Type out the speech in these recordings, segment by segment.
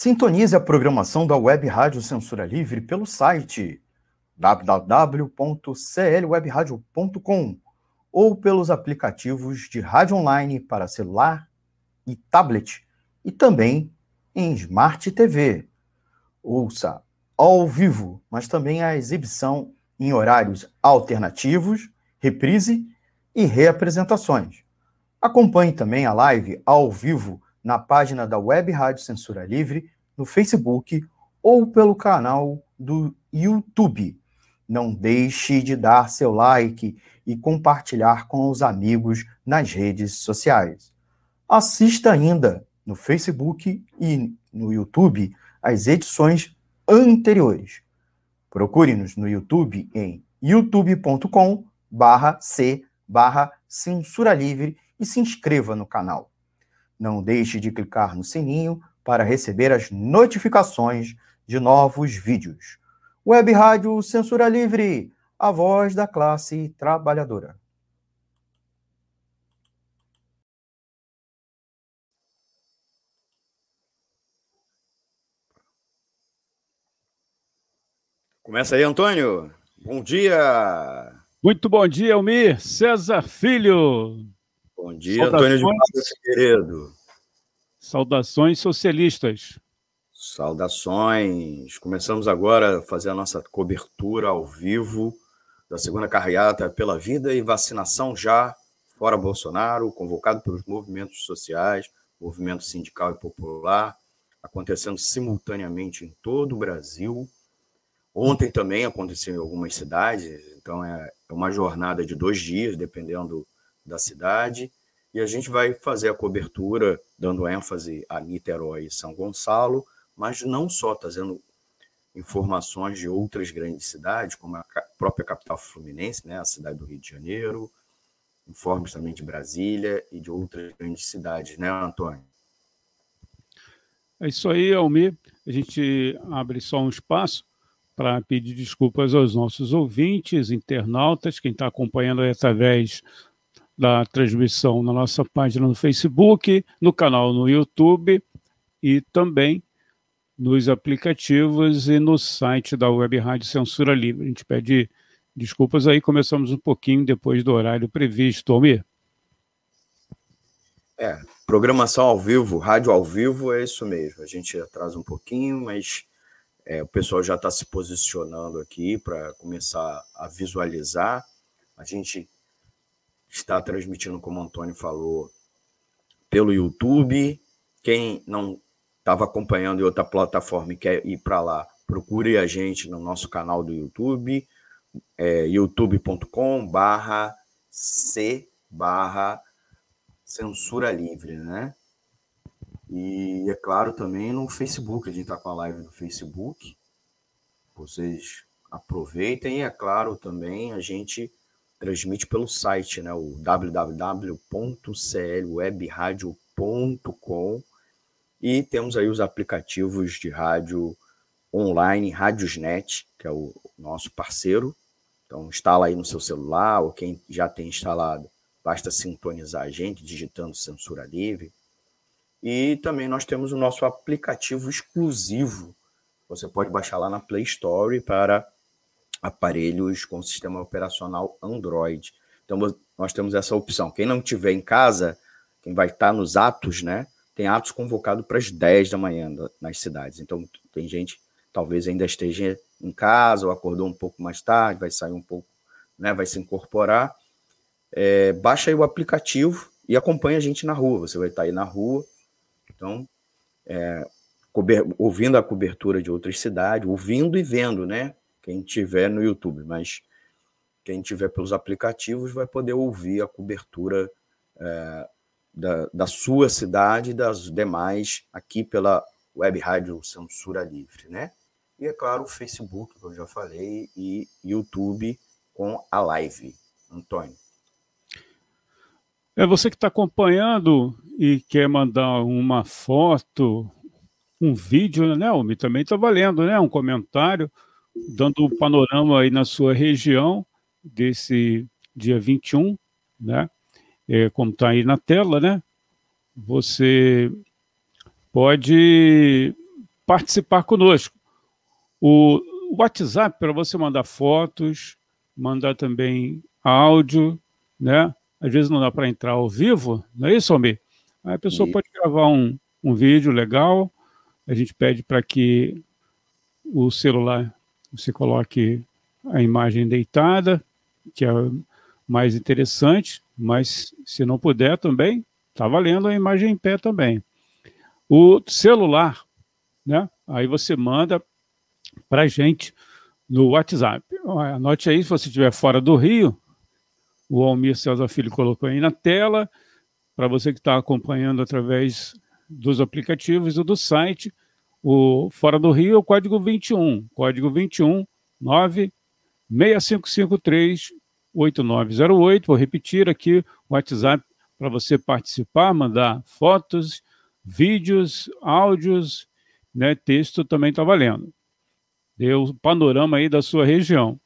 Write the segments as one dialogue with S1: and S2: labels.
S1: Sintonize a programação da Web Rádio Censura Livre pelo site www.clwebradio.com ou pelos aplicativos de rádio online para celular e tablet e também em Smart TV. Ouça ao vivo, mas também a exibição em horários alternativos, reprise e reapresentações. Acompanhe também a live ao vivo na página da Web Rádio Censura Livre, no Facebook ou pelo canal do YouTube. Não deixe de dar seu like e compartilhar com os amigos nas redes sociais. Assista ainda no Facebook e no YouTube as edições anteriores. Procure-nos no YouTube em youtube.com barra c barra censura livre e se inscreva no canal. Não deixe de clicar no sininho para receber as notificações de novos vídeos. Web Rádio Censura Livre, a voz da classe trabalhadora.
S2: Começa aí, Antônio. Bom dia.
S3: Muito bom dia, Almir. César Filho.
S2: Bom dia, Saudações... Antônio de Figueiredo.
S3: Saudações socialistas.
S2: Saudações. Começamos agora a fazer a nossa cobertura ao vivo da segunda carreata pela vida e vacinação já fora Bolsonaro, convocado pelos movimentos sociais, movimento sindical e popular, acontecendo simultaneamente em todo o Brasil Ontem também aconteceu em algumas cidades, então é, é uma jornada de dois dias, dependendo da cidade, e a gente vai fazer a cobertura dando ênfase a Niterói e São Gonçalo, mas não só trazendo informações de outras grandes cidades, como a própria capital fluminense, né, a cidade do Rio de Janeiro, informes também de Brasília e de outras grandes cidades, né, Antônio?
S3: É isso aí, Almir. A gente abre só um espaço para pedir desculpas aos nossos ouvintes, internautas, quem está acompanhando através da transmissão na nossa página no Facebook, no canal no YouTube e também nos aplicativos e no site da Web Rádio Censura Livre. A gente pede desculpas aí, começamos um pouquinho depois do horário previsto, Almir.
S2: É, programação ao vivo, rádio ao vivo é isso mesmo. A gente atrasa um pouquinho, mas é, o pessoal já está se posicionando aqui para começar a visualizar. A gente está transmitindo, como o Antônio falou, pelo YouTube. Quem não estava acompanhando em outra plataforma e quer ir para lá, procure a gente no nosso canal do YouTube, é, youtube.com barra C barra censura livre, né? E é claro também no Facebook, a gente está com a live no Facebook. Vocês aproveitem e é claro também a gente transmite pelo site, né, o www.clwebradio.com e temos aí os aplicativos de rádio online, Rádiosnet, que é o nosso parceiro. Então instala aí no seu celular ou quem já tem instalado, basta sintonizar a gente digitando censura livre e também nós temos o nosso aplicativo exclusivo. Você pode baixar lá na Play Store para aparelhos com sistema operacional Android. Então nós temos essa opção. Quem não tiver em casa, quem vai estar nos atos, né? Tem atos convocados para as 10 da manhã nas cidades. Então tem gente talvez ainda esteja em casa ou acordou um pouco mais tarde, vai sair um pouco, né? Vai se incorporar. É, baixa aí o aplicativo e acompanha a gente na rua. Você vai estar aí na rua, então, é, ouvindo a cobertura de outras cidades, ouvindo e vendo, né? Quem tiver no YouTube, mas quem tiver pelos aplicativos vai poder ouvir a cobertura é, da, da sua cidade e das demais aqui pela Web Rádio Censura Livre, né? E é claro, o Facebook, que eu já falei, e YouTube com a live. Antônio.
S3: É você que está acompanhando e quer mandar uma foto, um vídeo, né, Almi? Também está valendo, né? Um comentário, dando o um panorama aí na sua região desse dia 21, né? É, como está aí na tela, né? Você pode participar conosco. O WhatsApp para você mandar fotos, mandar também áudio, né? Às vezes não dá para entrar ao vivo, não é isso, Almir? Aí a pessoa pode gravar um, um vídeo legal, a gente pede para que o celular você coloque a imagem deitada, que é mais interessante, mas se não puder também, está valendo a imagem em pé também. O celular, né? Aí você manda para a gente no WhatsApp. Anote aí, se você estiver fora do Rio, o Almir César Filho colocou aí na tela, para você que está acompanhando através dos aplicativos ou do site, o Fora do Rio é o código 21, código 21 96553 8908. Vou repetir aqui o WhatsApp para você participar, mandar fotos, vídeos, áudios, né, texto também está valendo. Deu o panorama aí da sua região.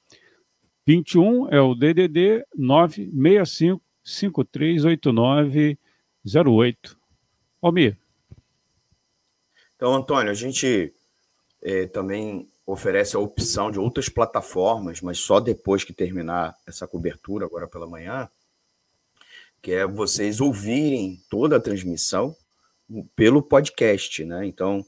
S3: 21 é o DDD 965 538908. Almir.
S2: Então, Antônio, a gente é, também oferece a opção de outras plataformas, mas só depois que terminar essa cobertura, agora pela manhã, que é vocês ouvirem toda a transmissão pelo podcast, né? Então,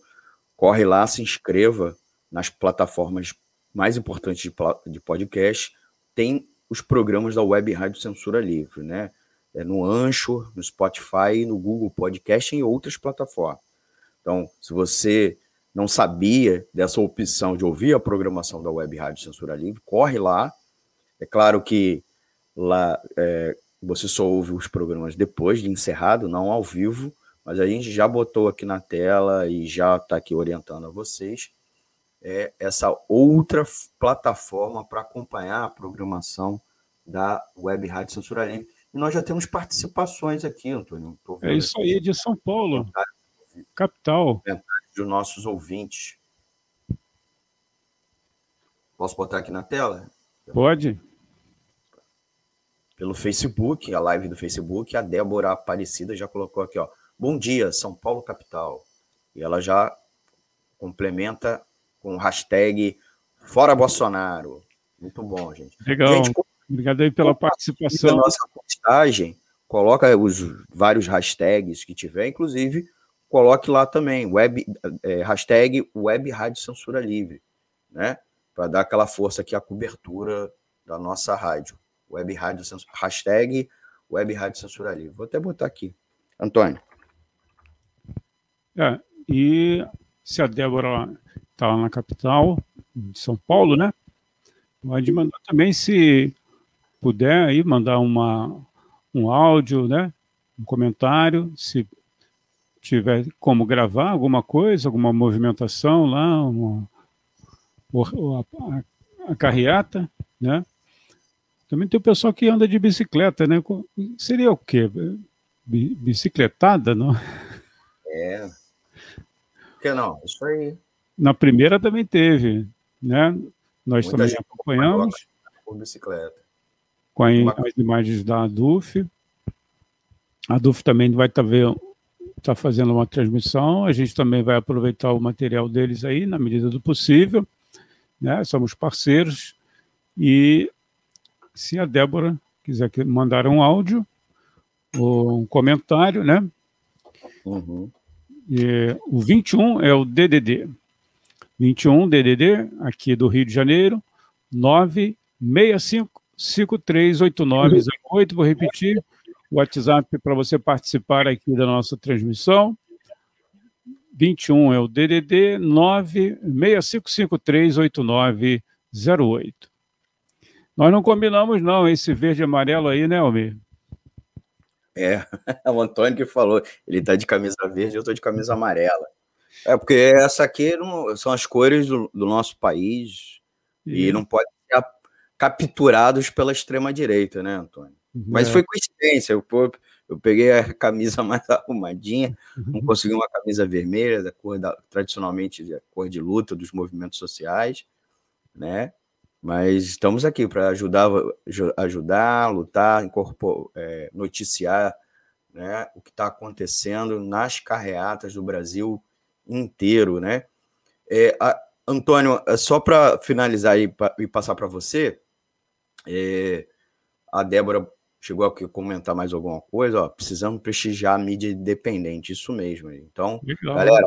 S2: corre lá, se inscreva nas plataformas mais importantes de podcast, tem os programas da Web Rádio Censura Livre, né? É no Ancho, no Spotify, no Google Podcast e em outras plataformas. Então, se você não sabia dessa opção de ouvir a programação da Web Rádio Censura Livre, corre lá. É claro que lá é, você só ouve os programas depois de encerrado, não ao vivo, mas a gente já botou aqui na tela e já está aqui orientando a vocês é essa outra plataforma para acompanhar a programação da Web Rádio Censura Livre. E nós já temos participações aqui, Antônio.
S3: É isso aí, de São Paulo, capital.
S2: Dos nossos ouvintes. Posso botar aqui na tela?
S3: Pode.
S2: Pelo Facebook, a live do Facebook, a Débora Aparecida já colocou aqui, ó. Bom dia, São Paulo capital. E ela já complementa com o hashtag Fora Bolsonaro. Muito bom, gente.
S3: Legal. Gente, Obrigado aí pela participação.
S2: nossa postagem, coloca os vários hashtags que tiver, inclusive coloque lá também, web, é, hashtag Web Rádio Censura Livre, né? Para dar aquela força aqui à cobertura da nossa rádio. Web Rádio Censura, hashtag Web Rádio Censura Livre. Vou até botar aqui. Antônio.
S3: É, e se a Débora está lá na capital, de São Paulo, né? Pode mandar também, se puder, aí, mandar uma, um áudio, né? Um comentário, se tiver como gravar alguma coisa, alguma movimentação lá, uma, a, carreata, né? Também tem o pessoal que anda de bicicleta, né? Seria o quê? Bicicletada, não?
S2: É. Que não? Isso aí.
S3: Na primeira também teve, né? Nós Muita também acompanhamos.
S2: Com bicicleta.
S3: Com a, as imagens da ADUF. A ADUF também vai estar tá tá fazendo uma transmissão. A gente também vai aproveitar o material deles aí, na medida do possível. Né? Somos parceiros. E se a Débora quiser mandar um áudio ou um comentário, né? Uhum. E, o 21 é o DDD 21 DDD, aqui do Rio de Janeiro, 965538908. Vou repetir WhatsApp para você participar aqui da nossa transmissão. 21 é o DDD 965538908. Nós não combinamos, não, esse verde e amarelo aí, né, Almir?
S2: É, o Antônio que falou. Ele está de camisa verde, eu estou de camisa amarela. É, porque essa aqui não, são as cores do, do nosso país e, e não pode ser capturados pela extrema-direita, né, Antônio? Mas é. foi coincidência, eu, eu peguei a camisa mais arrumadinha, não uhum. consegui uma camisa vermelha, da cor da, tradicionalmente a cor de luta dos movimentos sociais, né? Mas estamos aqui para ajudar, ajudar, lutar, incorporar, é, noticiar né, o que está acontecendo nas carreatas do Brasil inteiro, né? É, a, Antônio, é só para finalizar e, e passar para você, é, a Débora chegou aqui a comentar mais alguma coisa, ó, precisamos prestigiar a mídia independente, isso mesmo. Então, Legal. galera,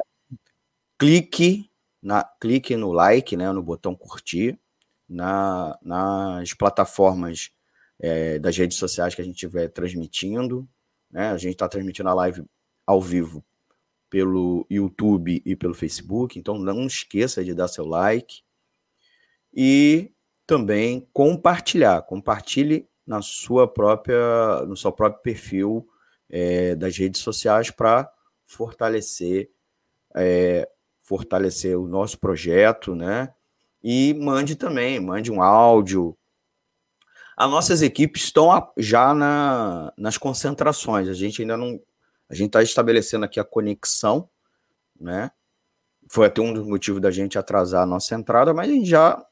S2: clique, na, clique no like, né, no botão curtir, na, nas plataformas é, das redes sociais que a gente estiver transmitindo, né, a gente está transmitindo a live ao vivo pelo YouTube e pelo Facebook, então não esqueça de dar seu like e também compartilhar, compartilhe na sua própria, no seu próprio perfil é, das redes sociais para fortalecer, é, fortalecer o nosso projeto, né? E mande também, mande um áudio. As nossas equipes estão já na, nas concentrações. A gente ainda não, a gente está estabelecendo aqui a conexão, né? Foi até um dos motivos da gente atrasar a nossa entrada, mas a gente já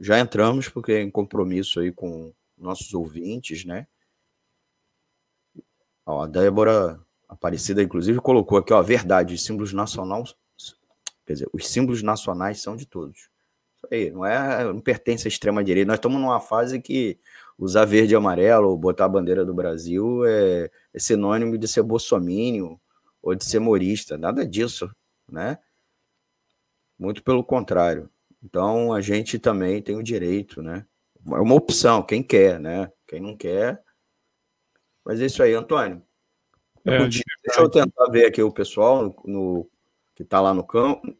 S2: já entramos porque é em compromisso aí com nossos ouvintes, né? Ó, a Débora Aparecida, inclusive, colocou aqui, ó, verdade, os símbolos nacionais, quer dizer, os símbolos nacionais são de todos. Isso aí, não é, não pertence à extrema direita. Nós estamos numa fase que usar verde e amarelo, ou botar a bandeira do Brasil é, é sinônimo de ser bolsomínio ou de ser morista, nada disso, né? Muito pelo contrário. Então a gente também tem o direito, né? É uma opção, quem quer, né? Quem não quer. Mas é isso aí, Antônio. É, Deixa eu tentar ver aqui o pessoal no, no que está lá no campo.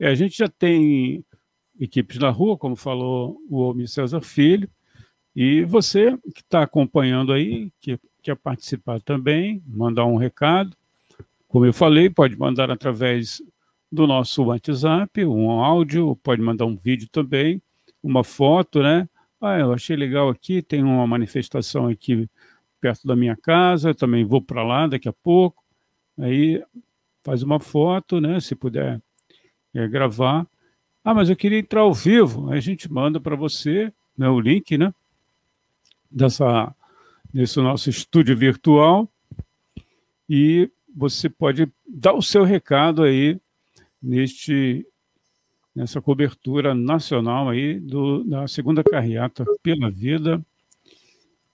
S3: É, a gente já tem equipes na rua, como falou o Homem César Filho, e você que está acompanhando aí, que quer participar também, mandar um recado. Como eu falei, pode mandar através do nosso WhatsApp, um áudio, pode mandar um vídeo também uma foto, né? Ah, eu achei legal aqui, tem uma manifestação aqui perto da minha casa, também vou para lá daqui a pouco. Aí faz uma foto, né? Se puder é, gravar. Ah, mas eu queria entrar ao vivo. Aí a gente manda para você né, o link, né? Dessa, desse nosso estúdio virtual. E você pode dar o seu recado aí neste nessa cobertura nacional aí do, da segunda carreata pela vida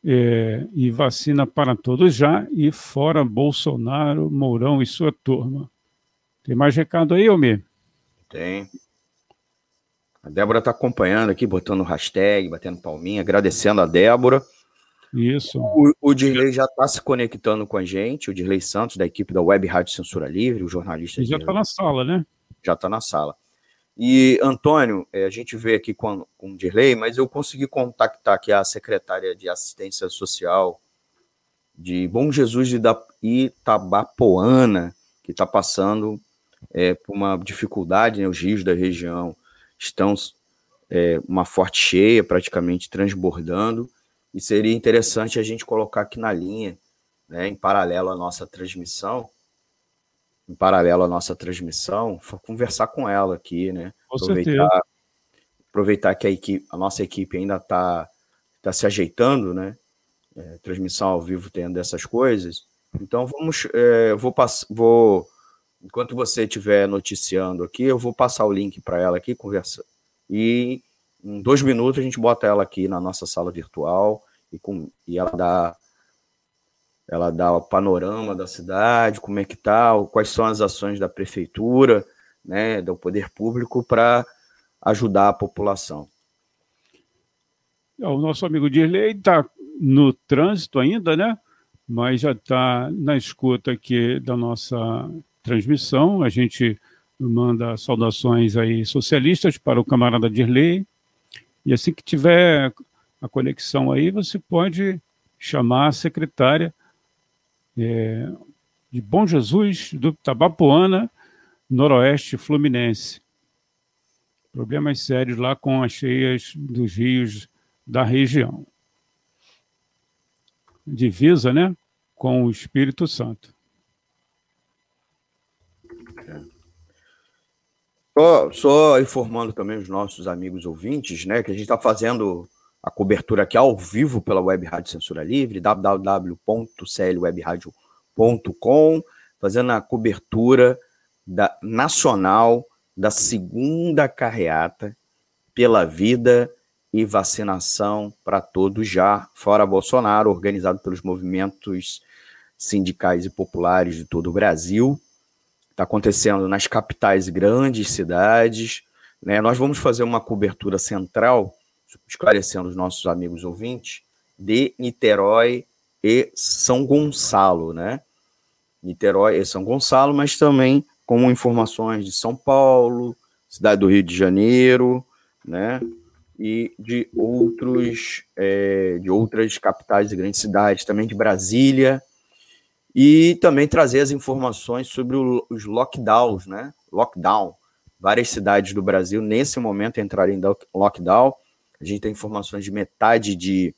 S3: é, e vacina para todos já e fora Bolsonaro, Mourão e sua turma. Tem mais recado aí, Almir?
S2: Tem. A Débora está acompanhando aqui, botando hashtag, batendo palminha, agradecendo a Débora.
S3: Isso.
S2: O, o Dirley já está se conectando com a gente, o Dirley Santos, da equipe da Web Rádio Censura Livre, o jornalista.
S3: já está na sala, né?
S2: Já está na sala. E, Antônio, é, a gente vê aqui com, com o Dirley, mas eu consegui contactar aqui a secretária de Assistência Social de Bom Jesus de Itabapoana, que está passando é, por uma dificuldade, né, os rios da região estão é, uma forte cheia, praticamente transbordando, e seria interessante a gente colocar aqui na linha, né, em paralelo à nossa transmissão, em paralelo à nossa transmissão, conversar com ela aqui, né?
S3: Com aproveitar,
S2: aproveitar que a, equipe, a nossa equipe ainda está tá se ajeitando, né? É, transmissão ao vivo tendo dessas coisas. Então vamos, é, vou passar, vou enquanto você estiver noticiando aqui, eu vou passar o link para ela aqui, conversa. E em dois minutos a gente bota ela aqui na nossa sala virtual e, com, e ela dá ela dá o panorama da cidade, como é que tá, quais são as ações da prefeitura, né, do poder público para ajudar a população.
S3: É, o nosso amigo Dirley está no trânsito ainda, né? Mas já está na escuta aqui da nossa transmissão. A gente manda saudações aí socialistas para o camarada Dirley. E assim que tiver a conexão aí, você pode chamar a secretária é, de Bom Jesus, do Tabapuana, Noroeste Fluminense. Problemas sérios lá com as cheias dos rios da região. Divisa, né? Com o Espírito Santo.
S2: Só, só, informando também os nossos amigos ouvintes, né, que a gente está fazendo a cobertura aqui ao vivo pela Web Rádio Censura Livre, www.clwebradio.com, fazendo a cobertura da, nacional da segunda carreata pela vida e vacinação para todos já, fora Bolsonaro, organizado pelos movimentos sindicais e populares de todo o Brasil. Está acontecendo nas capitais grandes cidades. Né? Nós vamos fazer uma cobertura central, esclarecendo os nossos amigos ouvintes, de Niterói e São Gonçalo, né? Niterói e São Gonçalo, mas também com informações de São Paulo, cidade do Rio de Janeiro, né? E de outros, é, de outras capitais e grandes cidades, também de Brasília, e também trazer as informações sobre o, os lockdowns, né? Lockdown. Várias cidades do Brasil, nesse momento, entrarem em lockdown. A gente tem informações de metade de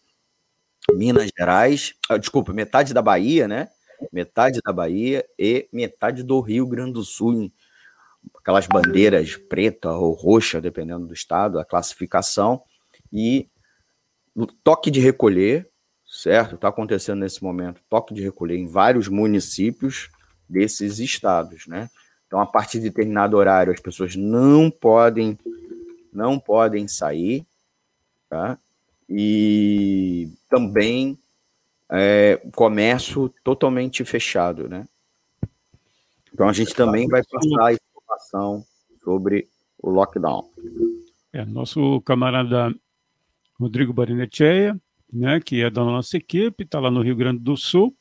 S2: Minas Gerais, ah, desculpa, metade da Bahia, né? Metade da Bahia e metade do Rio Grande do Sul, aquelas bandeiras preta ou roxa, dependendo do estado, a classificação, e o toque de recolher, certo? Está acontecendo nesse momento, toque de recolher em vários municípios desses estados, né? Então, a partir de determinado horário, as pessoas não podem, não podem sair, tá? E também é, comércio totalmente fechado, né? Então a gente também vai passar informação sobre o lockdown.
S3: É, nosso camarada Rodrigo Barinecheia, né, que é da nossa equipe, está lá no Rio Grande do Sul,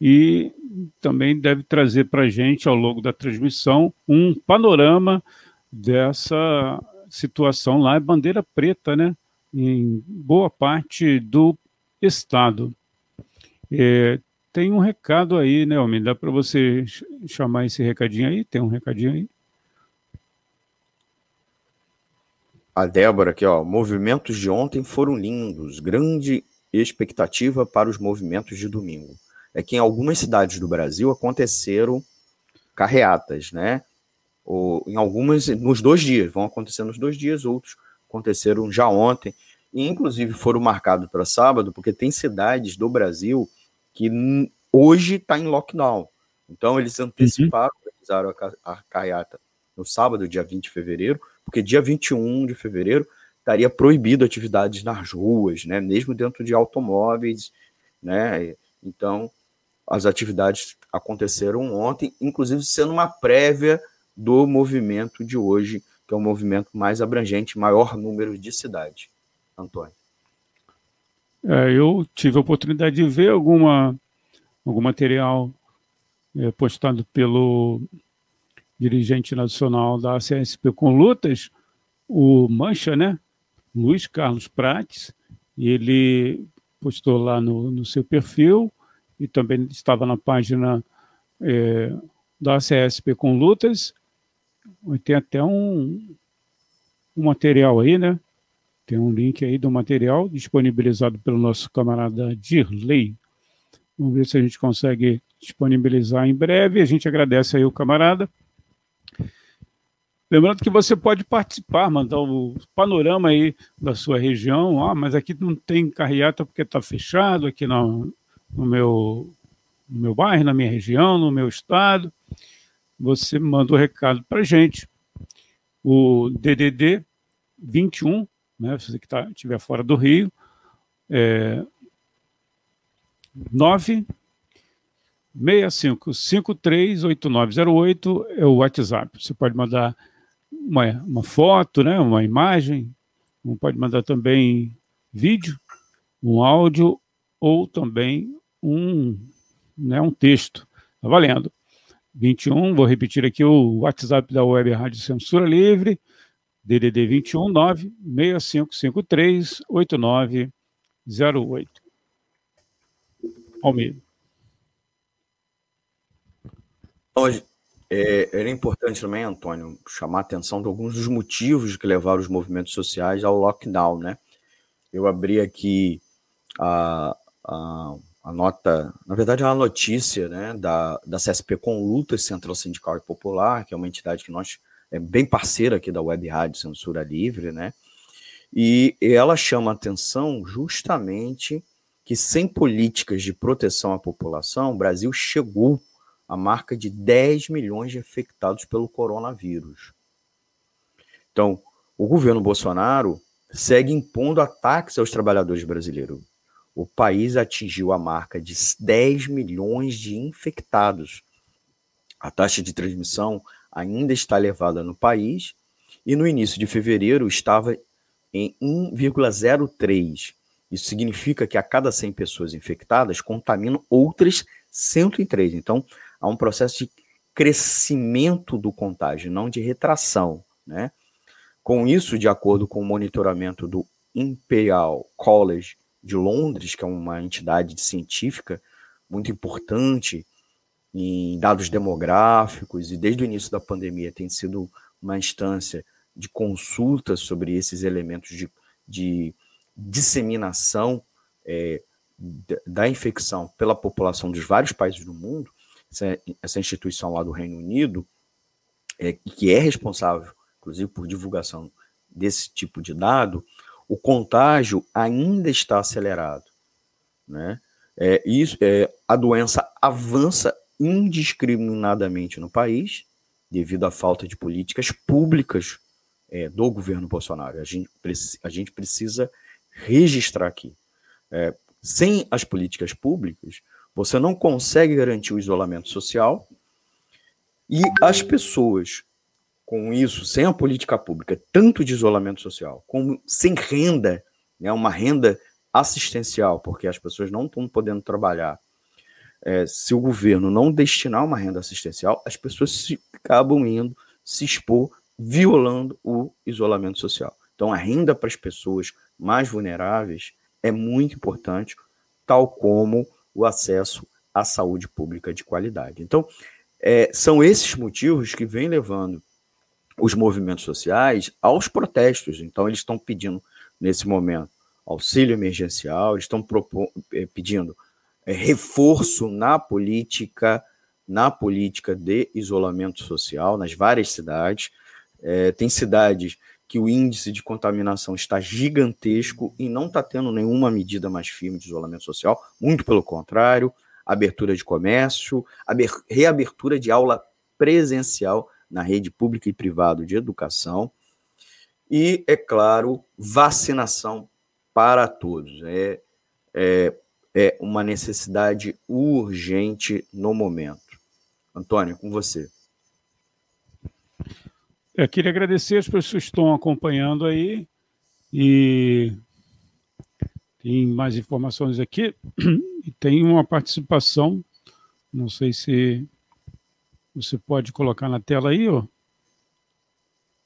S3: e também deve trazer para a gente, ao longo da transmissão, um panorama dessa situação lá, é bandeira preta, né, em boa parte do estado. É, tem um recado aí, né, Homem? Dá para você chamar esse recadinho aí? Tem um recadinho aí?
S2: A Débora aqui, ó. Movimentos de ontem foram lindos. Grande expectativa para os movimentos de domingo. É que em algumas cidades do Brasil aconteceram carreatas, né? Ou em algumas, nos dois dias, vão acontecer nos dois dias, outros aconteceram já ontem, e inclusive foram marcados para sábado, porque tem cidades do Brasil que hoje está em lockdown. Então, eles anteciparam, uhum. realizaram a, a carreata no sábado, dia 20 de fevereiro, porque dia 21 de fevereiro estaria proibido atividades nas ruas, né, mesmo dentro de automóveis, né, então as atividades aconteceram ontem, inclusive sendo uma prévia do movimento de hoje, que é um movimento mais abrangente, maior número de cidades. Antônio.
S3: É, eu tive a oportunidade de ver alguma, algum material é, postado pelo dirigente nacional da CSP com lutas, o Mancha, né? Luiz Carlos Prates, ele postou lá no, no seu perfil e também estava na página é, da CSP com lutas. Tem até um, um material aí, né? Tem um link aí do material disponibilizado pelo nosso camarada Dirley. Vamos ver se a gente consegue disponibilizar em breve. A gente agradece aí o camarada. Lembrando que você pode participar, mandar o panorama aí da sua região. Ah, mas aqui não tem carreata porque está fechado, aqui no, no, meu, no meu bairro, na minha região, no meu estado. Você manda o um recado para a gente. O DDD 21 né, se você que tá, estiver fora do Rio, é, 9 65538908 é o WhatsApp. Você pode mandar uma, uma foto, né, uma imagem, pode mandar também vídeo, um áudio ou também um, né, um texto. Está valendo. 21, vou repetir aqui o WhatsApp da Web Rádio Censura Livre, DDD 21 9 6553 8908. Almeida.
S2: Hoje, é, era importante também, Antônio, chamar a atenção de alguns dos motivos que levaram os movimentos sociais ao lockdown, né? Eu abri aqui a, a, a nota, na verdade é uma notícia, né, da, da CSP com Lutas Central Sindical e Popular, que é uma entidade que nós é bem parceira aqui da Web Rádio Censura Livre, né? E ela chama atenção justamente que sem políticas de proteção à população, o Brasil chegou a marca de 10 milhões de infectados pelo coronavírus. Então, o governo Bolsonaro segue impondo ataques aos trabalhadores brasileiros. O país atingiu a marca de 10 milhões de infectados. A taxa de transmissão ainda está elevada no país e no início de fevereiro estava em 1,03. Isso significa que a cada 100 pessoas infectadas contaminam outras 103. Então, há um processo de crescimento do contágio, não de retração, né? Com isso, de acordo com o monitoramento do Imperial College de Londres, que é uma entidade científica muito importante em dados demográficos, e desde o início da pandemia tem sido uma instância de consulta sobre esses elementos de, de disseminação é, da infecção pela população dos vários países do mundo, essa, essa instituição lá do Reino Unido, é, que é responsável, inclusive, por divulgação desse tipo de dado, o contágio ainda está acelerado. Né? É, isso, é, a doença avança indiscriminadamente no país, devido à falta de políticas públicas é, do governo Bolsonaro. A gente, a gente precisa registrar aqui. É, sem as políticas públicas, você não consegue garantir o isolamento social e as pessoas com isso, sem a política pública, tanto de isolamento social, como sem renda, né, uma renda assistencial, porque as pessoas não estão podendo trabalhar. É, se o governo não destinar uma renda assistencial, as pessoas se, acabam indo se expor, violando o isolamento social. Então, a renda para as pessoas mais vulneráveis é muito importante, tal como o acesso à saúde pública de qualidade. Então, é, são esses motivos que vêm levando os movimentos sociais aos protestos. Então, eles estão pedindo, nesse momento, auxílio emergencial, eles estão é, pedindo é, reforço na política, na política de isolamento social, nas várias cidades. É, tem cidades que o índice de contaminação está gigantesco e não está tendo nenhuma medida mais firme de isolamento social, muito pelo contrário, abertura de comércio, reabertura de aula presencial na rede pública e privada de educação. E, é claro, vacinação para todos. É, é, é uma necessidade urgente no momento. Antônio, com você.
S3: Eu queria agradecer as pessoas que estão acompanhando aí e tem mais informações aqui e tem uma participação, não sei se você pode colocar na tela aí, ó.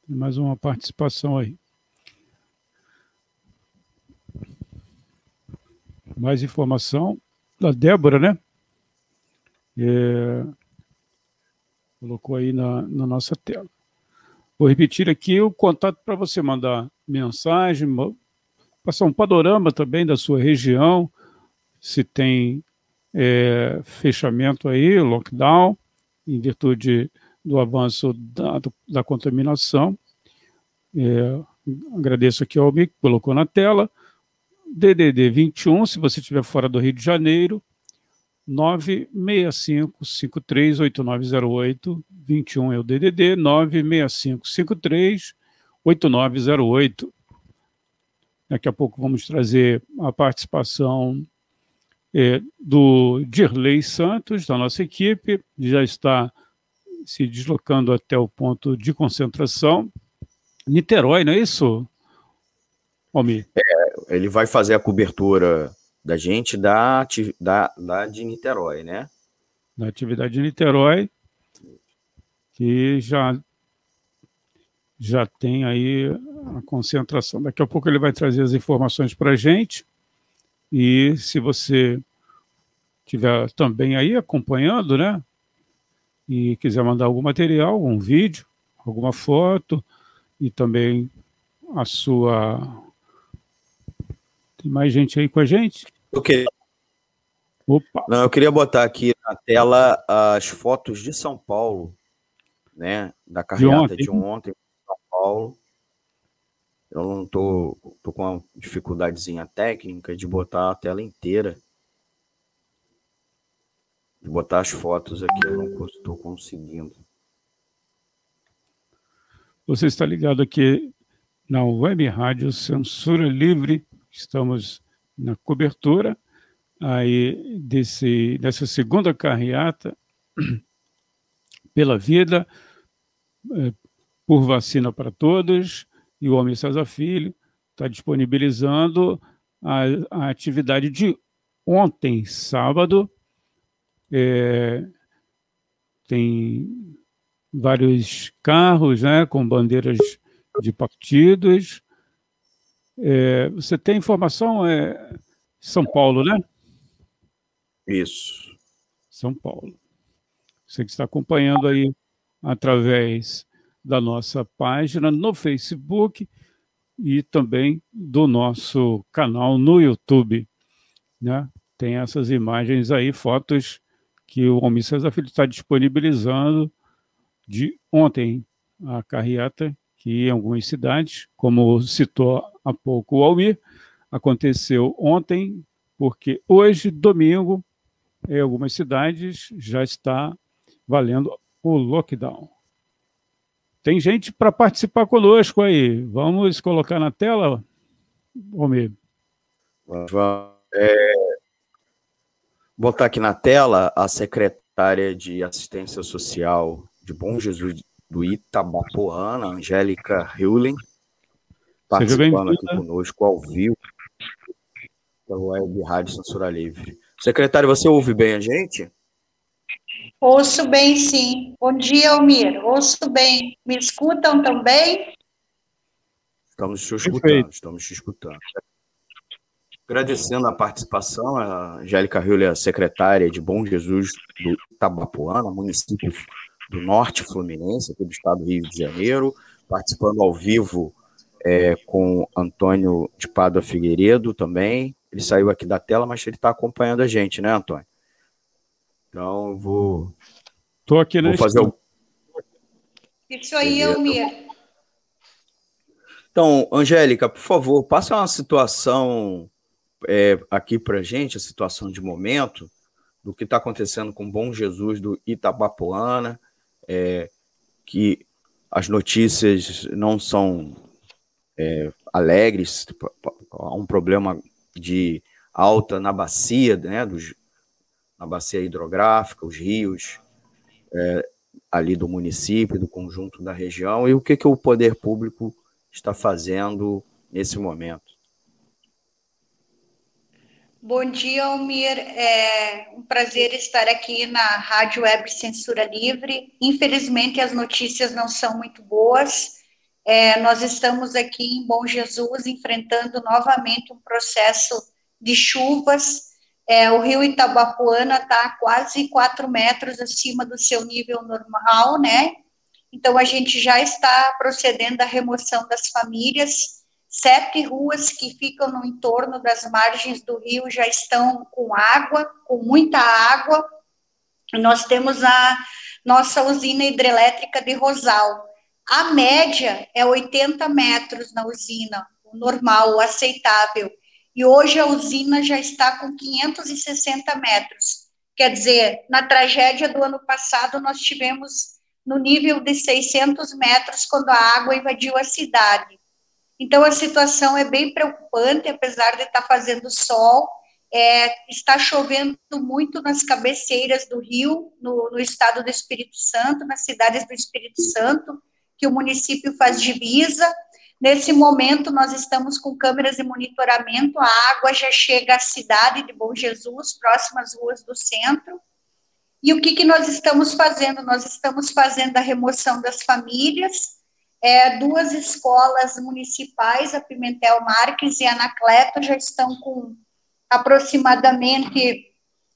S3: Tem mais uma participação aí. Mais informação da Débora, né? É, colocou aí na, na nossa tela. Vou repetir aqui o contato para você mandar mensagem, passar um panorama também da sua região, se tem é, fechamento aí, lockdown, em virtude do avanço da, da contaminação. É, agradeço aqui ao Mico, colocou na tela. DDD 21, se você estiver fora do Rio de Janeiro, 965538908, 21 é o DDD, 965538908. Daqui a pouco vamos trazer a participação é, do Dirley Santos, da nossa equipe, já está se deslocando até o ponto de concentração. Niterói, não é isso,
S2: Almir? É, ele vai fazer a cobertura da gente da, da, da de Niterói, né?
S3: Da atividade de Niterói, que já já tem aí a concentração. Daqui a pouco ele vai trazer as informações para a gente. E se você estiver também aí acompanhando, né? E quiser mandar algum material, algum vídeo, alguma foto e também a sua. Tem mais gente aí com a gente?
S2: Eu queria... Opa. Não, eu queria botar aqui na tela as fotos de São Paulo, né? Da carreata de ontem, de ontem São Paulo. Eu não tô, tô com uma dificuldadezinha técnica de botar a tela inteira. de botar as fotos aqui, eu não estou conseguindo.
S3: Você está ligado aqui na Web Rádio Censura Livre, estamos na cobertura aí desse, dessa segunda carreata pela vida, é, por vacina para todos, e o Homem César Filho está disponibilizando a, a, atividade de ontem, sábado. É, tem vários carros né, com bandeiras de partidos. É, você tem informação? É São Paulo, né?
S2: Isso.
S3: São Paulo. Você que está acompanhando aí através da nossa página no Facebook e também do nosso canal no YouTube. Né? Tem essas imagens aí, fotos que o Homem César Filho está disponibilizando de ontem, a carreata, que em algumas cidades, como citou há pouco o Almir, aconteceu ontem, porque hoje, domingo, em algumas cidades já está valendo o lockdown. Tem gente para participar conosco aí. Vamos colocar na tela?
S2: Vamos é, botar aqui na tela a secretária de Assistência Social de Bom Jesus do Itabapoana, Angélica Hewlin, participando aqui conosco ao vivo pela Web Rádio Censura Livre. Secretário, você ouve bem a gente?
S4: Ouço bem, sim. Bom dia, Almir. Ouço bem. Me escutam também?
S2: Estamos te escutando, Perfeito. estamos te escutando. Agradecendo a participação, a Angélica Rio, secretária de Bom Jesus do Itabapuana, município do Norte Fluminense, aqui do estado do Rio de Janeiro, participando ao vivo é, com Antônio de Pádua Figueiredo também. Ele saiu aqui da tela, mas ele está acompanhando a gente, né, Antônio? Então, eu vou.
S3: Estou aqui
S2: na vou fazer o...
S4: Isso aí, Elmir.
S2: Então, Angélica, por favor, passa uma situação é, aqui para gente, a situação de momento, do que está acontecendo com o Bom Jesus do Itabapoana, é, que as notícias não são é, alegres, há um problema de alta na bacia, né, dos, na bacia hidrográfica, os rios é, ali do município, do conjunto da região, e o que, que o poder público está fazendo nesse momento.
S4: Bom dia, Almir. É um prazer estar aqui na Rádio Web Censura Livre. Infelizmente, as notícias não são muito boas. É, nós estamos aqui em Bom Jesus enfrentando novamente um processo de chuvas. É, o rio Itabapuana está quase 4 metros acima do seu nível normal, né? Então, a gente já está procedendo à remoção das famílias Sete ruas que ficam no entorno das margens do rio já estão com água, com muita água. Nós temos a nossa usina hidrelétrica de Rosal. A média é 80 metros na usina, o normal, o aceitável. E hoje a usina já está com 560 metros. Quer dizer, na tragédia do ano passado, nós tivemos no nível de 600 metros quando a água invadiu a cidade. Então, a situação é bem preocupante, apesar de estar fazendo sol, é, está chovendo muito nas cabeceiras do rio, no, no, estado do Espírito Santo, nas cidades do Espírito Santo, que o município faz divisa. Nesse momento, nós estamos com câmeras de monitoramento, a água já chega à cidade de Bom Jesus, próximas ruas do centro. E o que, que nós estamos fazendo? Nós estamos fazendo a remoção das famílias, é, duas escolas municipais, a Pimentel Marques e a Anacleto, já estão com aproximadamente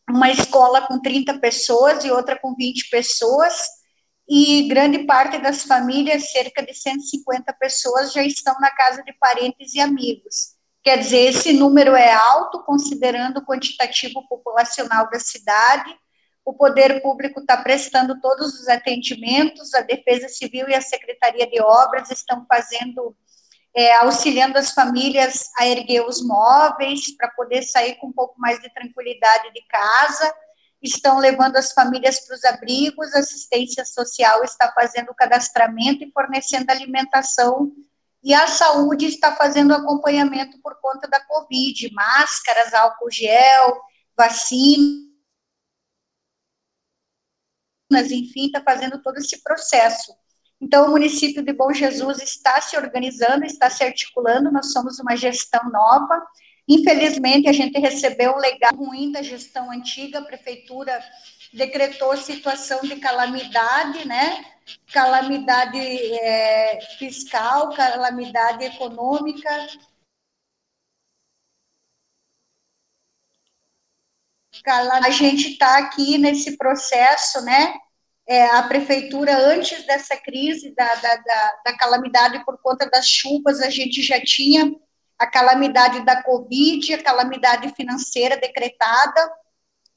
S4: uma escola com 30 pessoas e outra com 20 pessoas, e grande parte das famílias, cerca de 150 pessoas, já estão na casa de parentes e amigos. Quer dizer, esse número é alto, considerando o quantitativo populacional da cidade, o poder público está prestando todos os atendimentos, a Defesa Civil e a Secretaria de Obras estão fazendo, é, auxiliando as famílias a erguer os móveis para poder sair com um pouco mais de tranquilidade de casa. Estão levando as famílias para os abrigos, assistência social está fazendo o cadastramento e fornecendo alimentação, e a saúde está fazendo acompanhamento por conta da Covid, máscaras, álcool gel, vacina, enfim, está fazendo todo esse processo. Então, o município de Bom Jesus está se organizando, está se articulando, nós somos uma gestão nova. Infelizmente, a gente recebeu um legado ruim da gestão antiga, a prefeitura decretou situação de calamidade, né? Calamidade é, fiscal, calamidade econômica. A gente está aqui nesse processo, né? é, a prefeitura, antes dessa crise da, da, da, da, calamidade por conta das chuvas, a gente já tinha a calamidade da Covid, a calamidade financeira decretada.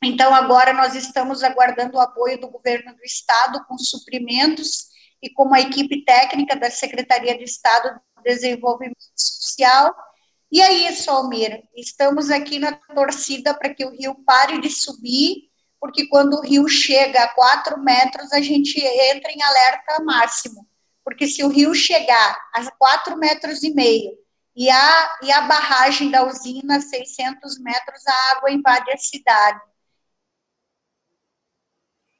S4: Então, agora nós estamos aguardando o apoio do governo do estado com suprimentos e com uma equipe técnica da Secretaria de Estado de Desenvolvimento Social. E é isso, Almir. Estamos aqui na torcida para que o rio pare de subir porque quando o rio chega a 4 metros, a gente entra em alerta máximo. Porque se o rio chegar a 4 metros e meio e a, e a barragem da usina, 600 metros, a água invade a cidade.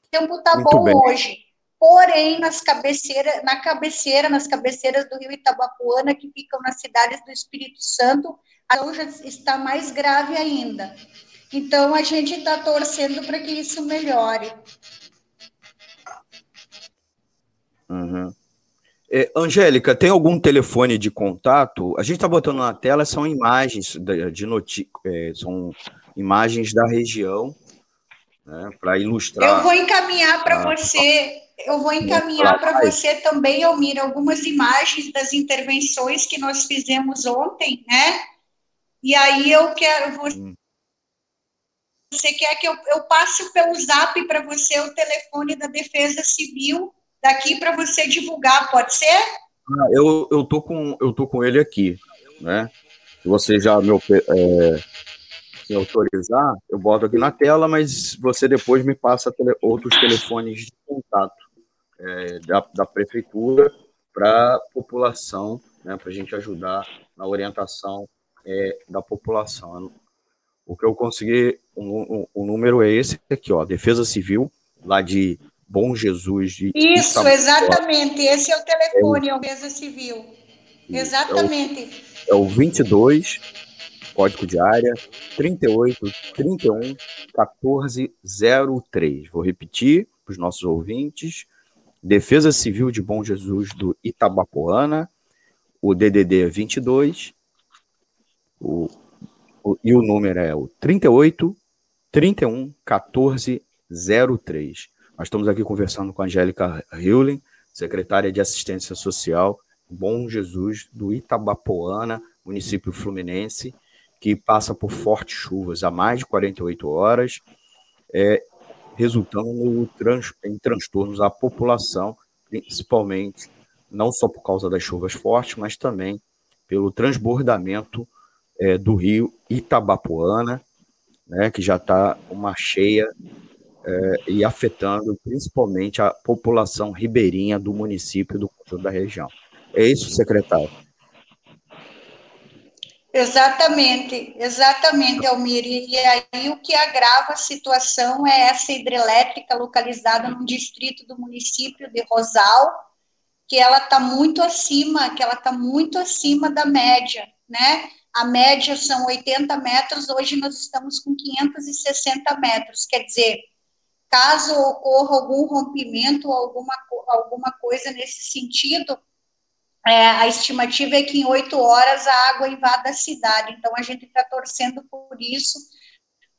S4: O tempo está bom bem. hoje. Porém, nas cabeceiras, na cabeceira, nas cabeceiras do rio Itabapuana, que ficam nas cidades do Espírito Santo, a situação está mais grave ainda. Então, a gente está torcendo para que isso melhore.
S2: É, Angélica, tem algum telefone de contato? A gente está botando na tela, são imagens de, de noti é, são imagens da região, né, para ilustrar.
S4: Eu vou encaminhar para você, eu vou encaminhar para você também, Almir, algumas imagens das intervenções que nós fizemos ontem, né? E aí eu quero, vou, hum. Você quer que eu, eu passe pelo zap para você o telefone da Defesa Civil daqui para você divulgar, pode ser?
S2: Ah, eu, eu, tô com, eu tô com ele aqui, né? Se você já me, é, me autorizar, eu boto aqui na tela, mas você depois me passa tele, outros telefones de contato é, da, da prefeitura para a população, né, para a gente ajudar na orientação é, da população. O que eu consegui, o, o, número é esse aqui, ó, Defesa Civil, lá de Bom Jesus de
S4: Isso, Itabora. exatamente. Esse é o telefone, é o Defesa Civil. Exatamente.
S2: É o, é o 22, código de área, 38 31 14 03. Vou repetir para os nossos ouvintes. Defesa Civil de Bom Jesus do Itabapoana, o DDD 22, o e o número é o 38 31 14 03. Nós estamos aqui conversando com a Angélica Hewling, secretária de Assistência Social Bom Jesus do Itabapoana, município fluminense, que passa por fortes chuvas há mais de 48 horas, é, resultando em transtornos à população, principalmente não só por causa das chuvas fortes, mas também pelo transbordamento é, do rio Itabapuana, né, que já está uma cheia é, e afetando principalmente a população ribeirinha do município do conjunto da região. É isso, secretário?
S4: Exatamente, exatamente, Almir. E aí o que agrava a situação é essa hidrelétrica localizada no distrito do município de Rosal, que ela está muito acima, que ela está muito acima da média, né? a média são 80 metros, hoje nós estamos com 560 metros, quer dizer, caso ocorra algum rompimento, alguma, alguma coisa nesse sentido, é, a estimativa é que em oito horas a água invada a cidade, então a gente está torcendo por isso,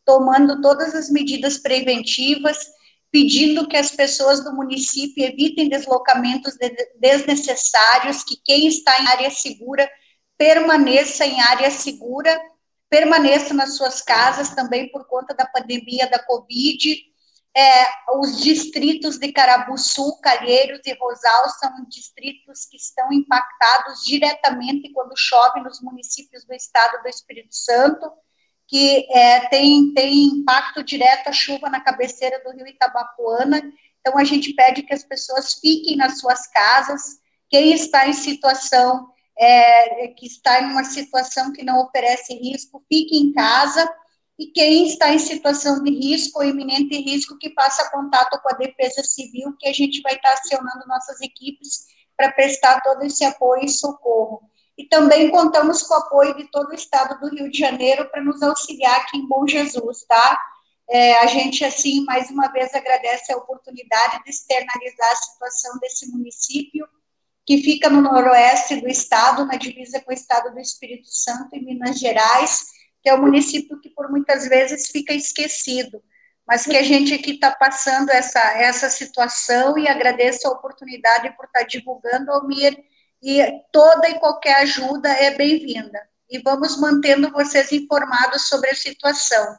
S4: tomando todas as medidas preventivas, pedindo que as pessoas do município evitem deslocamentos desnecessários, que quem está em área segura permaneça em área segura, permaneça nas suas casas também por conta da pandemia da Covid. É, os distritos de Carabuçu, Calheiros e Rosal são distritos que estão impactados diretamente quando chove nos municípios do estado do Espírito Santo. que é, tem, tem impacto direto a chuva na cabeceira do rio Itabapuana. Então, a gente pede que as pessoas fiquem nas suas casas. Quem está em situação, é, que está em uma situação que não oferece risco, fique em casa. E quem está em situação de risco ou iminente risco, que faça contato com a Defesa Civil, que a gente vai estar acionando nossas equipes para prestar todo esse apoio e socorro. E também contamos com o apoio de todo o estado do Rio de Janeiro para nos auxiliar aqui em Bom Jesus, tá? É, a gente, assim, mais uma vez agradece a oportunidade de externalizar a situação desse município, que fica no noroeste do estado, na divisa com o estado do Espírito Santo, em Minas Gerais, que é um município que por muitas vezes fica esquecido, mas que a gente aqui está passando essa, essa situação e agradeço a oportunidade por estar tá divulgando, Almir, e toda e qualquer ajuda é bem-vinda. E vamos mantendo vocês informados sobre a situação.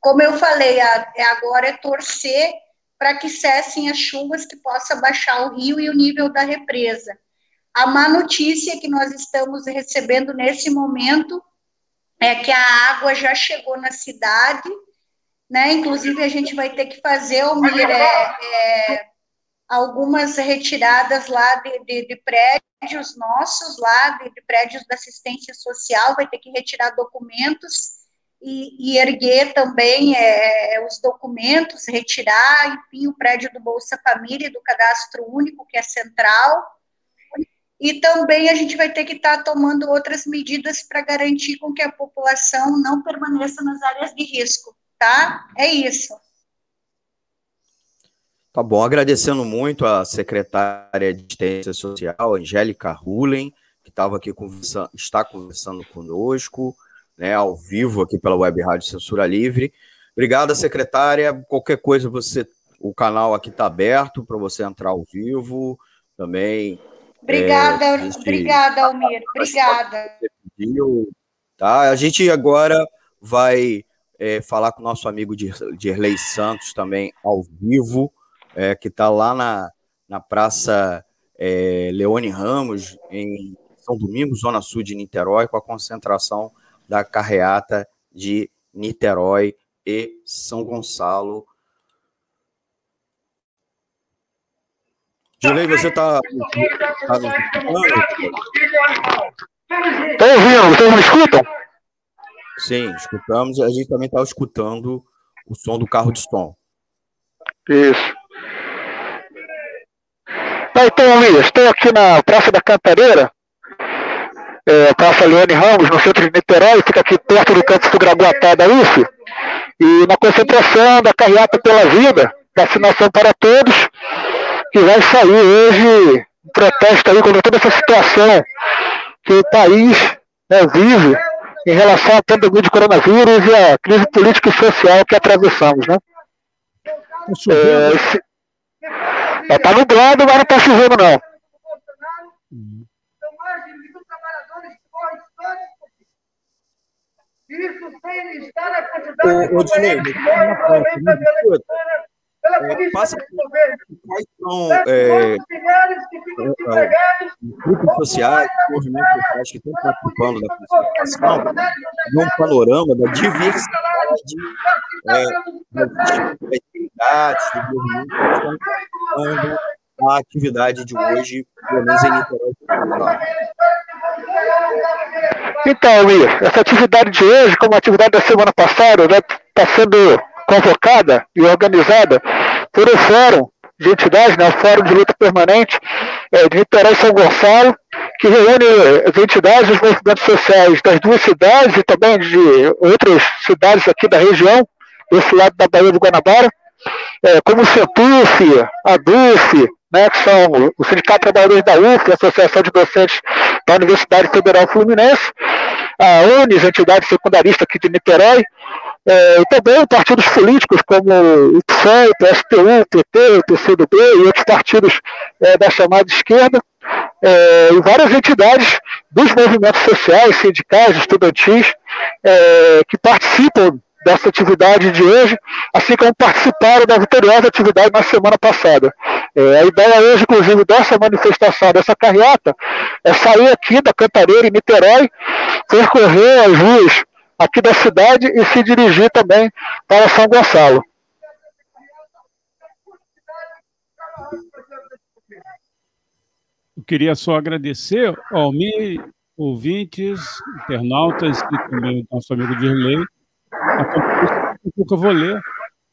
S4: Como eu falei, é agora é torcer para que cessem as chuvas, que possa baixar o rio e o nível da represa. A má notícia que nós estamos recebendo nesse momento é que a água já chegou na cidade, né? Inclusive a gente vai ter que fazer o é, é, algumas retiradas lá de, de, de prédios nossos, lá de, de, prédios da assistência social, vai ter que retirar documentos e, e erguer também é, os documentos, retirar, enfim, o prédio do Bolsa Família e do Cadastro Único, que é central, e também a gente vai ter que estar tá tomando outras medidas para garantir com que a população não permaneça nas áreas de risco, tá? É isso.
S2: Tá bom, agradecendo muito a secretária de Assistência Social, Angélica Rulen, que estava aqui conversando, está conversando conosco, né, ao vivo aqui pela Web Rádio Censura Livre. Obrigada, secretária. Qualquer coisa, você, o canal aqui está aberto para você entrar ao vivo também.
S4: Obrigada, é, gente, obrigada, Almir. Obrigada.
S2: Tá? A gente agora vai é, falar com o nosso amigo Dirley Santos também ao vivo é, que está lá na, na Praça é, Leone Ramos, em São Domingos, Zona Sul de Niterói, com a concentração da carreata de Niterói e São Gonçalo. Julei, você está tá escutando?
S5: Estou ouvindo, vocês me escutam?
S2: Sim, escutamos. A gente também está escutando o som do carro de som.
S5: Isso. Tá, então, Luiz, estou aqui na Praça da Cantareira, é, Praça Leone Ramos, no centro de Niterói, fica aqui perto do campus do Graguatá da UF, e na concentração da Carreata pela Vida, vacinação para todos, que vai sair hoje um protesto aí contra toda essa situação que o país né, vive em relação à pandemia de coronavírus e à crise política e social que atravessamos, né? Tá é, esse, é, tá nublado, mas não tá chovendo, não.
S2: Isso sem listar a quantidade ô, ô, Dinei, de é, passa quais são é, é, grupos sociais, movimentos sociais que estão participando da concertação, de um panorama da diversidade é, das atividades, dos movimentos que estão participando a atividade de hoje, pelo menos em Niterói.
S5: Então, Luiz, essa atividade de hoje, como a atividade da semana passada, está né, sendo convocada e organizada por um fórum de entidades, né, o Fórum de Luta Permanente é, de Niterói São Gonçalo, que reúne as entidades dos movimentos sociais das duas cidades e também de outras cidades aqui da região, desse lado da Bahia do Guanabara, é, como o CETUF, a DUF, né, que são o Sindicato de Trabalhadores da UF, a Associação de Docentes da Universidade Federal Fluminense, a UNES, a entidade secundarista aqui de Niterói, é, e também partidos políticos como o PSOE, o PSTU, o PT, o PCdoB e outros partidos é, da chamada esquerda, é, e várias entidades dos movimentos sociais, sindicais, estudantis, é, que participam dessa atividade de hoje, assim como participaram da vitoriosa atividade na semana passada. É, a ideia hoje, inclusive, dessa manifestação, dessa carreata, é sair aqui da Cantareira, em Niterói, percorrer as ruas aqui da cidade e se dirigir também para São Gonçalo.
S3: Eu queria só agradecer ao Mi, ouvintes, internautas e também o nosso amigo Dirley, a que eu vou ler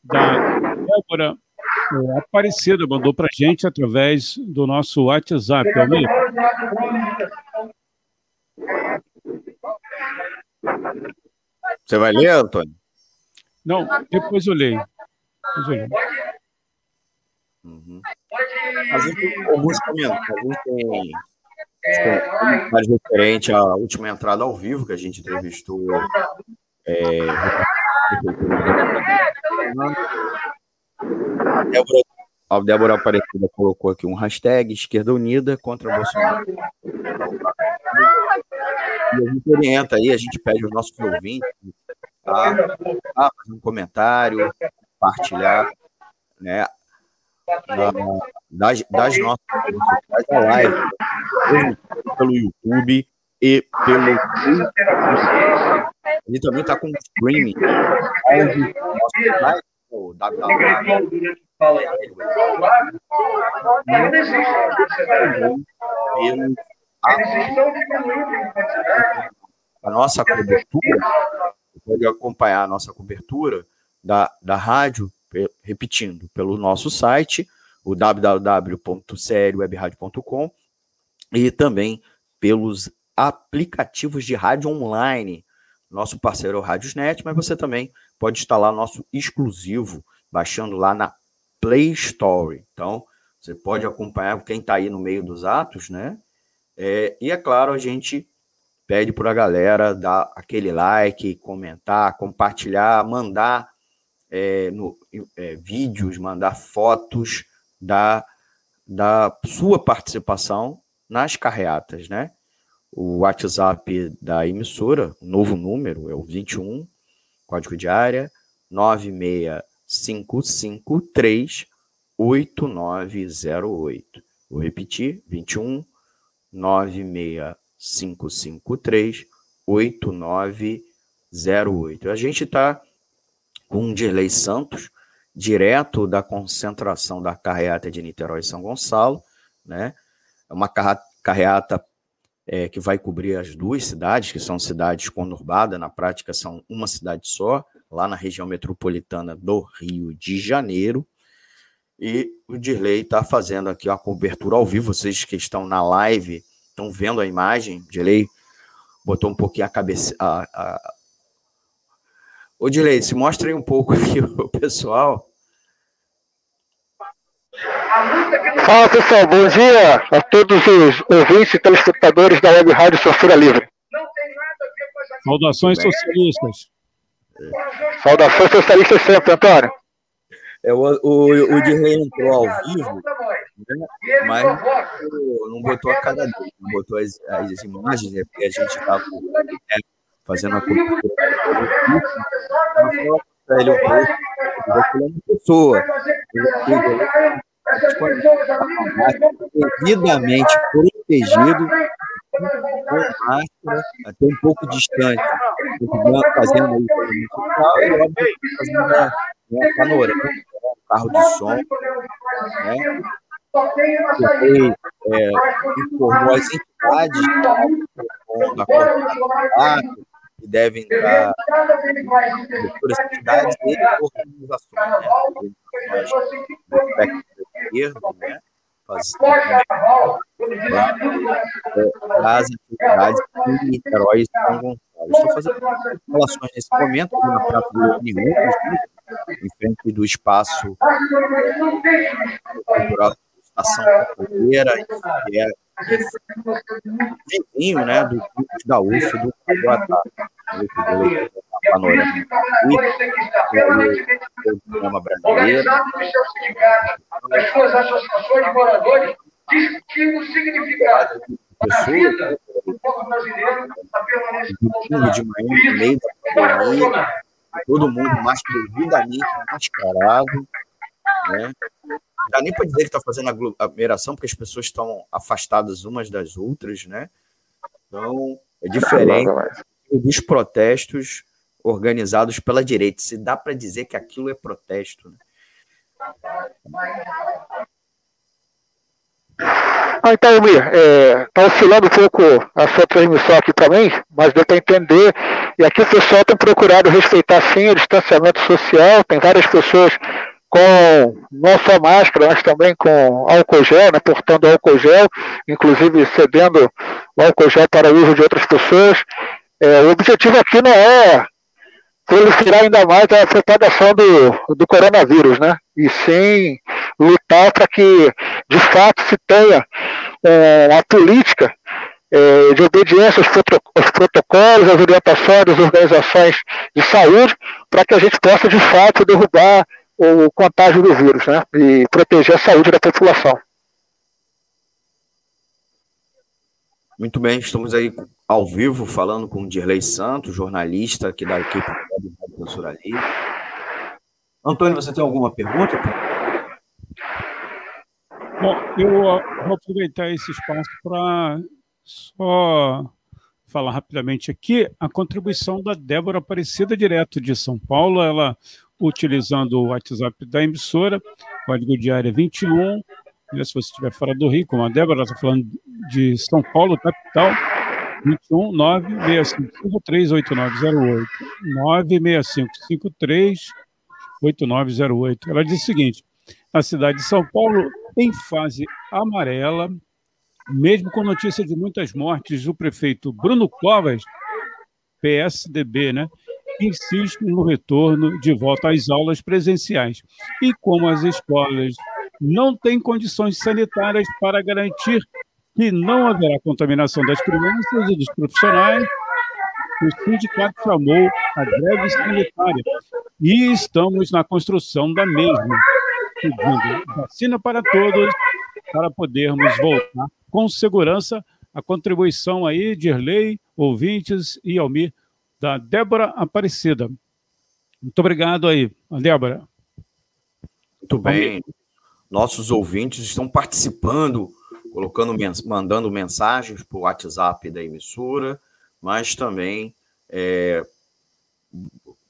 S3: da Débora é, Aparecida, mandou para gente através do nosso WhatsApp. Almir.
S2: Você vai ler, Antônio?
S3: Não, depois eu leio. Depois eu leio.
S2: Uhum. A gente tem alguns tem comentários referente à última entrada ao vivo que a gente entrevistou é, Débora, a Débora Aparecida colocou aqui um hashtag Esquerda Unida contra Bolsonaro. E a gente orienta aí, a gente pede aos nossos ouvintes a, a fazer um comentário, compartilhar, né? Na, das, das nossas da live, pelo YouTube e pelo ele também está com streaming. O www. A nossa cobertura, pode acompanhar a nossa cobertura da, da rádio, repetindo, pelo nosso site, o www.crwebradio.com e também pelos aplicativos de rádio online. Nosso parceiro é o Radiosnet, mas você também pode instalar nosso exclusivo, baixando lá na Play Store. Então, você pode acompanhar quem está aí no meio dos atos, né? É, e é claro, a gente pede para a galera dar aquele like, comentar, compartilhar, mandar é, no, é, vídeos, mandar fotos da, da sua participação nas carreatas, né? o WhatsApp da emissora, o novo número, é o 21, código de área 96553 8908. Vou repetir, 21 96553 8908. A gente está com o Dirley Santos, direto da concentração da carreata de Niterói e São Gonçalo, né? É uma carreata é, que vai cobrir as duas cidades, que são cidades conurbadas, na prática são uma cidade só, lá na região metropolitana do Rio de Janeiro. E o Dirley está fazendo aqui a cobertura ao vivo. Vocês que estão na live estão vendo a imagem. Dirley botou um pouquinho a cabeça. A, a... Ô, Dirley, se mostra aí um pouco aqui o pessoal.
S5: Fala pessoal, bom dia a todos os ouvintes e telespectadores da Web Rádio Censura Livre.
S3: Saudações socialistas.
S5: Saudações socialistas sempre, Antônio.
S2: É, o, o, o Dirley entrou ao vivo, né? mas não botou a cara dele, não botou as, as imagens, né? porque a gente estava né, fazendo a pouco, ele é uma pessoa devidamente protegido, com máscara, até um pouco distante, fazendo aí fazendo uma, uma panorama, um carro de som, né? Ele é, informou as entidades da que devem entrar por cidades e organizações, né? Esquerdo, né? as atividades em Niterói e São Gonçalo. Estou fazendo relações nesse momento na Praça do Uniões, em frente do espaço cultural da Estação Capoeira, que é vizinho né, do da UF do. Panorama. E brasileiro. Das suas associações de moradores, discutindo o significado da vida do povo brasileiro, a permanência de manhã, no meio da todo mundo mais devidamente mascarado, né? Não dá nem para dizer que está fazendo aglomeração, porque as pessoas estão afastadas umas das outras, né? Então, é diferente dos protestos organizados pela direita. Se dá para dizer que aquilo é protesto. Né?
S5: Ah, então, Mir, está é, tá oscilando um pouco a sua transmissão aqui também, mas deu para entender. E aqui o pessoal tem procurado respeitar sim o distanciamento social, tem várias pessoas com não só máscara, mas também com álcool gel, né, portando álcool gel, inclusive cedendo o álcool gel para uso de outras pessoas. É, o objetivo aqui não é proliferar ainda mais a propagação do, do coronavírus, né? E sim lutar para que, de fato, se tenha é, a política é, de obediência aos, aos protocolos, às orientações das organizações de saúde, para que a gente possa, de fato, derrubar o contágio do vírus, né? E proteger a saúde da população.
S2: Muito bem, estamos aí ao vivo falando com o Dirley Santos, jornalista aqui da equipe do Censura Livre. Antônio, você tem alguma pergunta?
S3: Bom, eu vou aproveitar esse espaço para só falar rapidamente aqui a contribuição da Débora Aparecida, direto de São Paulo. Ela utilizando o WhatsApp da emissora, código de área 21. Né, se você estiver fora do Rio, como a Débora está falando de São Paulo, capital, 21 96553 8908. 96553 8908. Ela diz o seguinte: a cidade de São Paulo, em fase amarela, mesmo com notícia de muitas mortes, o prefeito Bruno Covas, PSDB, né, insiste no retorno de volta às aulas presenciais. E como as escolas não têm condições sanitárias para garantir que não haverá contaminação das crianças e dos profissionais, o sindicato chamou a greve sanitária e estamos na construção da mesma, pedindo vacina para todos para podermos voltar com segurança. A contribuição aí de Erlei, ouvintes e Almir da Débora Aparecida. Muito obrigado aí, Débora.
S2: Muito bem. Nossos ouvintes estão participando, colocando, mandando mensagens para o WhatsApp da emissora, mas também é,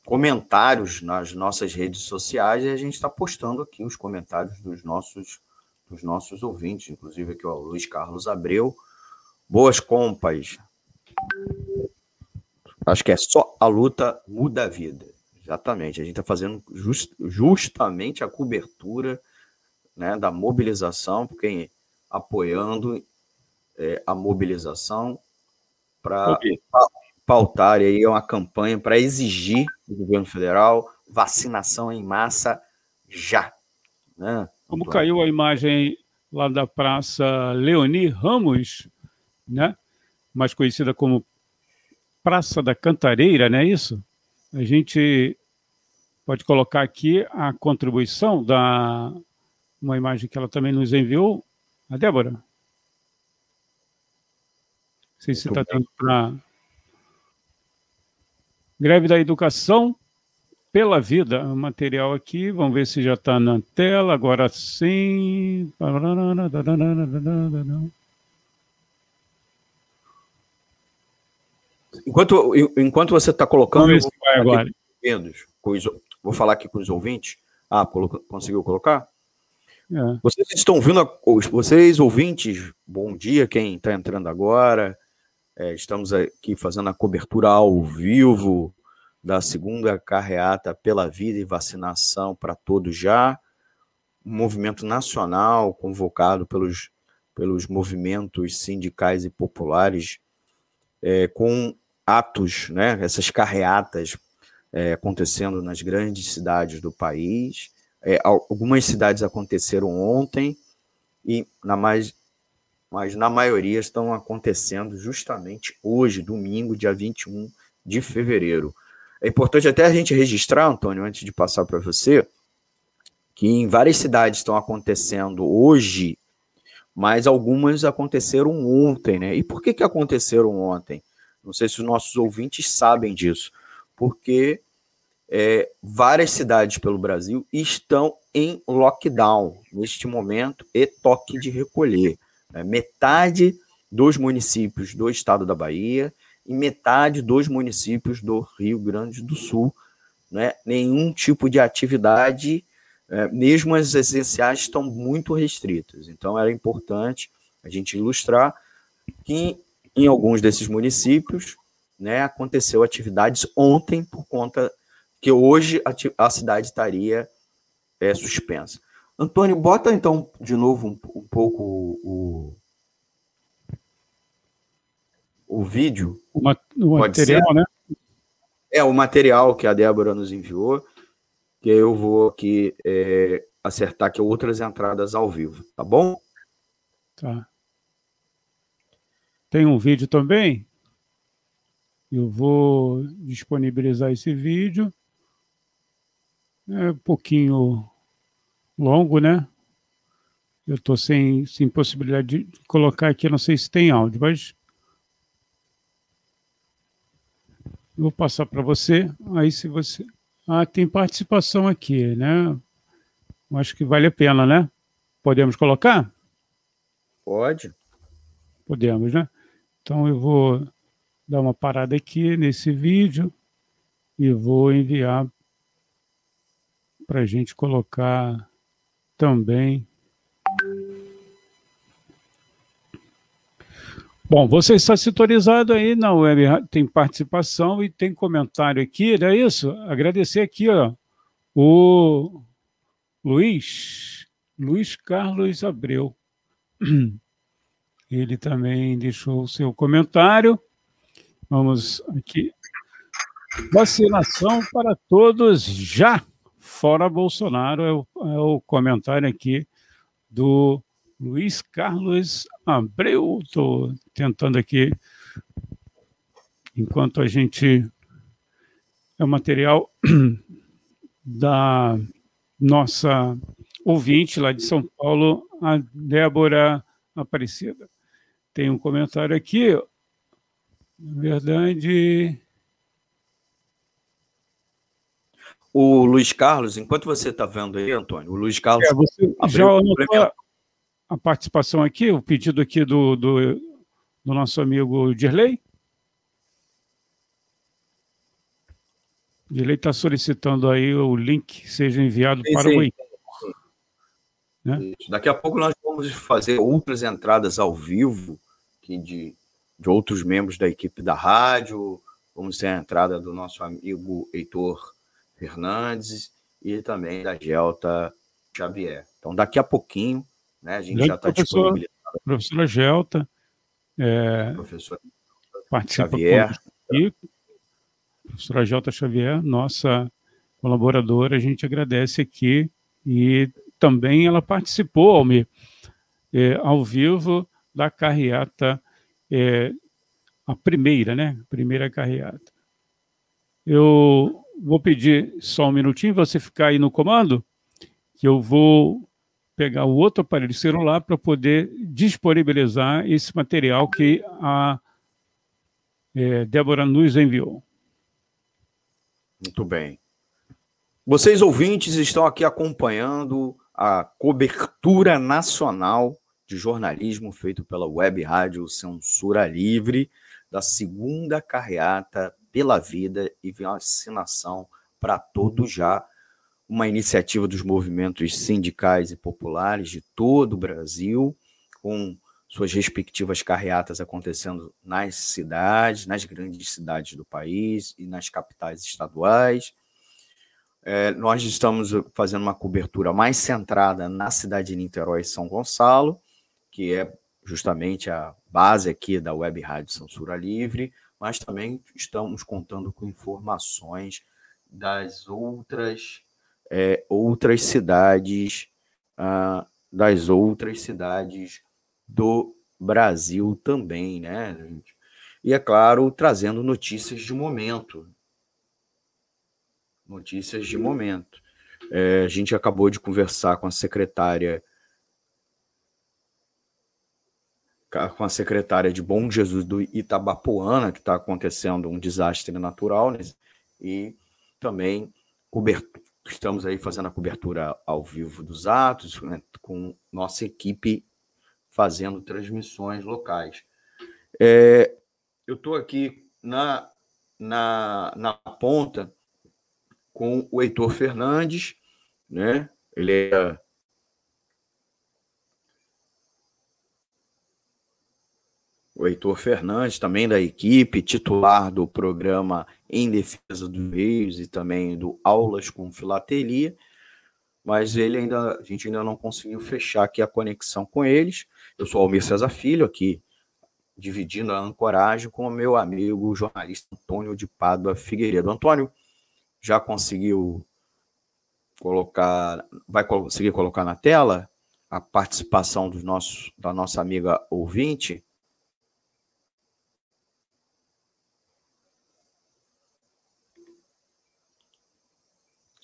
S2: comentários nas nossas redes sociais e a gente está postando aqui os comentários dos nossos, dos nossos ouvintes, inclusive aqui o Luiz Carlos Abreu. Boas compas. Acho que é só a luta muda a vida. Exatamente. A gente está fazendo just, justamente a cobertura né, da mobilização, porque apoiando é, a mobilização para pautar aí uma campanha para exigir do governo federal vacinação em massa já. Né?
S3: Como caiu a imagem lá da Praça Leoni Ramos, né? mais conhecida como Praça da Cantareira, não é isso? A gente pode colocar aqui a contribuição da uma imagem que ela também nos enviou, a Débora. Não sei se está dando para. Greve da Educação pela Vida, o material aqui, vamos ver se já está na tela, agora sim.
S2: Enquanto, enquanto você está colocando. Vamos ver se vai agora. Vou falar aqui com os ouvintes. Ah, conseguiu colocar? É. Vocês estão ouvindo, vocês ouvintes, bom dia, quem está entrando agora. É, estamos aqui fazendo a cobertura ao vivo da segunda carreata pela vida e vacinação para todos já. Um movimento nacional convocado pelos, pelos movimentos sindicais e populares é, com atos, né, essas carreatas é, acontecendo nas grandes cidades do país. É, algumas cidades aconteceram ontem, e na mais, mas na maioria estão acontecendo justamente hoje, domingo, dia 21 de fevereiro. É importante até a gente registrar, Antônio, antes de passar para você, que em várias cidades estão acontecendo hoje, mas algumas aconteceram ontem, né? E por que, que aconteceram ontem? Não sei se os nossos ouvintes sabem disso, porque é, várias cidades pelo Brasil estão em lockdown neste momento e toque de recolher. Né? Metade dos municípios do estado da Bahia em metade dos municípios do Rio Grande do Sul, né? nenhum tipo de atividade, é, mesmo as essenciais, estão muito restritas. Então, era importante a gente ilustrar que em alguns desses municípios né, aconteceu atividades ontem por conta que hoje a, a cidade estaria é, suspensa. Antônio, bota então de novo um, um pouco o, o vídeo.
S3: O, ma o material, né?
S2: É, o material que a Débora nos enviou, que eu vou aqui é, acertar aqui outras entradas ao vivo, tá bom?
S3: Tá. Tem um vídeo também? Eu vou disponibilizar esse vídeo. É um pouquinho longo, né? Eu estou sem, sem possibilidade de colocar aqui, não sei se tem áudio, mas vou passar para você. Aí se você. Ah, tem participação aqui, né? Acho que vale a pena, né? Podemos colocar?
S2: Pode.
S3: Podemos, né? Então eu vou dar uma parada aqui nesse vídeo e vou enviar para a gente colocar também. Bom, você está sintonizado aí na web, tem participação e tem comentário aqui, não é isso? Agradecer aqui, ó, o Luiz, Luiz Carlos Abreu. Ele também deixou o seu comentário. Vamos aqui. Vacinação para todos já, fora Bolsonaro, é o, é o comentário aqui do Luiz Carlos Abreu. Estou tentando aqui, enquanto a gente. É o material da nossa ouvinte lá de São Paulo, a Débora Aparecida. Tem um comentário aqui, na verdade.
S2: O Luiz Carlos, enquanto você está vendo aí, Antônio, o Luiz Carlos. É,
S3: você já anotou a participação aqui, o pedido aqui do, do, do nosso amigo Dirley? Dirley está solicitando aí o link seja enviado sim, para sim. o Heitor.
S2: Né? Daqui a pouco nós vamos fazer outras entradas ao vivo aqui de de outros membros da equipe da rádio, vamos ter a entrada do nosso amigo Heitor Fernandes e também da Gelta Xavier. Então, daqui a pouquinho, né, a gente Grande já está disponibilizando.
S3: Professora Gelta, é,
S2: professora
S3: participa Xavier. Aqui. Professora Gelta Xavier, nossa colaboradora, a gente agradece aqui e também ela participou, Almir, é, ao vivo da carreata é, a primeira, né? Primeira carreata. Eu vou pedir só um minutinho, você ficar aí no comando, que eu vou pegar o outro aparelho celular para poder disponibilizar esse material que a é, Débora nos enviou.
S2: Muito bem. Vocês ouvintes estão aqui acompanhando a cobertura nacional de jornalismo feito pela Web Rádio Censura Livre, da segunda carreata pela vida e vacinação para todos já, uma iniciativa dos movimentos sindicais e populares de todo o Brasil, com suas respectivas carreatas acontecendo nas cidades, nas grandes cidades do país e nas capitais estaduais. É, nós estamos fazendo uma cobertura mais centrada na cidade de Niterói e São Gonçalo, que é justamente a base aqui da Web Rádio Censura Livre, mas também estamos contando com informações das outras é, outras cidades ah, das outras cidades do Brasil também, né? E é claro, trazendo notícias de momento. Notícias de momento. É, a gente acabou de conversar com a secretária com a secretária de Bom Jesus do Itabapoana, que está acontecendo um desastre natural, né? e também estamos aí fazendo a cobertura ao vivo dos atos, né? com nossa equipe fazendo transmissões locais. É, eu estou aqui na, na, na ponta com o Heitor Fernandes, né? Ele é o Heitor Fernandes, também da equipe, titular do programa Em Defesa dos Reis e também do Aulas com Filatelia, mas ele ainda, a gente ainda não conseguiu fechar aqui a conexão com eles. Eu sou Almir César Filho, aqui dividindo a ancoragem com o meu amigo jornalista Antônio de Pádua Figueiredo. Antônio, já conseguiu colocar, vai conseguir colocar na tela a participação dos nossos, da nossa amiga ouvinte?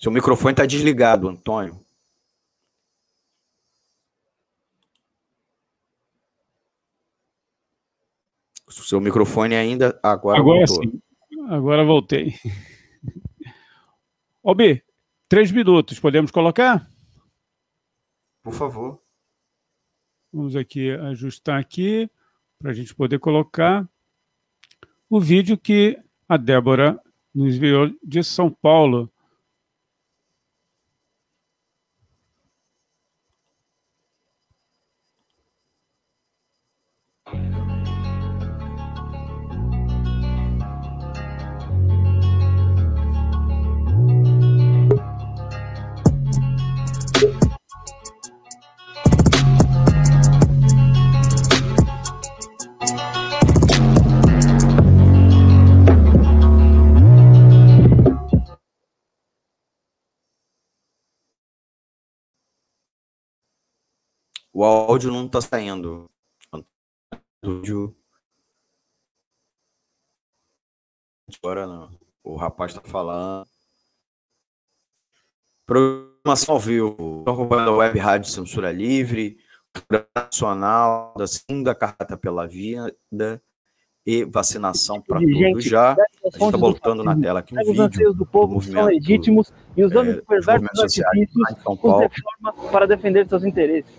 S2: Seu microfone está desligado, Antônio. Seu microfone ainda agora.
S3: Agora voltou. sim. Agora voltei. Obi, três minutos, podemos colocar?
S2: Por favor.
S3: Vamos aqui ajustar aqui para a gente poder colocar o vídeo que a Débora nos enviou de São Paulo
S2: O áudio não está saindo. Áudio. Agora não. O rapaz está falando. Programação ao vivo. Estou acompanhando a Web Rádio Censura Livre, Nacional da Segunda Carta pela Vida e Vacinação para todos já. A gente está voltando na tela aqui um vídeo. Os
S6: anseios do povo do são legítimos e usando é, perversos artifícios, os para defender seus interesses.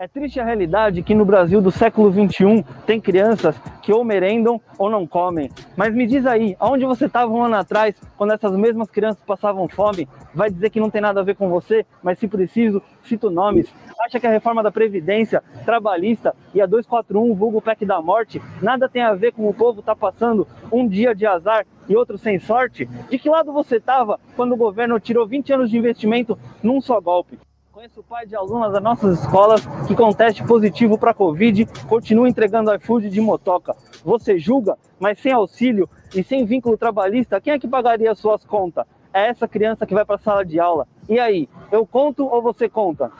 S6: É triste a realidade que no Brasil do século XXI tem crianças que ou merendam ou não comem. Mas me diz aí, aonde você estava um ano atrás, quando essas mesmas crianças passavam fome? Vai dizer que não tem nada a ver com você, mas se preciso, cito nomes. Acha que a reforma da Previdência, trabalhista e a 241, vulgo PEC da morte, nada tem a ver com o povo tá passando um dia de azar e outro sem sorte? De que lado você estava quando o governo tirou 20 anos de investimento num só golpe? Conheço o pai de alunas das nossas escolas que com teste positivo para Covid continua entregando iFood de motoca. Você julga, mas sem auxílio e sem vínculo trabalhista, quem é que pagaria as suas contas? É essa criança que vai para a sala de aula. E aí, eu conto ou você conta?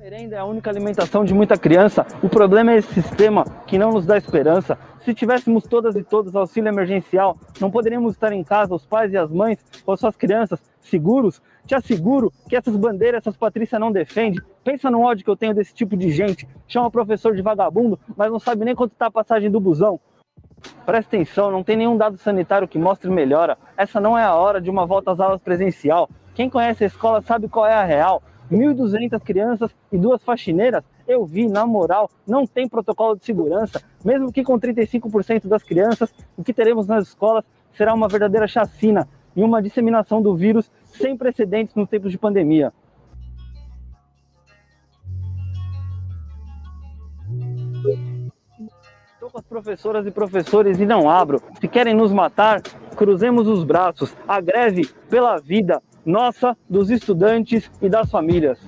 S6: Merenda é a única alimentação de muita criança. O problema é esse sistema que não nos dá esperança. Se tivéssemos todas e todos auxílio emergencial, não poderíamos estar em casa, os pais e as mães, ou suas crianças, seguros? Te asseguro que essas bandeiras, essas Patrícia não defende. Pensa no ódio que eu tenho desse tipo de gente. Chama professor de vagabundo, mas não sabe nem quanto está a passagem do busão. Presta atenção, não tem nenhum dado sanitário que mostre melhora. Essa não é a hora de uma volta às aulas presencial. Quem conhece a escola sabe qual é a real. 1.200 crianças e duas faxineiras eu vi, na moral, não tem protocolo de segurança. Mesmo que com 35% das crianças, o que teremos nas escolas será uma verdadeira chacina e uma disseminação do vírus sem precedentes nos tempos de pandemia. Estou com as professoras e professores e não abro. Se querem nos matar, cruzemos os braços. A greve pela vida nossa, dos estudantes e das famílias.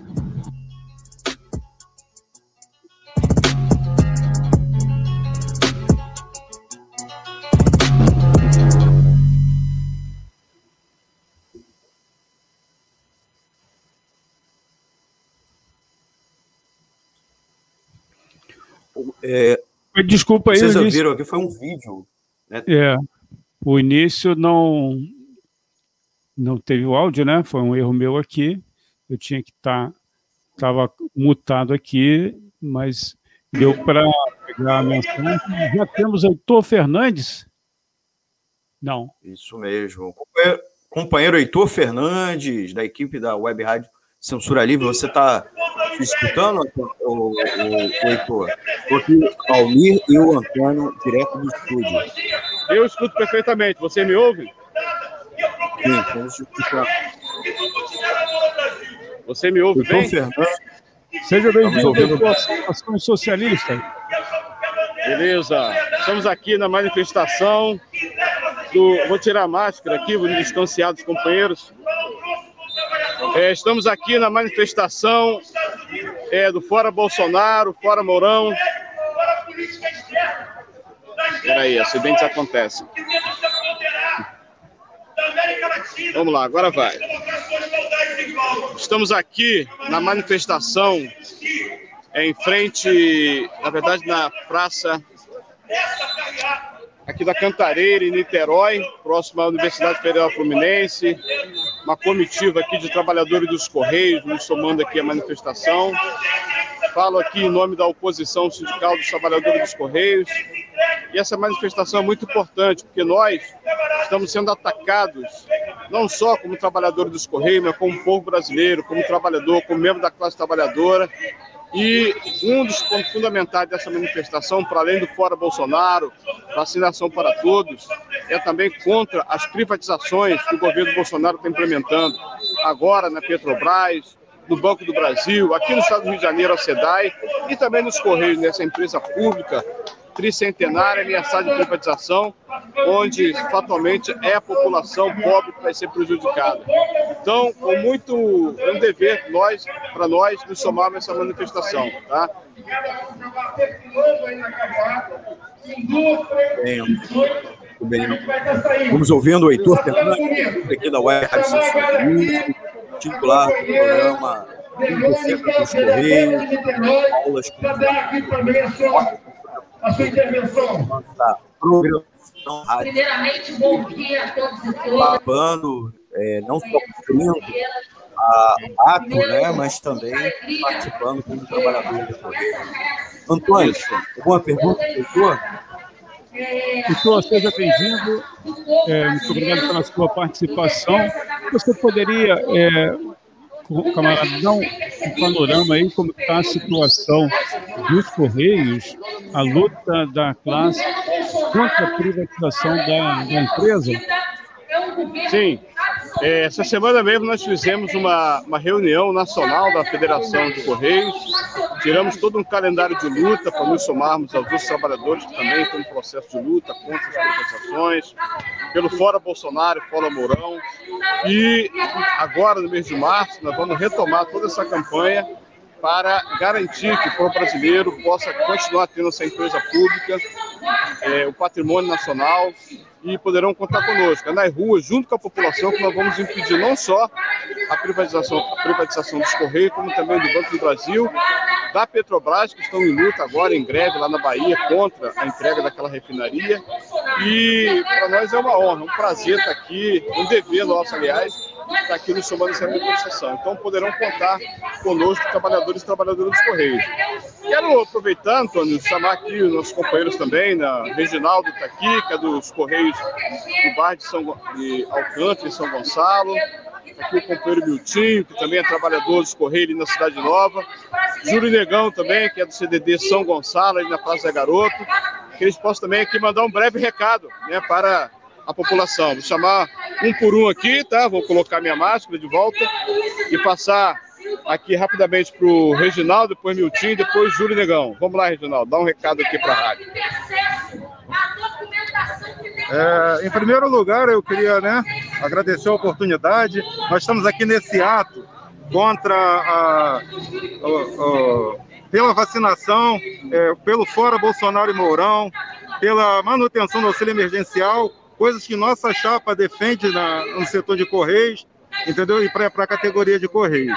S3: É, Desculpa aí.
S2: Vocês ouviram aqui, foi um vídeo.
S3: Né? É. O início não não teve o áudio, né? Foi um erro meu aqui. Eu tinha que estar tá, estava mutado aqui, mas deu para pegar a mensagem. Já temos Heitor Fernandes? Não.
S2: Isso mesmo. Companheiro Heitor Fernandes, da equipe da Web Rádio Censura Livre, você está escutando, o, o, o Heitor? Porque Almir e o Antônio, direto do estúdio.
S7: Eu escuto perfeitamente. Você me ouve?
S2: Escutando.
S7: Você me ouve bem?
S3: Fernando. Seja bem-vindo às ações socialistas.
S7: Beleza. Estamos aqui na manifestação do. Vou tirar a máscara aqui, vou me distanciar dos companheiros. É, estamos aqui na manifestação é, do Fora Bolsonaro, Fora Mourão. Peraí, acidentes acontecem. Vamos lá, agora vai. Estamos aqui na manifestação em frente, na verdade, na praça aqui da Cantareira, em Niterói, próximo à Universidade Federal Fluminense. Uma comitiva aqui de trabalhadores dos Correios, nos somando aqui a manifestação. Falo aqui em nome da oposição sindical dos trabalhadores dos Correios. E essa manifestação é muito importante, porque nós estamos sendo atacados, não só como trabalhadores dos Correios, mas como povo brasileiro, como trabalhador, como membro da classe trabalhadora. E um dos pontos fundamentais dessa manifestação, para além do Fora Bolsonaro, vacinação para todos, é também contra as privatizações que o governo Bolsonaro está implementando agora na Petrobras, no Banco do Brasil, aqui no estado do Rio de Janeiro, a SEDAI, e também nos Correios, nessa empresa pública tricentenária, ameaçada de privatização, onde fatalmente é a população pobre que vai ser prejudicada. Então, com muito é um dever nós, para nós, nos somarmos essa manifestação, tá?
S2: Bem, bem. Vamos ouvindo o Heitor Fernandes, aqui da Web titular do programa dos Correios, aulas com a sua intervenção. Primeiramente, bom dia a todos e todas. Babando, é, não só cumprindo a ato, né, mas também participando como trabalhador do Correio. Antônio, alguma pergunta, doutor?
S3: Doutor, seja bem-vindo. É, muito obrigado pela sua participação. Você poderia é, camarada, dá um, um panorama aí como está a situação dos Correios, a luta da classe contra a privatização da, da empresa?
S7: Sim. É, essa semana mesmo nós fizemos uma, uma reunião nacional da Federação de Correios, tiramos todo um calendário de luta para nos somarmos aos outros trabalhadores que também estão em processo de luta contra as privatizações, pelo Fora Bolsonaro, Fora Mourão. E agora, no mês de março, nós vamos retomar toda essa campanha para garantir que o brasileiro possa continuar tendo essa empresa pública, é, o patrimônio nacional e poderão contar conosco. É nas ruas, junto com a população, que nós vamos impedir não só a privatização, a privatização dos Correios, como também do Banco do Brasil, da Petrobras, que estão em luta agora, em greve lá na Bahia, contra a entrega daquela refinaria. E para nós é uma honra, um prazer estar aqui, um dever nosso, aliás, aqui no somando essa negociação. Então poderão contar conosco, trabalhadores e trabalhadoras dos Correios. Quero aproveitar, Antônio, chamar aqui os nossos companheiros também, na Reginaldo está aqui, que é dos Correios do bairro de, São, de Alcântara, em São Gonçalo. Aqui o companheiro Miltinho, que também é trabalhador dos Correios ali na Cidade Nova. Júlio Negão também, que é do CDD São Gonçalo, ali na Praça da Garoto. Que eles possam também aqui mandar um breve recado né, para a população. Vou chamar um por um aqui, tá? Vou colocar minha máscara de volta e passar aqui rapidamente para o Reginaldo, depois Miltinho, depois Júlio Negão. Vamos lá, Reginaldo, dá um recado aqui para a rádio.
S8: É, em primeiro lugar, eu queria né, agradecer a oportunidade. Nós estamos aqui nesse ato contra a, a, a pela vacinação, é, pelo Fora Bolsonaro e Mourão, pela manutenção do auxílio emergencial, coisas que nossa chapa defende na, no setor de Correios, entendeu? E para a categoria de Correios.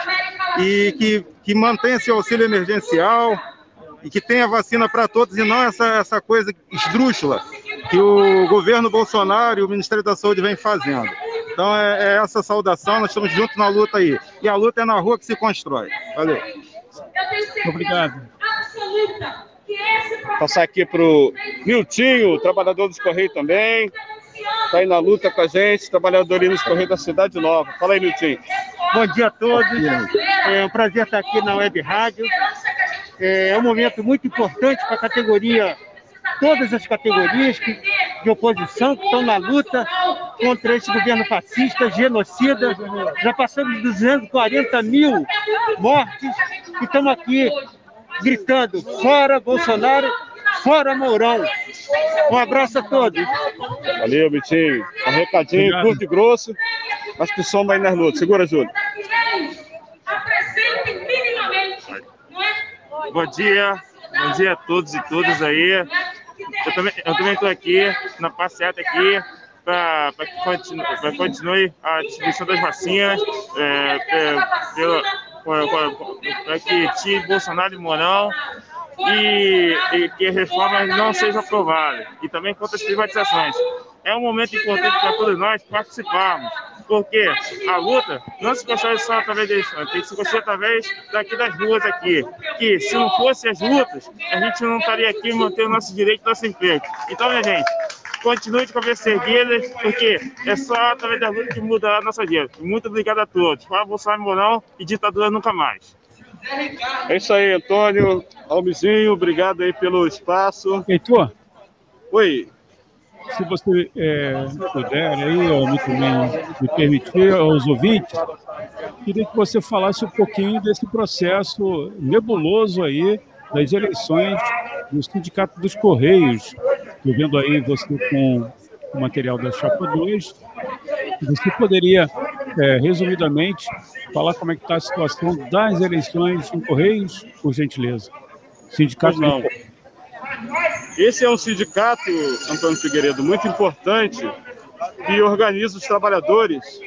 S8: E que, que mantenha esse auxílio emergencial e que tenha vacina para todos e não essa, essa coisa esdrúxula que o governo Bolsonaro e o Ministério da Saúde vem fazendo. Então é, é essa saudação, nós estamos juntos na luta aí. E a luta é na rua que se constrói. Valeu.
S3: Obrigado.
S7: Passar aqui para o Miltinho, trabalhador dos Correios também. Está aí na luta com a gente, trabalhador nos Correios da Cidade Nova. Fala aí, Milton.
S9: Bom dia a todos. É um prazer estar aqui na Web Rádio. É um momento muito importante para a categoria, todas as categorias que, de oposição que estão na luta contra esse governo fascista, genocida. Já passamos de 240 mil mortes e estamos aqui gritando: fora Bolsonaro, fora Mourão. Um abraço a todos.
S7: Valeu, Bitinho. Um recadinho Obrigado. curto e grosso, mas que soma aí nas lutas. Segura, Júlio.
S10: Bom dia, bom dia a todos e todas aí. Eu também estou aqui na passeata aqui para que continue, continue a distribuição das vacinas, é, para que tire Bolsonaro e Mourão e, e que a reforma não seja aprovada, e também contra as privatizações. É um momento importante para todos nós participarmos, porque a luta não se constrói só através da eleição, tem que se construir através daqui das ruas aqui. Que se não fossem as lutas, a gente não estaria aqui mantendo nosso direito, nosso emprego. Então, minha gente, continue de cabeça erguida, porque é só através da luta que muda a nossa vida. Muito obrigado a todos. Fala Bolsonaro Morão e ditadura nunca mais.
S7: É isso aí, Antônio. Almizinho, obrigado aí pelo espaço.
S3: Heitor?
S7: Oi.
S3: Se você é, puder aí, me, também, me permitir, aos ouvintes, queria que você falasse um pouquinho desse processo nebuloso aí das eleições no Sindicato dos Correios. Estou vendo aí você com o material da Chapa 2. Você poderia, é, resumidamente, falar como é que está a situação das eleições em Correios, por gentileza?
S7: Sindicato não. Esse é um sindicato, Antônio Figueiredo, muito importante que organiza os trabalhadores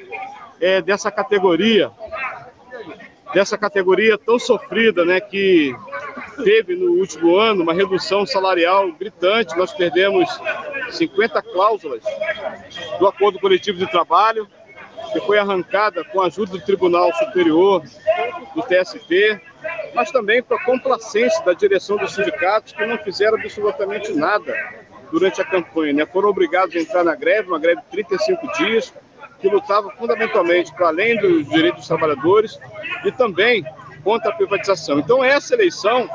S7: é, dessa categoria, dessa categoria tão sofrida, né, que teve no último ano uma redução salarial gritante. Nós perdemos 50 cláusulas do acordo coletivo de trabalho que foi arrancada com a ajuda do Tribunal Superior do TST, mas também com a complacência da direção dos sindicatos que não fizeram absolutamente nada durante a campanha. Né? Foram obrigados a entrar na greve, uma greve de 35 dias, que lutava fundamentalmente para além dos direitos dos trabalhadores e também contra a privatização. Então, essa eleição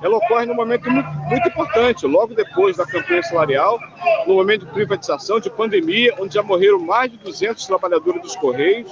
S7: ela ocorre num momento muito, muito, importante, logo depois da campanha salarial, no momento de privatização, de pandemia, onde já morreram mais de 200 trabalhadores dos Correios,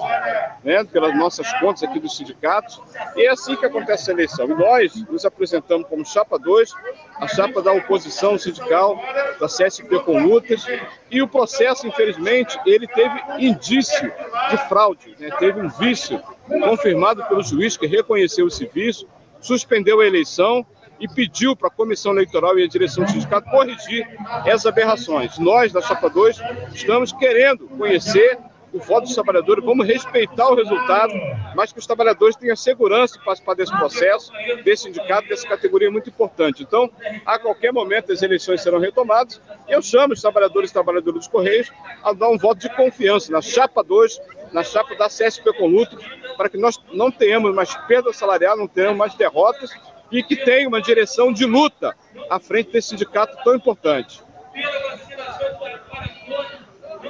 S7: né, pelas nossas contas aqui dos sindicatos. E é assim que acontece a eleição. E nós nos apresentamos como chapa 2, a chapa da oposição sindical, da CSP com lutas, e o processo, infelizmente, ele teve indício de fraude, né, teve um vício confirmado pelo juiz que reconheceu esse vício, suspendeu a eleição e pediu para a comissão eleitoral e a direção do sindicato corrigir essas aberrações. Nós, da Chapa 2, estamos querendo conhecer o voto dos trabalhadores, vamos respeitar o resultado, mas que os trabalhadores tenham segurança de participar desse processo, desse sindicato, dessa categoria muito importante. Então, a qualquer momento as eleições serão retomadas eu chamo os trabalhadores e trabalhadoras dos Correios a dar um voto de confiança na Chapa 2, na chapa da CSP com luto, para que nós não tenhamos mais perda salarial, não tenhamos mais derrotas e que tenha uma direção de luta à frente desse sindicato tão importante.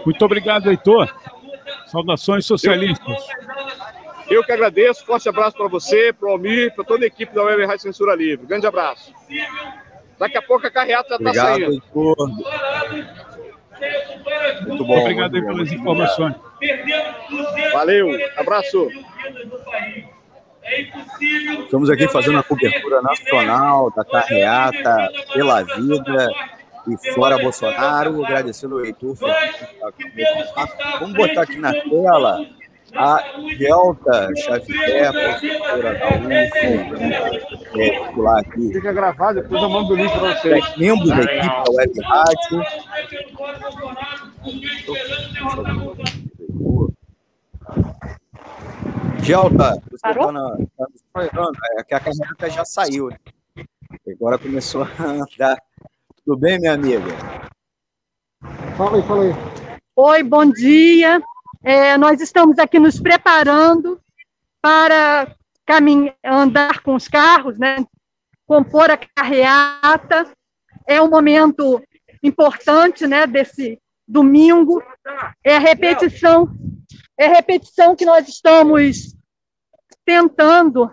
S3: Muito obrigado, Heitor. Saudações socialistas.
S7: Eu que agradeço. Forte abraço para você, para o Almir, para toda a equipe da Web Rádio Censura Livre. Grande abraço. Daqui a pouco a carreata já está saindo. Heitor.
S3: Muito bom. Obrigado muito pelas bom. informações.
S7: Valeu, abraço.
S2: Estamos aqui fazendo a cobertura nacional da carreata pela vida e fora Bolsonaro. Agradecendo o Heitor. Vamos botar aqui na tela a Delta Xavier, professora da UF, é, titular aqui.
S7: Fica gravado, depois eu mando o link para vocês.
S2: É, membro da equipe da Web Rádio. Gelta, você está na, tá é que a caminhoneta já saiu. Né? Agora começou a andar. Tudo bem, minha amiga?
S11: Fala aí, fala aí. Oi, bom dia. É, nós estamos aqui nos preparando para caminhar, andar com os carros, né? compor a carreata. É um momento importante né, desse, domingo. É a repetição, é a repetição que nós estamos tentando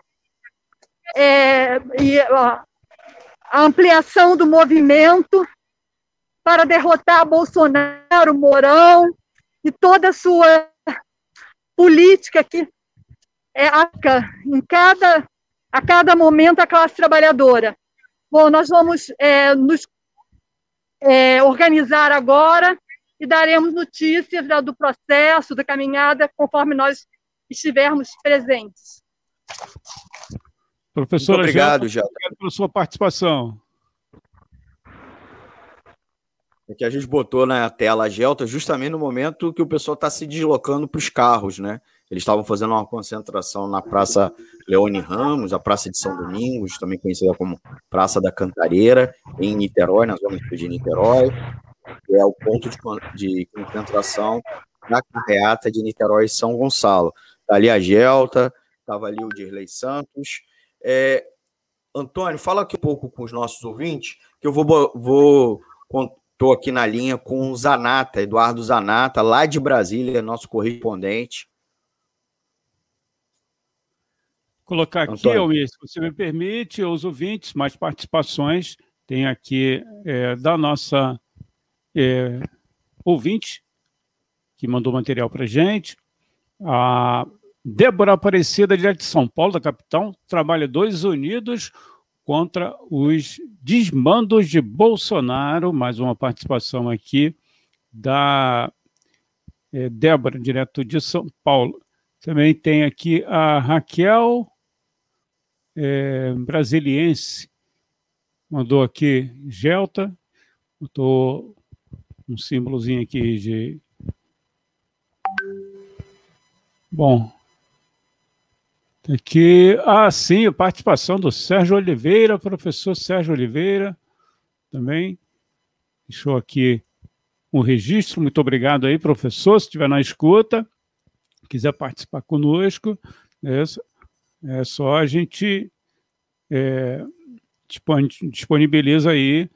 S11: é, e, ó, a ampliação do movimento para derrotar Bolsonaro, Mourão e toda a sua política que é em cada a cada momento a classe trabalhadora. Bom, nós vamos é, nos é, organizar agora e daremos notícias do processo, da caminhada, conforme nós estivermos presentes.
S3: Professora Muito obrigado, Gelta, obrigado pela sua participação.
S2: É que a gente botou na tela a Gelta justamente no momento que o pessoal está se deslocando para os carros, né? Eles estavam fazendo uma concentração na Praça Leone Ramos, a Praça de São Domingos, também conhecida como Praça da Cantareira, em Niterói, na zona de Niterói, que é o ponto de, de concentração da carreata de Niterói e São Gonçalo. Está ali a Gelta, estava ali o Dirley Santos. É, Antônio, fala aqui um pouco com os nossos ouvintes, que eu vou, vou estou aqui na linha com o Zanata, Eduardo Zanata, lá de Brasília, nosso correspondente.
S3: colocar aqui, Almir, se você me permite, os ouvintes, mais participações, tem aqui é, da nossa é, ouvinte, que mandou material para gente, a Débora Aparecida, direto de São Paulo, da capital, Trabalhadores Unidos contra os desmandos de Bolsonaro, mais uma participação aqui da é, Débora, direto de São Paulo. Também tem aqui a Raquel é, brasiliense, mandou aqui Gelta, botou um símbolozinho aqui de. Bom, aqui, ah, sim, a participação do Sérgio Oliveira, professor Sérgio Oliveira, também deixou aqui um registro. Muito obrigado aí, professor, se estiver na escuta, quiser participar conosco, é, é só a gente é, disponibiliza aí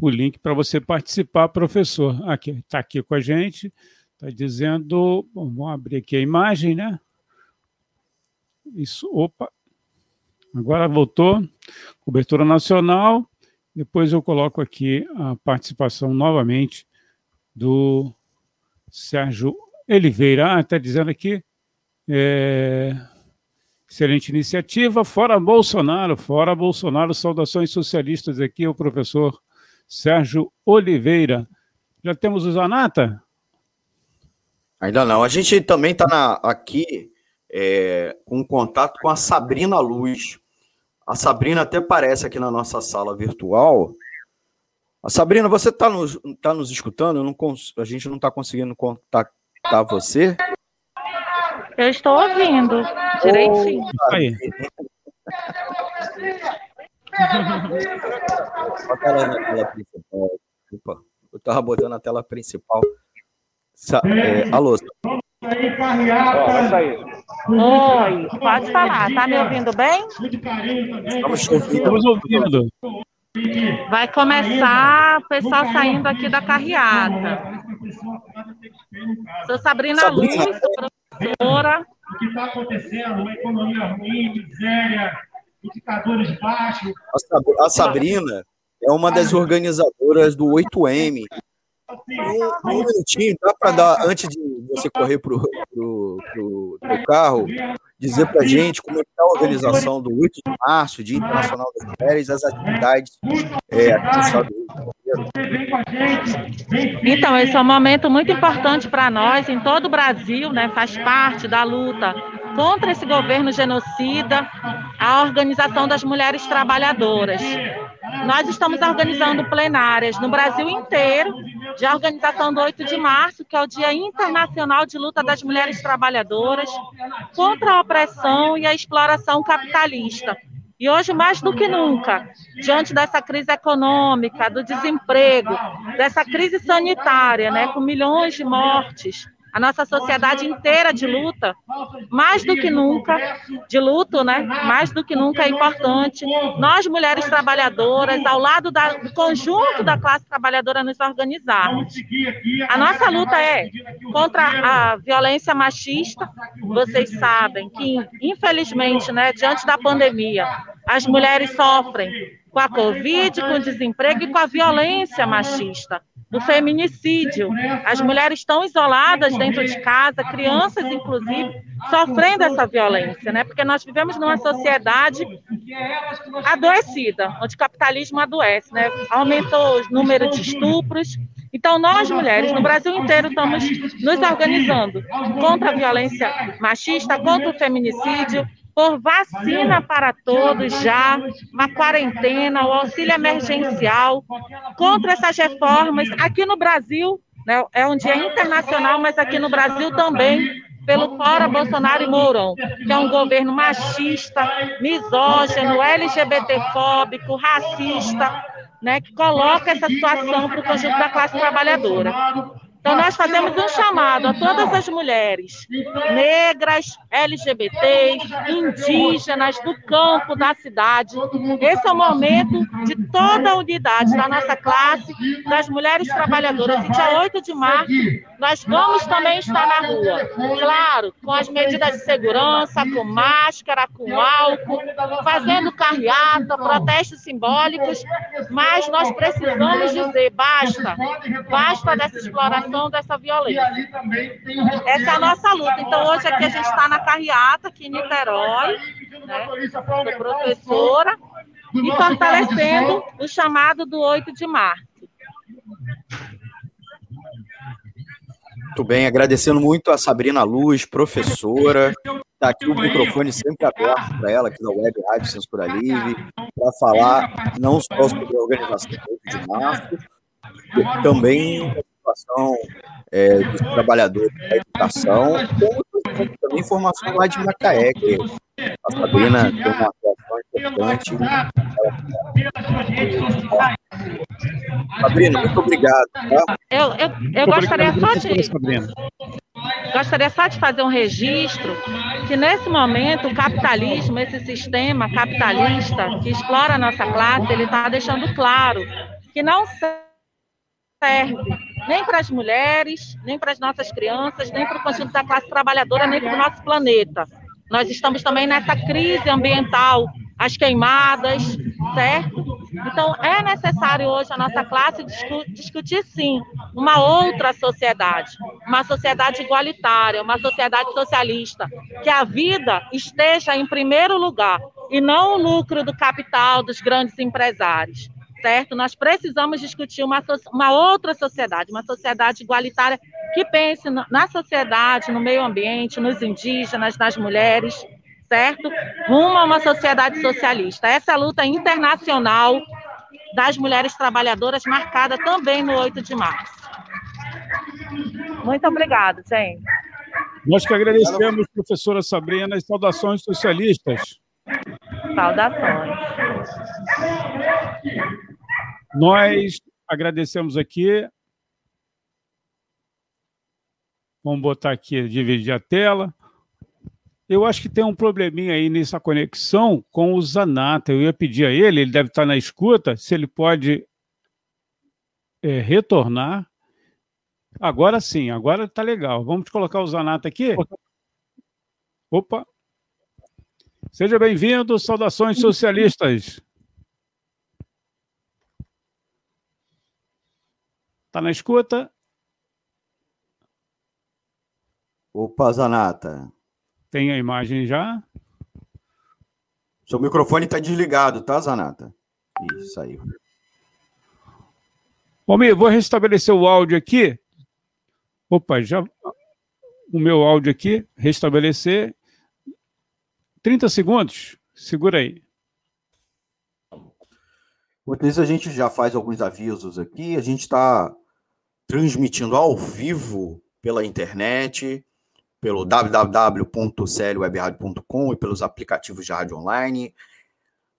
S3: o link para você participar, professor. Aqui está aqui com a gente, está dizendo, bom, vamos abrir aqui a imagem, né? Isso, opa, agora voltou, cobertura nacional. Depois eu coloco aqui a participação novamente do Sérgio Oliveira. Ah, está dizendo aqui. É, Excelente iniciativa. Fora Bolsonaro, fora Bolsonaro, saudações socialistas aqui, o professor Sérgio Oliveira. Já temos o Zanata?
S2: Ainda não. A gente também está aqui é, com contato com a Sabrina Luz. A Sabrina até aparece aqui na nossa sala virtual. A Sabrina, você está nos, tá nos escutando? Não, a gente não está conseguindo contactar você.
S12: Eu estou ouvindo direitinho. Oh, aí.
S2: Bota ela na tela principal. Opa, eu estava botando a tela principal. Sa é, alô.
S12: Oi, pode falar. Tá me ouvindo bem?
S2: Estamos ouvindo. Estamos ouvindo.
S12: Vai começar o pessoal saindo aqui da carreata. Sou Sabrina, Sabrina. Luz, professora.
S13: O que está acontecendo? Uma economia ruim, miséria, indicadores baixos.
S2: A Sabrina é uma das organizadoras do 8M. Um, um minutinho, dá para dar, antes de você correr para o carro, dizer para a gente como é está a organização do 8 de março, Dia Internacional das Mulheres, as atividades é, aqui no Estado
S12: então, esse é um momento muito importante para nós, em todo o Brasil, né? faz parte da luta contra esse governo genocida, a organização das mulheres trabalhadoras. Nós estamos organizando plenárias no Brasil inteiro, de organização do 8 de março, que é o Dia Internacional de Luta das Mulheres Trabalhadoras, contra a opressão e a exploração capitalista. E hoje, mais do que nunca, diante dessa crise econômica, do desemprego, dessa crise sanitária, né, com milhões de mortes, a nossa sociedade inteira de luta, mais do que nunca, de luto, né? Mais do que nunca é importante. Nós, mulheres trabalhadoras, ao lado da, do conjunto da classe trabalhadora, nos organizarmos. A nossa luta é contra a violência machista. Vocês sabem que, infelizmente, né, diante da pandemia, as mulheres sofrem com a Covid, com o desemprego e com a violência machista do feminicídio. As mulheres estão isoladas dentro de casa, crianças, inclusive, sofrendo essa violência, né? Porque nós vivemos numa sociedade adoecida, onde o capitalismo adoece, né? Aumentou o número de estupros. Então, nós, mulheres, no Brasil inteiro, estamos nos organizando contra a violência machista, contra o feminicídio, por vacina para todos já, uma quarentena, o auxílio emergencial, contra essas reformas. Aqui no Brasil, né, é um dia internacional, mas aqui no Brasil também, pelo Fora Bolsonaro e Mourão, que é um governo machista, misógino, LGBTfóbico, racista, né, que coloca essa situação para o conjunto da classe trabalhadora. Então, nós fazemos um chamado a todas as mulheres negras, LGBTs, indígenas, do campo, da cidade. Esse é o momento de toda a unidade da nossa classe, das mulheres trabalhadoras. E dia 8 de março, nós vamos também estar na rua. Claro, com as medidas de segurança, com máscara, com álcool, fazendo carreata, protestos simbólicos, mas nós precisamos dizer: basta, basta dessa exploração dessa violência. Essa é a nossa luta. Então, hoje aqui a gente está na carreata, aqui em Niterói, né? Professora, e fortalecendo o chamado do 8 de março.
S2: Muito bem, agradecendo muito a Sabrina Luz, professora. Está aqui o microfone sempre aberto para ela, aqui da Web Rádio Censura Livre, para falar não só sobre a organização do 8 de março, também participação é, dos trabalhadores da educação, como também formação lá de Macaé, que a Sabrina tem uma atuação importante. Sabrina, muito obrigado. Tá?
S12: Eu, eu, eu gostaria só de. Gostaria só de fazer um registro que, nesse momento, o capitalismo, esse sistema capitalista que explora a nossa classe, ele está deixando claro que não serve nem para as mulheres, nem para as nossas crianças, nem para o conjunto da classe trabalhadora, nem para o nosso planeta. Nós estamos também nessa crise ambiental, as queimadas, certo? Então, é necessário hoje a nossa classe discutir, sim, uma outra sociedade, uma sociedade igualitária, uma sociedade socialista, que a vida esteja em primeiro lugar e não o lucro do capital dos grandes empresários certo? Nós precisamos discutir uma, uma outra sociedade, uma sociedade igualitária que pense na sociedade, no meio ambiente, nos indígenas, nas mulheres, certo? Rumo a uma sociedade socialista. Essa é a luta internacional das mulheres trabalhadoras, marcada também no 8 de março. Muito obrigada, gente.
S3: Nós que agradecemos, professora Sabrina, e saudações socialistas.
S12: Saudações.
S3: Nós agradecemos aqui. Vamos botar aqui, dividir a tela. Eu acho que tem um probleminha aí nessa conexão com o Zanata. Eu ia pedir a ele, ele deve estar na escuta, se ele pode é, retornar. Agora sim, agora está legal. Vamos colocar o Zanata aqui? Opa! Seja bem-vindo, saudações socialistas. Está na escuta?
S2: Opa, Zanata.
S3: Tem a imagem já?
S2: Seu microfone está desligado, tá, Zanata? Isso, saiu.
S3: Almir, vou restabelecer o áudio aqui. Opa, já. O meu áudio aqui, restabelecer. 30 segundos. Segura aí.
S2: Isso, a gente já faz alguns avisos aqui. A gente está transmitindo ao vivo pela internet, pelo www.clwebradio.com e pelos aplicativos de rádio online.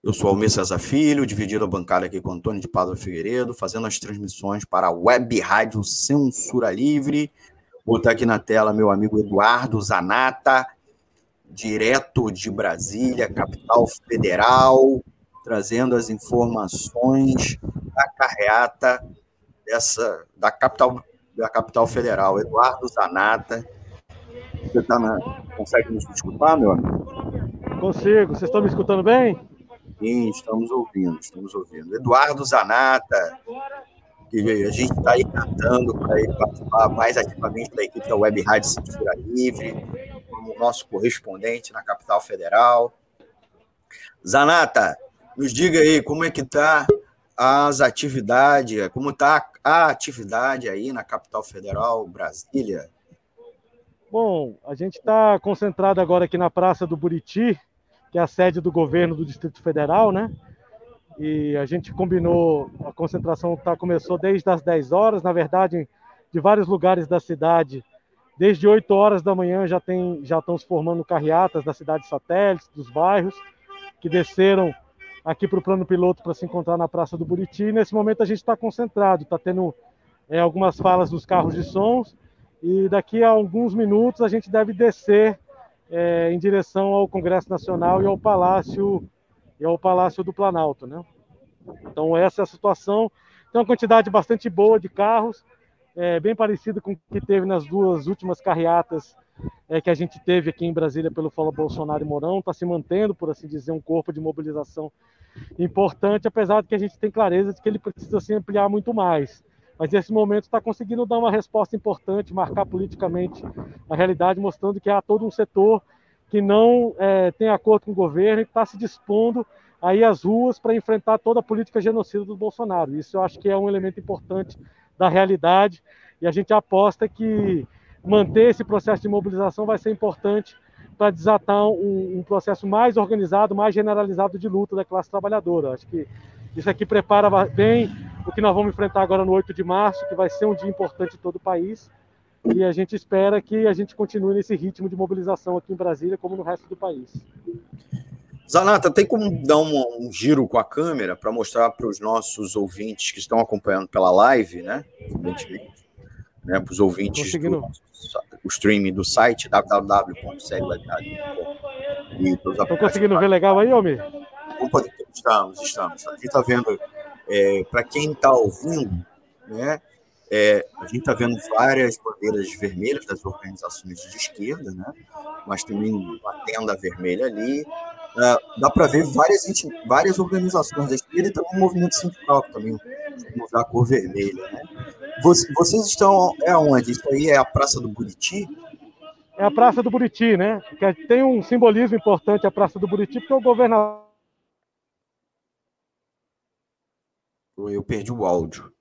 S2: Eu sou Almir César Filho, dividido a bancada aqui com Antônio de Pádua Figueiredo, fazendo as transmissões para a Web Rádio Censura Livre, botar aqui na tela meu amigo Eduardo Zanata, direto de Brasília, capital federal, trazendo as informações da carreata dessa da capital da capital federal. Eduardo Zanata, você tá na, consegue nos escutar, meu amigo?
S14: Consigo. Vocês estão me escutando bem?
S2: Sim, estamos ouvindo, estamos ouvindo. Eduardo Zanata, que a gente está aí cantando para ele participar mais ativamente da equipe da Web Rádio Cintura Livre, como nosso correspondente na capital federal. Zanata, nos diga aí como é que está as atividades, como está a atividade aí na capital federal, Brasília.
S14: Bom, a gente está concentrado agora aqui na Praça do Buriti, que é a sede do governo do Distrito Federal, né? e a gente combinou, a concentração tá, começou desde as 10 horas, na verdade, de vários lugares da cidade, desde 8 horas da manhã já, tem, já estão se formando carreatas da cidade satélites, dos bairros, que desceram aqui para o plano piloto para se encontrar na Praça do Buriti. Nesse momento a gente está concentrado, está tendo é, algumas falas dos carros de sons, e daqui a alguns minutos a gente deve descer é, em direção ao Congresso Nacional e ao Palácio e ao Palácio do Planalto, né? Então essa é a situação. Tem uma quantidade bastante boa de carros, é, bem parecido com o que teve nas duas últimas carreatas é, que a gente teve aqui em Brasília pelo Fala Bolsonaro e Mourão. Está se mantendo, por assim dizer, um corpo de mobilização importante, apesar de que a gente tem clareza de que ele precisa se ampliar muito mais. Mas nesse momento está conseguindo dar uma resposta importante, marcar politicamente a realidade, mostrando que há todo um setor que não é, tem acordo com o governo e está se dispondo aí às ruas para enfrentar toda a política genocida do Bolsonaro. Isso eu acho que é um elemento importante da realidade e a gente aposta que manter esse processo de mobilização vai ser importante para desatar um, um, processo mais organizado, mais generalizado de luta da classe trabalhadora. Acho que isso aqui prepara bem o que nós vamos enfrentar agora no 8 de março, que vai ser um dia importante em todo o país e a gente espera que a gente continue nesse ritmo de mobilização aqui em Brasília, como no resto do país.
S2: Zanata, tem como dar um, um giro com a câmera para mostrar para os nossos ouvintes que estão acompanhando pela live, né? Evidentemente, né? Para os ouvintes do o streaming do site www.segladiário.com.
S14: Estão conseguindo ver legal aí, Almir?
S2: Estamos, estamos. A gente está vendo, é, para quem está ouvindo, né? É, a gente está vendo várias bandeiras vermelhas das organizações de esquerda, né? mas também uma tenda vermelha ali. É, dá para ver várias, várias organizações da esquerda e também um movimento sindical que também usar a cor vermelha. Né? Vocês estão. É onde? Isso aí é a Praça do Buriti?
S14: É a Praça do Buriti, né? Que tem um simbolismo importante a Praça do Buriti, porque o governador.
S2: Eu perdi o áudio.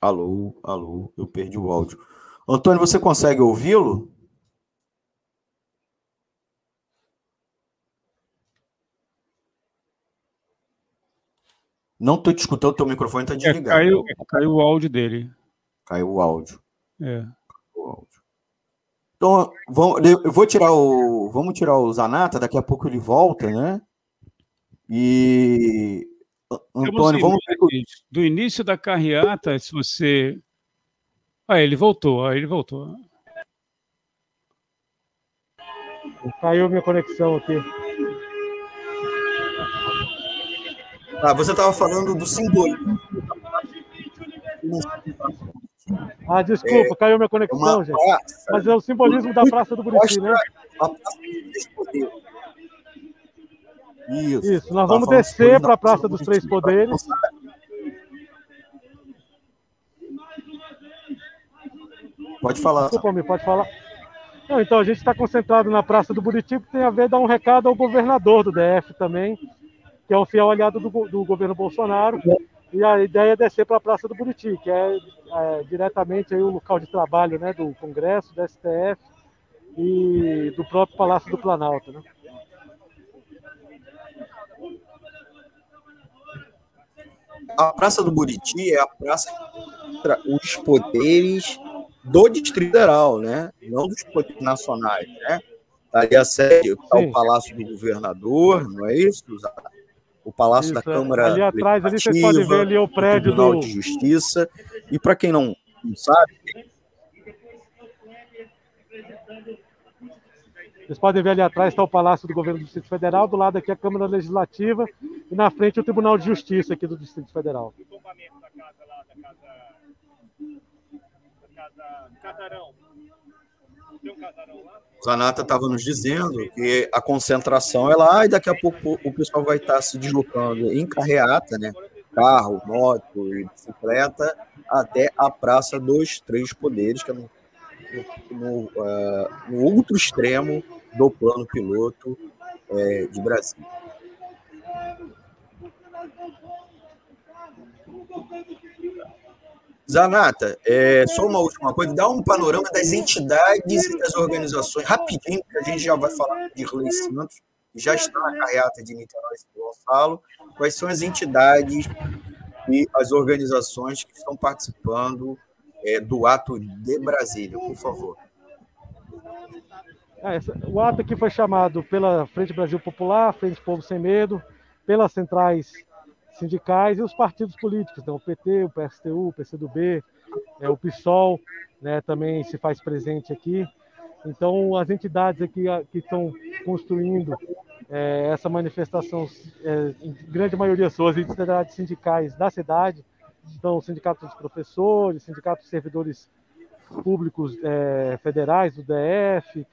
S2: Alô, alô, eu perdi o áudio. Antônio, você consegue ouvi-lo? Não estou te escutando, teu microfone está é, desligado.
S3: É, caiu, caiu o áudio dele.
S2: Caiu o áudio.
S3: É.
S2: O áudio. Então, vamos, eu vou tirar o. Vamos tirar o Zanata, daqui a pouco ele volta, né? E Antônio, vamos
S3: do início da carreata, se você. Ah, ele voltou, ah, ele voltou.
S14: Caiu minha conexão aqui.
S2: Ah, você estava falando do simbolismo.
S14: Ah, desculpa, é, caiu minha conexão, gente. Mas é o simbolismo da Praça do Buriti, né? A Praça isso. Isso, nós vamos descer para a Praça dos Três Poderes.
S2: Pode falar.
S14: Desculpa, me pode falar. Não, então, a gente está concentrado na Praça do Buriti, que tem a ver dar um recado ao governador do DF também, que é um fiel aliado do, do governo Bolsonaro. E a ideia é descer para a Praça do Buriti, que é, é, diretamente aí o local de trabalho né, do Congresso, do STF e do próprio Palácio do Planalto. Né?
S2: a Praça do Buriti é a praça que os poderes do Distrito Federal, né? Não dos poderes nacionais, né? Tá ali a sede, tá o Palácio do Governador, não é isso? O Palácio isso, da é. Câmara
S14: Ali atrás, ali vocês podem ver ali o prédio do
S2: de Justiça. E para quem não Não sabe?
S14: Vocês podem ver ali atrás está o Palácio do Governo do Distrito Federal, do lado aqui a Câmara Legislativa e na frente o Tribunal de Justiça aqui do Distrito Federal.
S2: Zanata estava nos dizendo que a concentração é lá e daqui a pouco o pessoal vai estar se deslocando em carreata, né? Carro, moto e bicicleta até a Praça dos Três Poderes, que é no, no, uh, no outro extremo do plano piloto é, de Brasília. Zanata, é, só uma última coisa, dá um panorama das entidades e das organizações, rapidinho, que a gente já vai falar de Irlei Santos, já está na carreata de Niterói e Gonçalo. Quais são as entidades e as organizações que estão participando é, do ato de Brasília, por favor?
S14: É, o ato aqui foi chamado pela Frente Brasil Popular, Frente Povo Sem Medo, pelas centrais sindicais e os partidos políticos, então o PT, o PSTU, o PCdoB, é, o PSOL, né, também se faz presente aqui. Então, as entidades aqui que estão construindo é, essa manifestação, é, em grande maioria são as entidades sindicais da cidade, então o sindicato dos professores, sindicato dos servidores públicos é, federais do DF,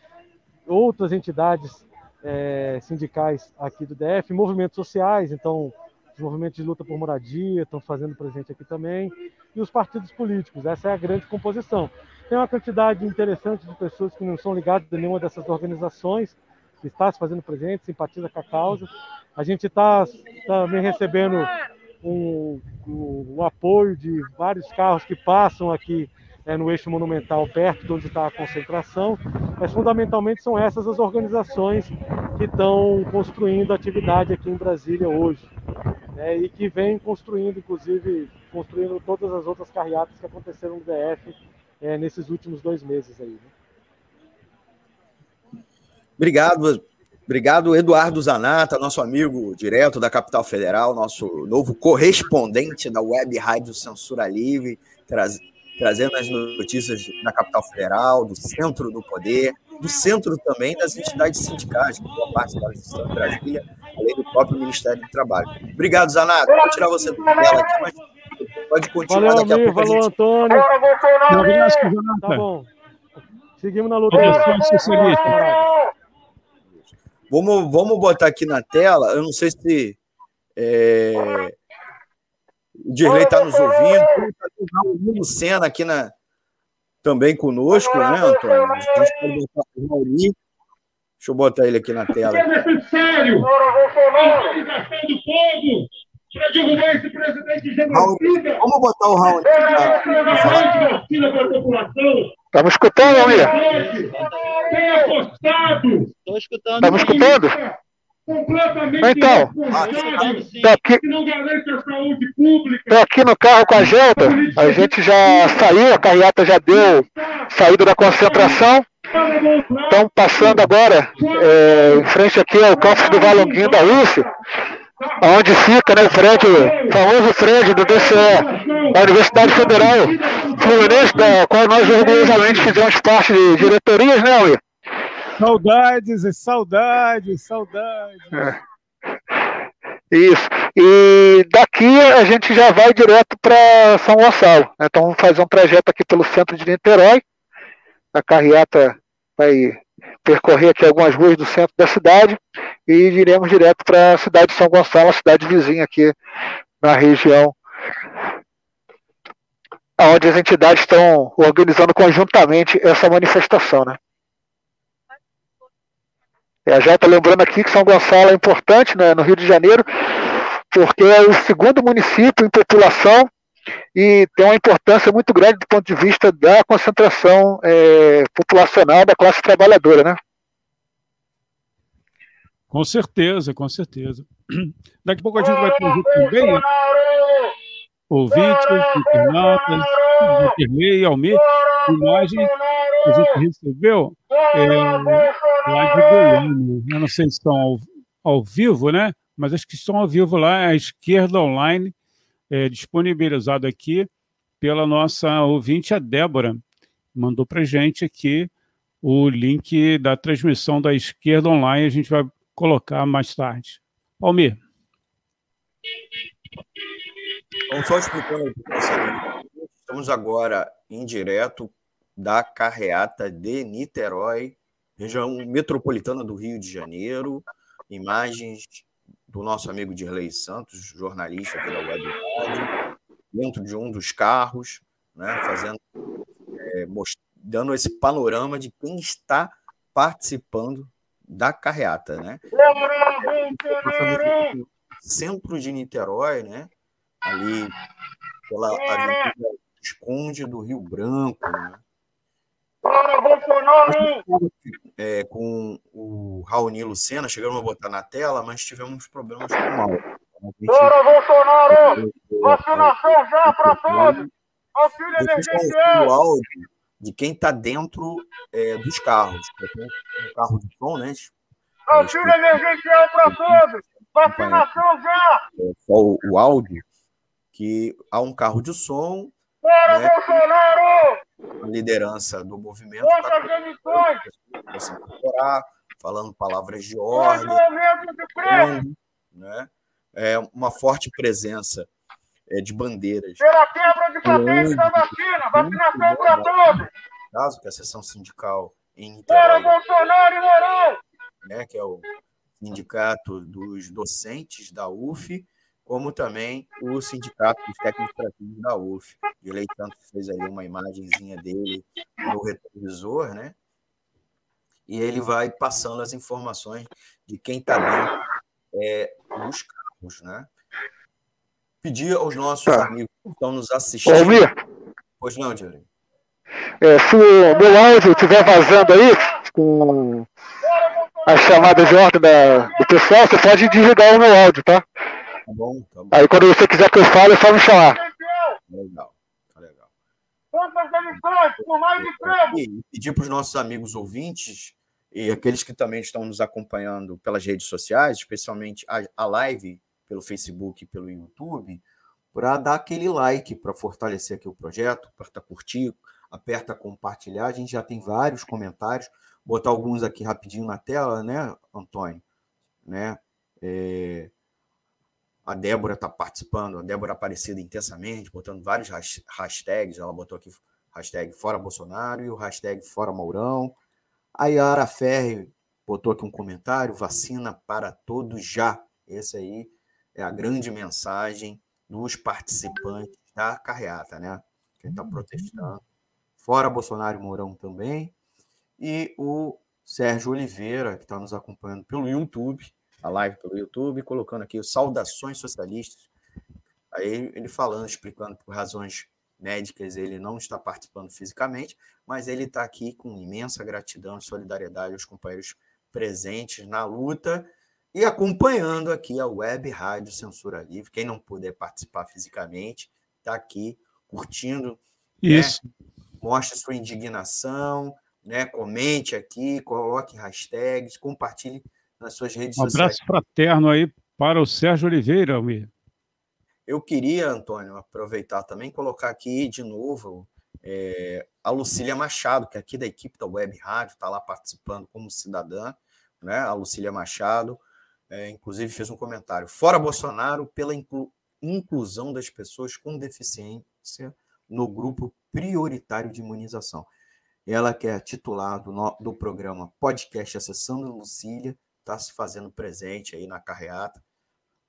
S14: outras entidades é, sindicais aqui do DF, movimentos sociais, então os movimentos de luta por moradia estão fazendo presente aqui também, e os partidos políticos. Essa é a grande composição. Tem uma quantidade interessante de pessoas que não são ligadas a nenhuma dessas organizações, que está se fazendo presente, simpatiza com a causa. A gente está também recebendo um, um, um, apoio de vários carros que passam aqui é, no eixo monumental, perto de onde está a concentração. Mas fundamentalmente são essas as organizações que estão construindo atividade aqui em Brasília hoje né, e que vem construindo, inclusive, construindo todas as outras carreatas que aconteceram no DF é, nesses últimos dois meses aí. Né?
S2: Obrigado, obrigado Eduardo Zanata, nosso amigo direto da capital federal, nosso novo correspondente da Web Rádio Censura Livre, traz, trazendo as notícias da capital federal, do centro do poder, do centro também das entidades sindicais, que boa parte delas estão em Brasília, além do próprio Ministério do Trabalho. Obrigado, Zanata. Vou tirar você do tela aqui, mas pode continuar
S14: valeu, daqui a pouco. Valeu, gente... Antônio. Um abraço, Zanata. Tá bom. Seguimos na luta.
S2: Vamos, vamos botar aqui na tela, eu não sei se é, o Dirley está nos ouvindo, o Nuno Senna aqui na, também conosco, né, Antônio? A gente pode botar o Mauri. Deixa eu botar ele aqui na tela. É necessário a do povo para derrubar esse presidente genocida. Vamos botar o Raul aqui
S5: para a população. Estamos escutando, Almir? Tem apostado. Estou escutando. Estamos escutando? Então, estou aqui, tô aqui no carro com a Gelta, a gente já saiu, a carreata já deu saída da concentração. Estão passando agora é, em frente aqui ao campus do Valonguinho da UF, onde fica né, o o famoso prédio do DCE, da Universidade Federal Fluminense, da qual nós orgulhosamente fizemos parte de diretorias, né, Will?
S3: Saudades, saudades, saudades. É.
S5: Isso. E daqui a gente já vai direto para São Gonçalo. Né? Então vamos fazer um trajeto aqui pelo centro de Niterói. A carreata vai percorrer aqui algumas ruas do centro da cidade e iremos direto para a cidade de São Gonçalo, a cidade vizinha aqui na região, onde as entidades estão organizando conjuntamente essa manifestação, né? É, já está lembrando aqui que São Gonçalo é importante né, no Rio de Janeiro, porque é o segundo município em população e tem uma importância muito grande do ponto de vista da concentração é, populacional da classe trabalhadora, né?
S3: Com certeza, com certeza. Daqui a pouco a gente vai ter também né? ouvintes, internautas, intermeio, Almir, imagens que a gente recebeu é, lá de Goiânia. Eu não sei se estão ao, ao, vivo, né? Mas acho que estão ao vivo lá, a esquerda online, é, disponibilizado aqui pela nossa ouvinte, a Débora. Mandou para gente aqui o link da transmissão da esquerda online, a gente vai colocar mais tarde. Almir.
S2: Então, só explicando estamos agora em direto da carreata de Niterói, região metropolitana do Rio de Janeiro, imagens do nosso amigo Dirley Santos, jornalista aqui da Web Rádio, dentro de um dos carros, né, fazendo, é, dando esse panorama de quem está participando da carreata, né? Centro de Niterói, né? Ali pela Avenida Esconde do Rio Branco, né? É, com o Raoni Lucena, chegamos a botar na tela, mas tivemos problemas com o áudio.
S15: Bolsonaro! Vacinação já para todos! Auxílio emergencial!
S2: O áudio de quem está dentro é, dos carros. Um carro de som, né?
S15: Auxílio emergencial para todos! Vacinação já!
S2: É, só o, o áudio, que há um carro de som.
S15: Bora, né? Bolsonaro!
S2: A liderança do movimento
S15: está
S2: se incorporar, falando palavras de ordem, né? É uma forte presença é, de bandeiras.
S15: Pela quebra de patente da vacina, vacinação para todos.
S2: Caso que a sessão sindical em
S15: Niterói, Bolsonaro e Mourão!
S2: Né, que é o sindicato dos docentes da UF, como também o sindicato dos técnicos operativos da UF. O Santos fez ali uma imagenzinha dele no retrovisor, né? E ele vai passando as informações de quem está dentro é, dos carros, né? Pedir aos nossos tá. amigos que estão nos assistindo.
S5: Almir.
S2: Pois não, Dilei.
S5: É, se o meu áudio estiver vazando aí, com a chamada de ordem da, do pessoal, você pode desligar o meu áudio, tá?
S2: Tá bom, tá bom.
S5: Aí quando você quiser que eu fale, é só me chamar.
S2: Legal, tá legal.
S15: Quantas demissões por mais emprego?
S2: E pedir para os nossos amigos ouvintes e aqueles que também estão nos acompanhando pelas redes sociais, especialmente a, a live pelo Facebook e pelo YouTube, para dar aquele like, para fortalecer aqui o projeto, para curtir, aperta compartilhar. A gente já tem vários comentários, botar alguns aqui rapidinho na tela, né, Antônio? Né? É, a Débora está participando, a Débora Aparecida intensamente, botando vários hashtags. Ela botou aqui hashtag Fora Bolsonaro e o hashtag Fora Mourão. A Yara Ferri botou aqui um comentário: vacina para todos já. Esse aí é a grande mensagem dos participantes da carreata, né? Quem está protestando. Fora Bolsonaro e Mourão também. E o Sérgio Oliveira, que está nos acompanhando pelo YouTube, a live pelo YouTube, colocando aqui saudações socialistas. Aí ele falando, explicando por razões médicas, ele não está participando fisicamente, mas ele está aqui com imensa gratidão e solidariedade aos companheiros presentes na luta e acompanhando aqui a web rádio Censura Livre. Quem não puder participar fisicamente, está aqui curtindo.
S3: Né? Isso. Né?
S2: Mostre sua indignação, né? comente aqui, coloque hashtags, compartilhe nas suas redes
S3: um sociais. Um abraço fraterno aí para o Sérgio Oliveira, Almir.
S2: Eu queria, Antônio, aproveitar também colocar aqui de novo é, a Lucília Machado, que é aqui da equipe da Web Rádio, está lá participando como cidadã, né? A Lucília Machado, é, inclusive, fez um comentário: fora Bolsonaro pela inclu inclusão das pessoas com deficiência no grupo prioritário de imunização. Ela que é titular do, do programa Podcast Acessando Lucília, está se fazendo presente aí na carreata.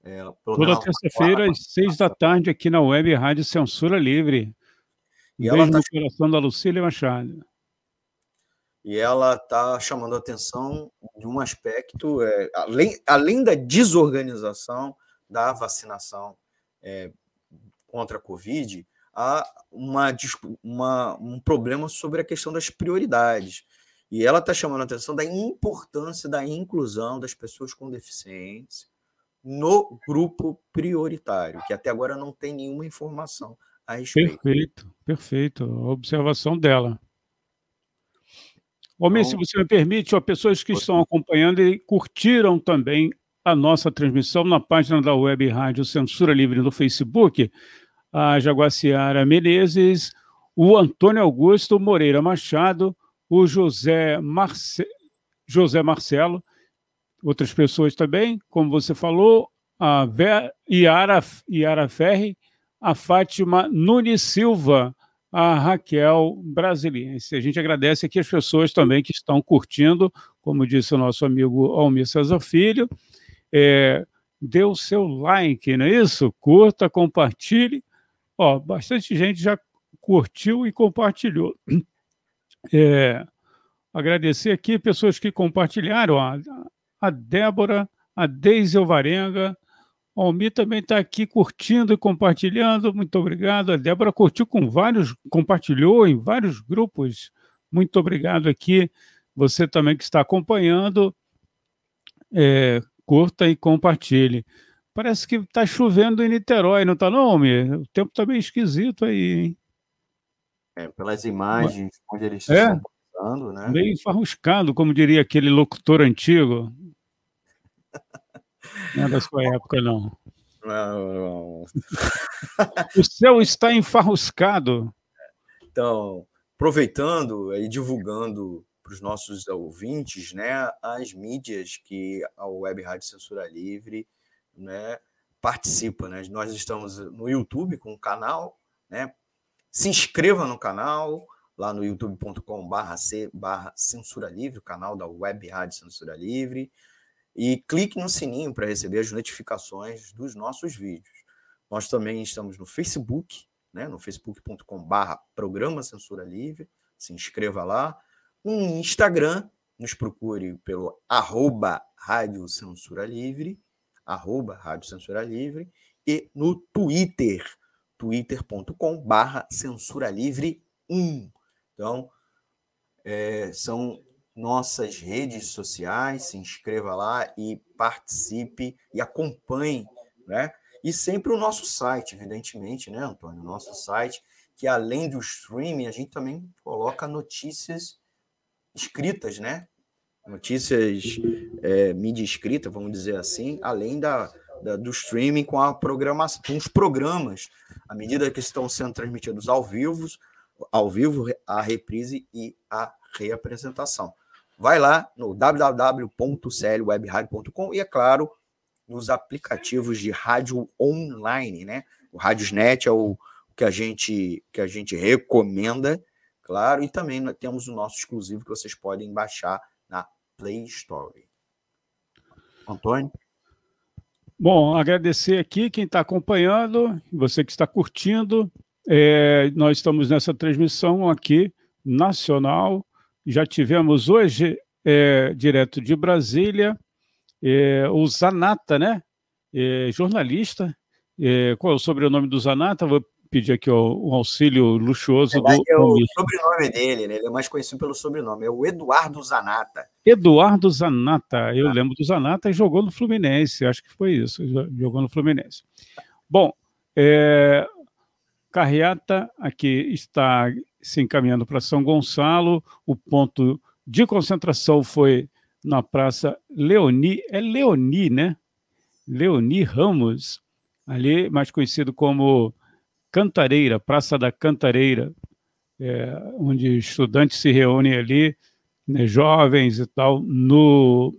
S3: É, Toda terça-feira, às seis da tarde, aqui na Web Rádio Censura Livre. E Beijo ela tá... no coração da Lucília Machado.
S2: E ela está chamando a atenção de um aspecto, é, além, além da desorganização da vacinação é, contra a Covid, há uma, uma, um problema sobre a questão das prioridades. E ela está chamando a atenção da importância da inclusão das pessoas com deficiência no grupo prioritário, que até agora não tem nenhuma informação a respeito.
S3: Perfeito, perfeito. A observação dela. Homem, então, se você me permite, ó, pessoas que estão acompanhando e curtiram também a nossa transmissão na página da Web Rádio Censura Livre no Facebook, a Jaguaciara Menezes, o Antônio Augusto Moreira Machado, o José, Marce... José Marcelo, outras pessoas também, como você falou, a Ver... Iara, Iara Ferri, a Fátima Nunes Silva, a Raquel Brasiliense. A gente agradece aqui as pessoas também que estão curtindo, como disse o nosso amigo Almir César Filho. É, dê o seu like, não é isso? Curta, compartilhe. Ó, bastante gente já curtiu e compartilhou. É, agradecer aqui pessoas que compartilharam, a, Débora, a Deise Alvarenga, o Almir também está aqui curtindo e compartilhando, muito obrigado. A Débora curtiu com vários, compartilhou em vários grupos, muito obrigado aqui. Você também que está acompanhando, é, curta e compartilhe. Parece que está chovendo em Niterói, não está não, Almir? O tempo está bem esquisito aí, hein?
S2: É, pelas imagens onde eles
S3: é,
S2: estão passando, né?
S3: Meio enfarruscado, como diria aquele locutor antigo. Não é da sua época, não.
S2: Não, não.
S3: o céu está enfarruscado.
S2: Então, aproveitando e divulgando para os nossos ouvintes, né, as mídias que a Web Rádio Censura Livre, né, participa, né? Nós estamos no YouTube com o canal, né? Se inscreva no canal lá no youtube.com/c/barra censura livre, o canal da Web Rádio Censura Livre, e clique no sininho para receber as notificações dos nossos vídeos. Nós também estamos no Facebook, né? No facebook.com/barra programa Censura Livre. Se inscreva lá no Instagram, nos procure pelo arroba Rádio Censura Livre, arroba Rádio Censura Livre, e no Twitter, twitter.com barra Censura Livre 1. Então, é, são nossas redes sociais, se inscreva lá e participe e acompanhe, né? E sempre o nosso site, evidentemente, né, Antônio? O nosso site, que além do streaming, a gente também coloca notícias escritas, né? Notícias, é, mídia escrita, vamos dizer assim, além da, da, do streaming com a programação, com os programas, à medida que estão sendo transmitidos ao vivo, ao vivo, a reprise e a reapresentação. Vai lá no www.clwebradio.com e, é claro, nos aplicativos de rádio online, né? O Radiosnet é o que a gente que a gente recomenda claro, e também temos o nosso exclusivo que vocês podem baixar na Play Store. Antônio?
S3: Bom, agradecer aqui quem está acompanhando, você que está curtindo. É, nós estamos nessa transmissão aqui, nacional. Já tivemos hoje, é, direto de Brasília, é, o Zanata, né? É, jornalista. É, qual é o sobrenome do Zanata? Vou pedir aqui ó, um auxílio luxuoso do.
S2: É o sobrenome dele, né? Ele é mais conhecido pelo sobrenome, é o Eduardo Zanata.
S3: Eduardo Zanata, eu ah. lembro do Zanata e jogou no Fluminense, acho que foi isso, jogou no Fluminense. Bom, é, Carreata aqui está se encaminhando para São Gonçalo, o ponto de concentração foi na Praça Leoni, é Leoni, né? Leoni Ramos, ali mais conhecido como Cantareira, Praça da Cantareira, é, onde estudantes se reúnem ali, né, jovens e tal, no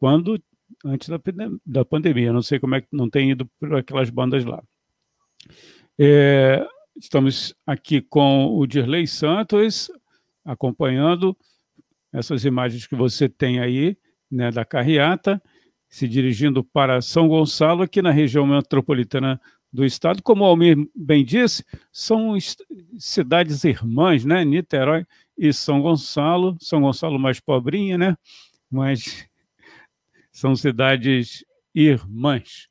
S3: quando antes da, da pandemia, não sei como é que não tem ido por aquelas bandas lá. É, estamos aqui com o Dirley Santos acompanhando essas imagens que você tem aí, né, da carreata, se dirigindo para São Gonçalo, aqui na região metropolitana do estado. Como o Almir bem disse, são cidades irmãs, né? Niterói e São Gonçalo. São Gonçalo mais pobrinha, né? Mas são cidades irmãs.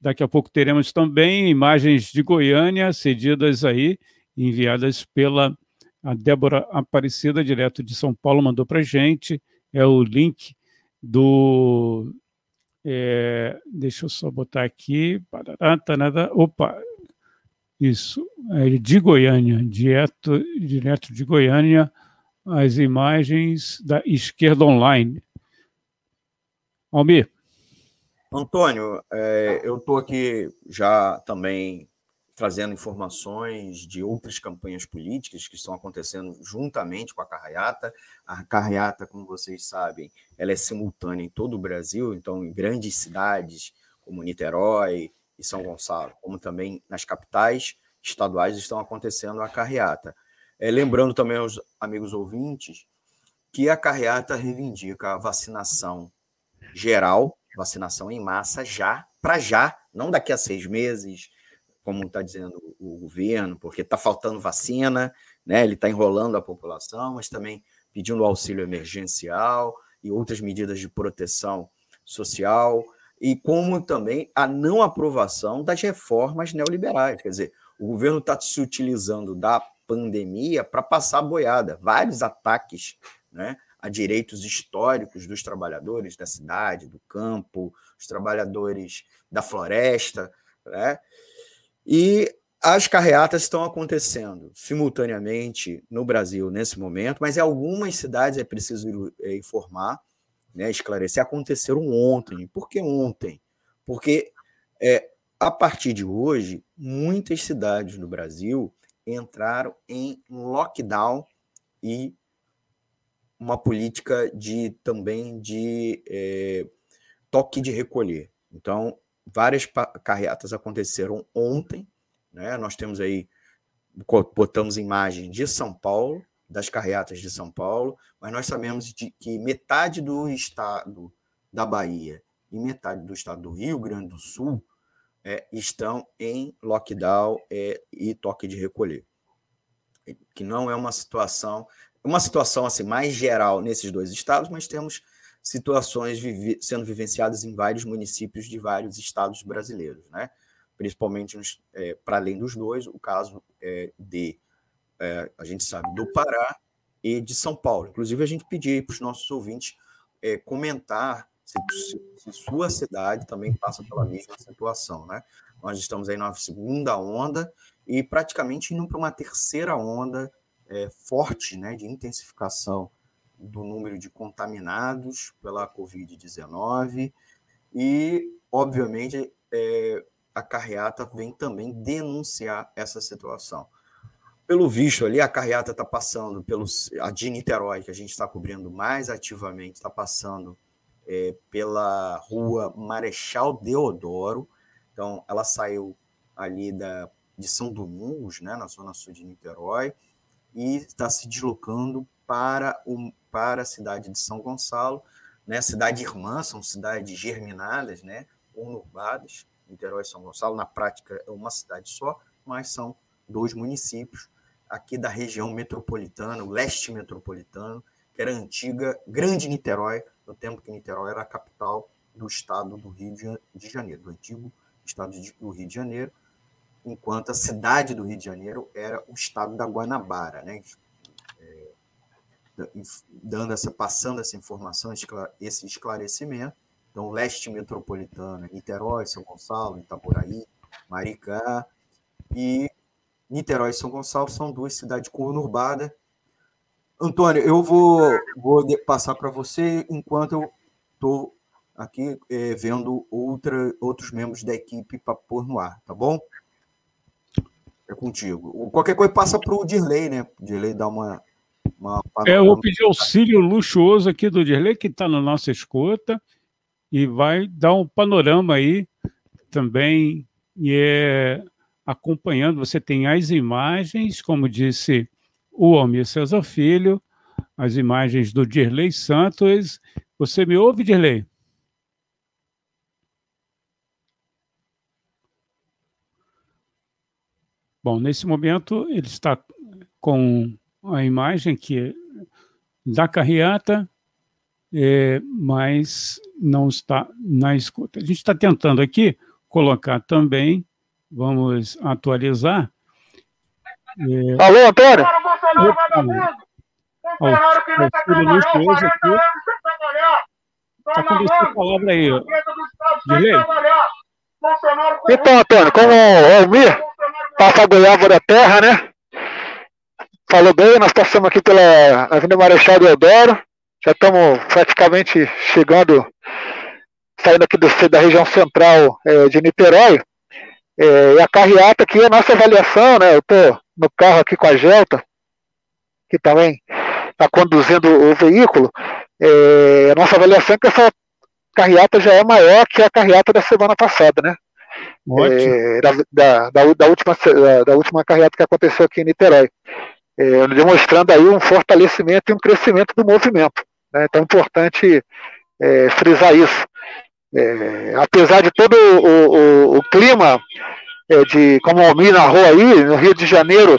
S3: Daqui a pouco teremos também imagens de Goiânia cedidas aí, enviadas pela a Débora Aparecida, direto de São Paulo, mandou para gente. É o link do é, deixa eu só botar aqui. Opa, isso, é de Goiânia, direto, direto de Goiânia, as imagens da esquerda online. Almir.
S2: Antônio, é, eu estou aqui já também trazendo informações de outras campanhas políticas que estão acontecendo juntamente com a carreata. A carreata, como vocês sabem, ela é simultânea em todo o Brasil, então em grandes cidades como Niterói e São Gonçalo, como também nas capitais estaduais estão acontecendo a carreata. É, lembrando também aos amigos ouvintes que a carreata reivindica a vacinação geral, vacinação em massa já, para já, não daqui a seis meses, como está dizendo o governo, porque está faltando vacina, né? ele está enrolando a população, mas também pedindo auxílio emergencial e outras medidas de proteção social, e como também a não aprovação das reformas neoliberais. Quer dizer, o governo está se utilizando da pandemia para passar boiada, vários ataques né, a direitos históricos dos trabalhadores da cidade, do campo, os trabalhadores da floresta, né? E as carreatas estão acontecendo simultaneamente no Brasil nesse momento, mas em algumas cidades é preciso é, informar, né, esclarecer, aconteceram ontem. Por que ontem? Porque é, a partir de hoje, muitas cidades no Brasil entraram em lockdown e uma política de também de é, toque de recolher. Então, várias carreatas aconteceram ontem, né? Nós temos aí botamos imagem de São Paulo, das carreatas de São Paulo, mas nós sabemos de que metade do estado da Bahia e metade do estado do Rio Grande do Sul é, estão em lockdown é, e toque de recolher, que não é uma situação, uma situação assim mais geral nesses dois estados, mas temos situações sendo vivenciadas em vários municípios de vários estados brasileiros, né? principalmente é, para além dos dois, o caso é, de, é, a gente sabe, do Pará e de São Paulo. Inclusive, a gente pediu para os nossos ouvintes é, comentar se, se, sua cidade também passa pela mesma situação. Né? Nós estamos aí na segunda onda e praticamente indo para uma terceira onda é, forte né, de intensificação do número de contaminados pela Covid-19 e, obviamente, é, a carreata vem também denunciar essa situação. Pelo visto ali, a carreata está passando pelos a de Niterói, que a gente está cobrindo mais ativamente, está passando é, pela rua Marechal Deodoro. Então, ela saiu ali da, de São Domingos, né, na zona sul de Niterói, e está se deslocando para, o, para a cidade de São Gonçalo, né, cidade irmã, são cidades germinadas, né, conurbadas, Niterói e São Gonçalo, na prática é uma cidade só, mas são dois municípios aqui da região metropolitana, o leste metropolitano, que era a antiga Grande Niterói, no tempo que Niterói era a capital do estado do Rio de Janeiro, do antigo estado do Rio de Janeiro, enquanto a cidade do Rio de Janeiro era o estado da Guanabara, né? Dando essa, passando essa informação, esse esclarecimento. Então, leste metropolitano, Niterói, São Gonçalo, Itaboraí, Maricá e Niterói e São Gonçalo são duas cidades conurbadas. Antônio, eu vou, vou passar para você enquanto eu estou aqui é, vendo outra, outros membros da equipe para pôr no ar, tá bom? É contigo. Qualquer coisa passa para o Dirley, né? O Dirley dá uma, uma
S3: é, eu vou pedir auxílio luxuoso aqui do Dirley, que está na nossa escuta, e vai dar um panorama aí também, e é, acompanhando, você tem as imagens, como disse o Almir César Filho, as imagens do Dirley Santos. Você me ouve, Dirley? Bom, nesse momento ele está com a imagem que é da carreata, é, mas não está na escuta. A gente está tentando aqui colocar também, vamos atualizar.
S5: É... Alô, Antônio?
S3: Está com você a palavra aí.
S5: Então, Antônio, como o Almir passa a goiaba da terra, né? Falou bem, nós passamos aqui pela Avenida Marechal Deodoro, já estamos praticamente chegando, saindo aqui do, da região central é, de Niterói, É, e a carreata aqui, a nossa avaliação, né? Eu estou no carro aqui com a Gelta, que também está conduzindo o veículo. É, a nossa avaliação é que essa carreata já é maior que a carreata da semana passada, né? É, da, da, da, última, da, da última carreata que aconteceu aqui em Niterói. É, demonstrando aí um fortalecimento e um crescimento do movimento. Né? Então é importante é, frisar isso. É, apesar de todo o, o, o clima é, de, como o Almir narrou aí, no Rio de Janeiro,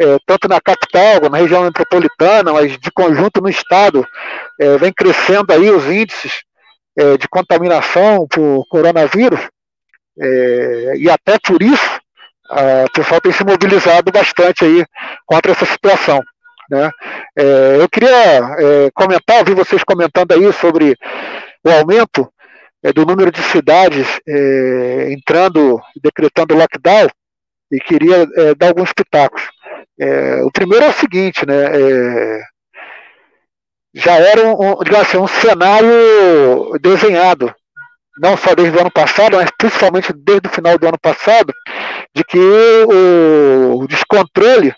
S5: é, tanto na capital, na região metropolitana, mas de conjunto no estado, é, vem crescendo aí os índices de contaminação por coronavírus, e até por isso o pessoal tem se mobilizado bastante aí contra essa situação. Né? É, eu queria é, comentar, ouvi vocês comentando aí sobre o aumento é, do número de cidades é, entrando, decretando lockdown, e queria é, dar alguns pitacos. É, o primeiro é o seguinte, né? já era um, digamos assim, um cenário desenhado, não só desde o ano passado, mas principalmente desde o final do ano passado, de que o descontrole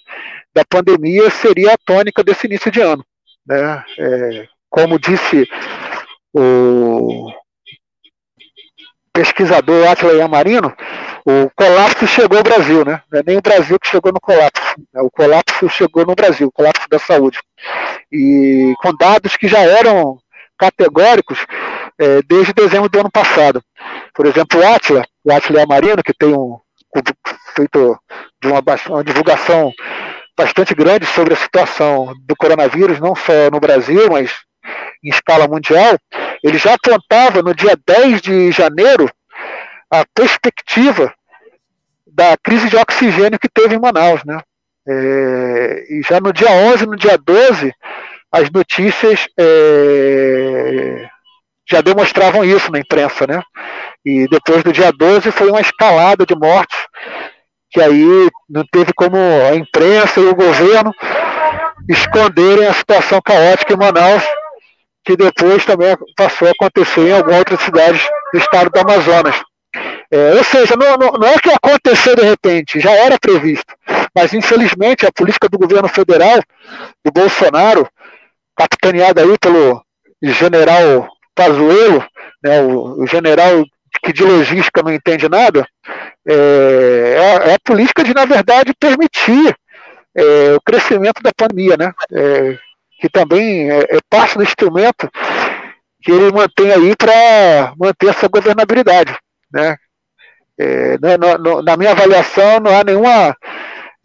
S5: da pandemia seria a tônica desse início de ano. Né? É, como disse o pesquisador Atila Yamarino, o colapso chegou ao Brasil, né? Não é nem o Brasil que chegou no colapso. Né? O colapso chegou no Brasil, o colapso da saúde. E com dados que já eram categóricos é, desde dezembro do ano passado. Por exemplo, o Atila, o Yamarino, que tem um feito de uma, uma divulgação bastante grande sobre a situação do coronavírus, não só no Brasil, mas em escala mundial, ele já apontava no dia 10 de janeiro a perspectiva da crise de oxigênio que teve em Manaus, né? É, e já no dia 11, no dia 12, as notícias é, já demonstravam isso na imprensa, né? E depois do dia 12 foi uma escalada de mortes que aí não teve como a imprensa e o governo esconderem a situação caótica em Manaus, que depois também passou a acontecer em algumas outras cidades do estado do Amazonas. É, ou seja, não, não, não, é que aconteceu de repente, já era previsto. Mas infelizmente a política do governo federal, do Bolsonaro, capitaneada aí pelo general Pazuello, né, o, o general que de logística não entende nada, é, é, é a política de, na verdade, permitir é, o crescimento da pandemia, né? É, que também é, é, parte do instrumento que ele mantém aí para manter essa governabilidade, né? É, né, no, no, na minha avaliação, não há nenhuma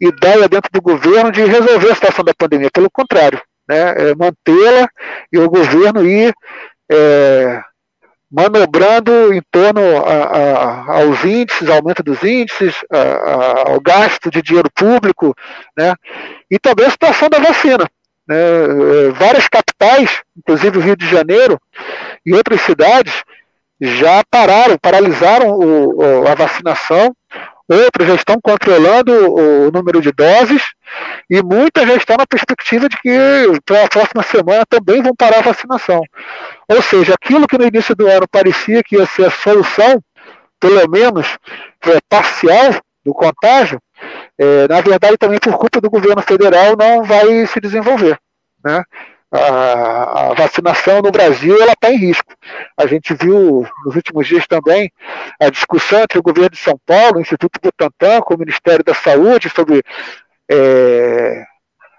S5: ideia dentro do governo de resolver a situação da pandemia, pelo contrário, né? É mantê-la e o governo ir manobrando em torno a, a, aos índices, aumento dos índices, a, ao gasto de dinheiro público, né? e também a situação da vacina. Né? É, várias capitais, inclusive o Rio de Janeiro e outras cidades, já pararam, paralisaram o, a vacinação, outros já estão controlando o número de doses, e muitas já estão na perspectiva de que para a próxima semana também vão parar a vacinação. Ou seja, aquilo que no início do ano parecia que ia ser a solução, pelo menos é, parcial, do contágio, é, na verdade também por culpa do governo federal não vai se desenvolver. Né? A, a vacinação no Brasil ela está em risco. A gente viu nos últimos dias também a discussão entre o governo de São Paulo, o Instituto Butantan, com o Ministério da Saúde sobre é,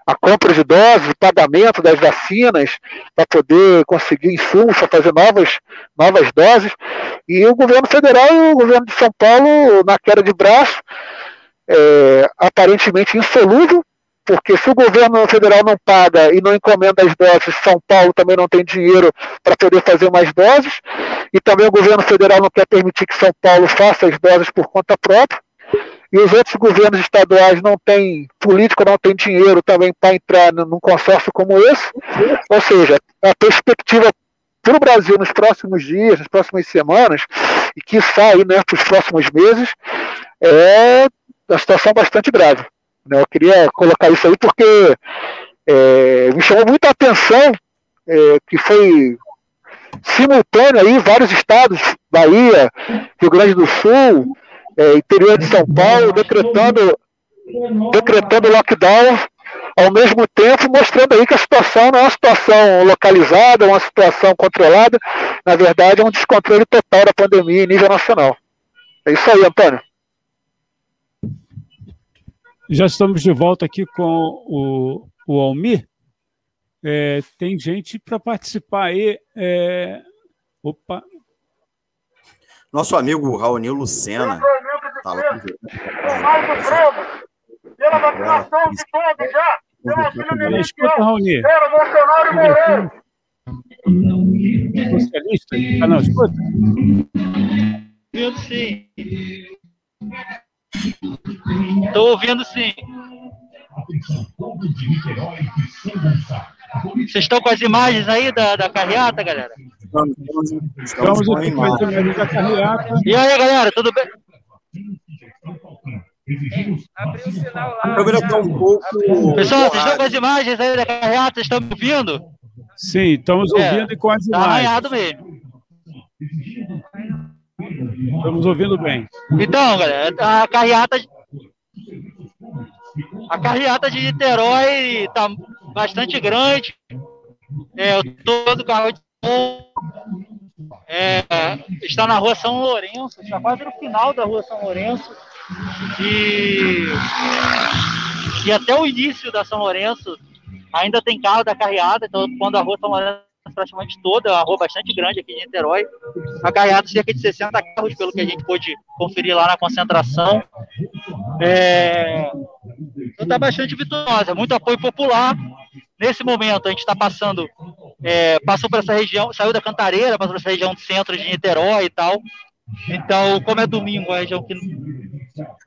S5: a compra de doses, o pagamento das vacinas para poder conseguir insumos para fazer novas, novas doses. E o governo federal e o governo de São Paulo, na queda de braço, é, aparentemente insolúvel, porque se o governo federal não paga e não encomenda as doses, São Paulo também não tem dinheiro para poder fazer mais doses, e também o governo federal não quer permitir que São Paulo faça as doses por conta própria e os outros governos estaduais não têm político, não têm dinheiro também para entrar num consórcio como esse. Ou seja, a perspectiva para o Brasil nos próximos dias, nas próximas semanas, e que sai né, para os próximos meses, é uma situação bastante grave. Né? Eu queria colocar isso aí porque é, me chamou muito a atenção é, que foi simultâneo aí vários estados, Bahia, Rio Grande do Sul, é, interior de São Paulo, decretando, decretando lockdown, ao mesmo tempo mostrando aí que a situação não é uma situação localizada, é uma situação controlada, na verdade é um descontrole total da pandemia em nível nacional. É isso aí, Antônio.
S3: Já estamos de volta aqui com o, o Almir. É, tem gente para participar aí. É... Opa.
S2: Nosso amigo Raoni Lucena. Tá lá
S15: pela vacinação de todos já, pelo auxílio
S3: Escuta, Raoni.
S15: pelo Bolsonaro e Moreira.
S3: Socialista? Ah, não, escuta.
S16: Ouvindo sim. Estou ouvindo sim. Vocês estão com as imagens aí da, da carreata, galera?
S3: Estamos aqui com as imagens da carreata.
S16: E aí, galera, tudo bem?
S2: A câmera está um pouco.
S16: Pessoal, vocês estão com as imagens aí da carreata? Vocês estão me ouvindo?
S3: Sim, estamos
S16: É,
S3: ouvindo e com as
S16: Tá
S3: imagens.
S16: arranhado mesmo.
S3: Estamos ouvindo bem.
S16: Então, galera, a carreata. A carreata de Niterói está bastante grande. É, eu tô do carro de. É, está na rua São Lourenço, está quase no final da rua São Lourenço. E, e até o início da São Lourenço ainda tem carro da carreata, então quando a rua São Lourenço praticamente toda, é uma rua bastante grande aqui em Niterói, a carreata cerca de 60 carros, pelo que a gente pôde conferir lá na concentração. É, então está bastante vitoriosa, muito apoio popular. Nesse momento, a gente está passando, é, passou por essa região, saiu da Cantareira, passou por essa região do centro de Niterói e tal. Então, como é domingo, uma região que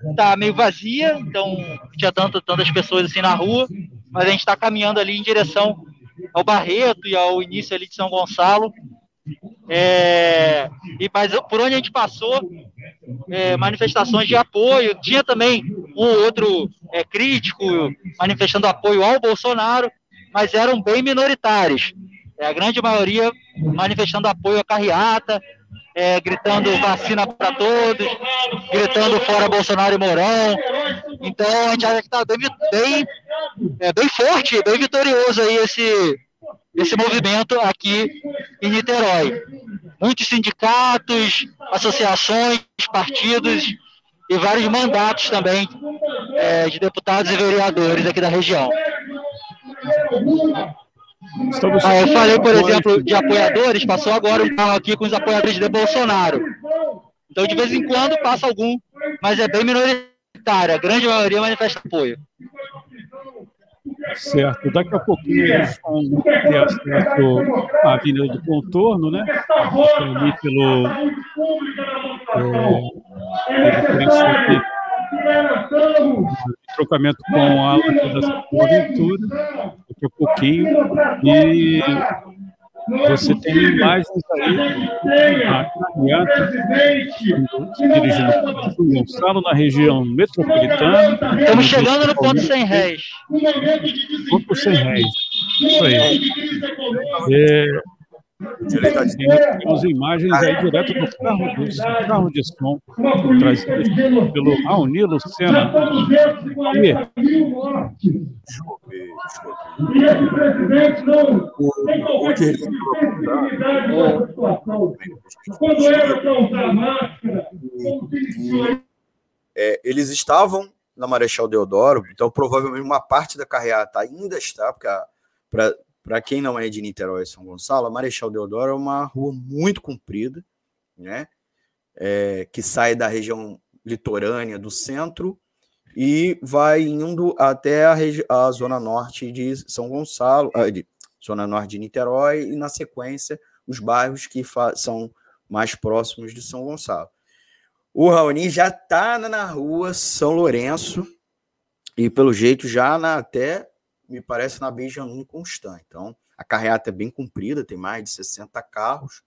S16: está meio vazia, então não tinha tanto, tantas pessoas assim na rua, mas a gente está caminhando ali em direção ao Barreto e ao início ali de São Gonçalo. É, e mas por onde a gente passou, é, manifestações de apoio. Tinha também um ou outro é, crítico manifestando apoio ao Bolsonaro, mas eram bem minoritários. É, a grande maioria manifestando apoio à carreata, é, gritando vacina para todos, gritando fora Bolsonaro e Mourão. Então a gente acha que está bem, bem, é, bem forte, bem vitorioso aí esse, esse movimento aqui em Niterói. Muitos sindicatos, associações, partidos e vários mandatos também é, de deputados e vereadores aqui da região. Ah, eu falei, por exemplo, de apoiadores, passou agora um carro aqui com os apoiadores de Bolsonaro. Então, de vez em quando passa algum, mas é bem minoritário. A grande maioria manifesta apoio.
S3: Certo. Daqui a pouquinho eles vão ter acesso à Avenida do Contorno, né? Ali pelo. É, trocamento com a da daqui a pouquinho. E você tem imagens aí caminhada dirigindo São Gonçalo, na região metropolitana.
S16: Estamos chegando no ponto 100 réis.
S3: Ponto 100 réis. Isso aí. É, temos imagens aí direto do carro, do carro de som, trazidas pelo Raoni Lucena. E,
S15: esse presidente não tem qualquer credibilidade nessa situação. Quando ele apontar a máscara,
S2: É, eles estavam na Marechal Deodoro, então provavelmente uma parte da carreata ainda está, porque para quem não é de Niterói e São Gonçalo, a Marechal Deodoro é uma rua muito comprida, né? É, que sai da região litorânea do centro e vai indo até a, a zona norte de São Gonçalo, ah, de, zona norte de Niterói, e na sequência os bairros que são mais próximos de São Gonçalo. O Raoni já está na rua São Lourenço e, pelo jeito, já na, até, me parece, na Benjamin Constant. Então, a carreata é bem comprida, tem mais de 60 carros.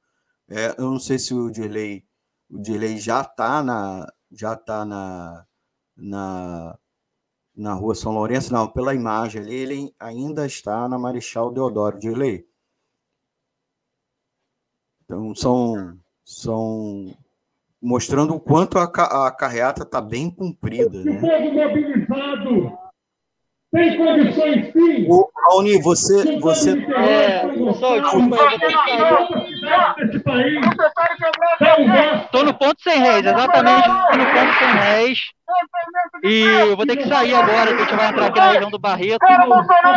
S2: É, eu não sei se o Dirley, o Dirley já está na, já tá na, na, na rua São Lourenço. Não, pela imagem ali, ele ainda está na Marechal Deodoro. Dirley. Então, são, são mostrando o quanto a, a carreata está bem comprida. Né?
S15: mobilizado tem condições sim.
S2: O Raoni, você. você...
S16: É, pessoal, desculpa, eu vou. Estou no ponto sem réis, exatamente no ponto sem réis. E eu vou ter que sair agora, que a gente vai entrar aqui na região do Barreto.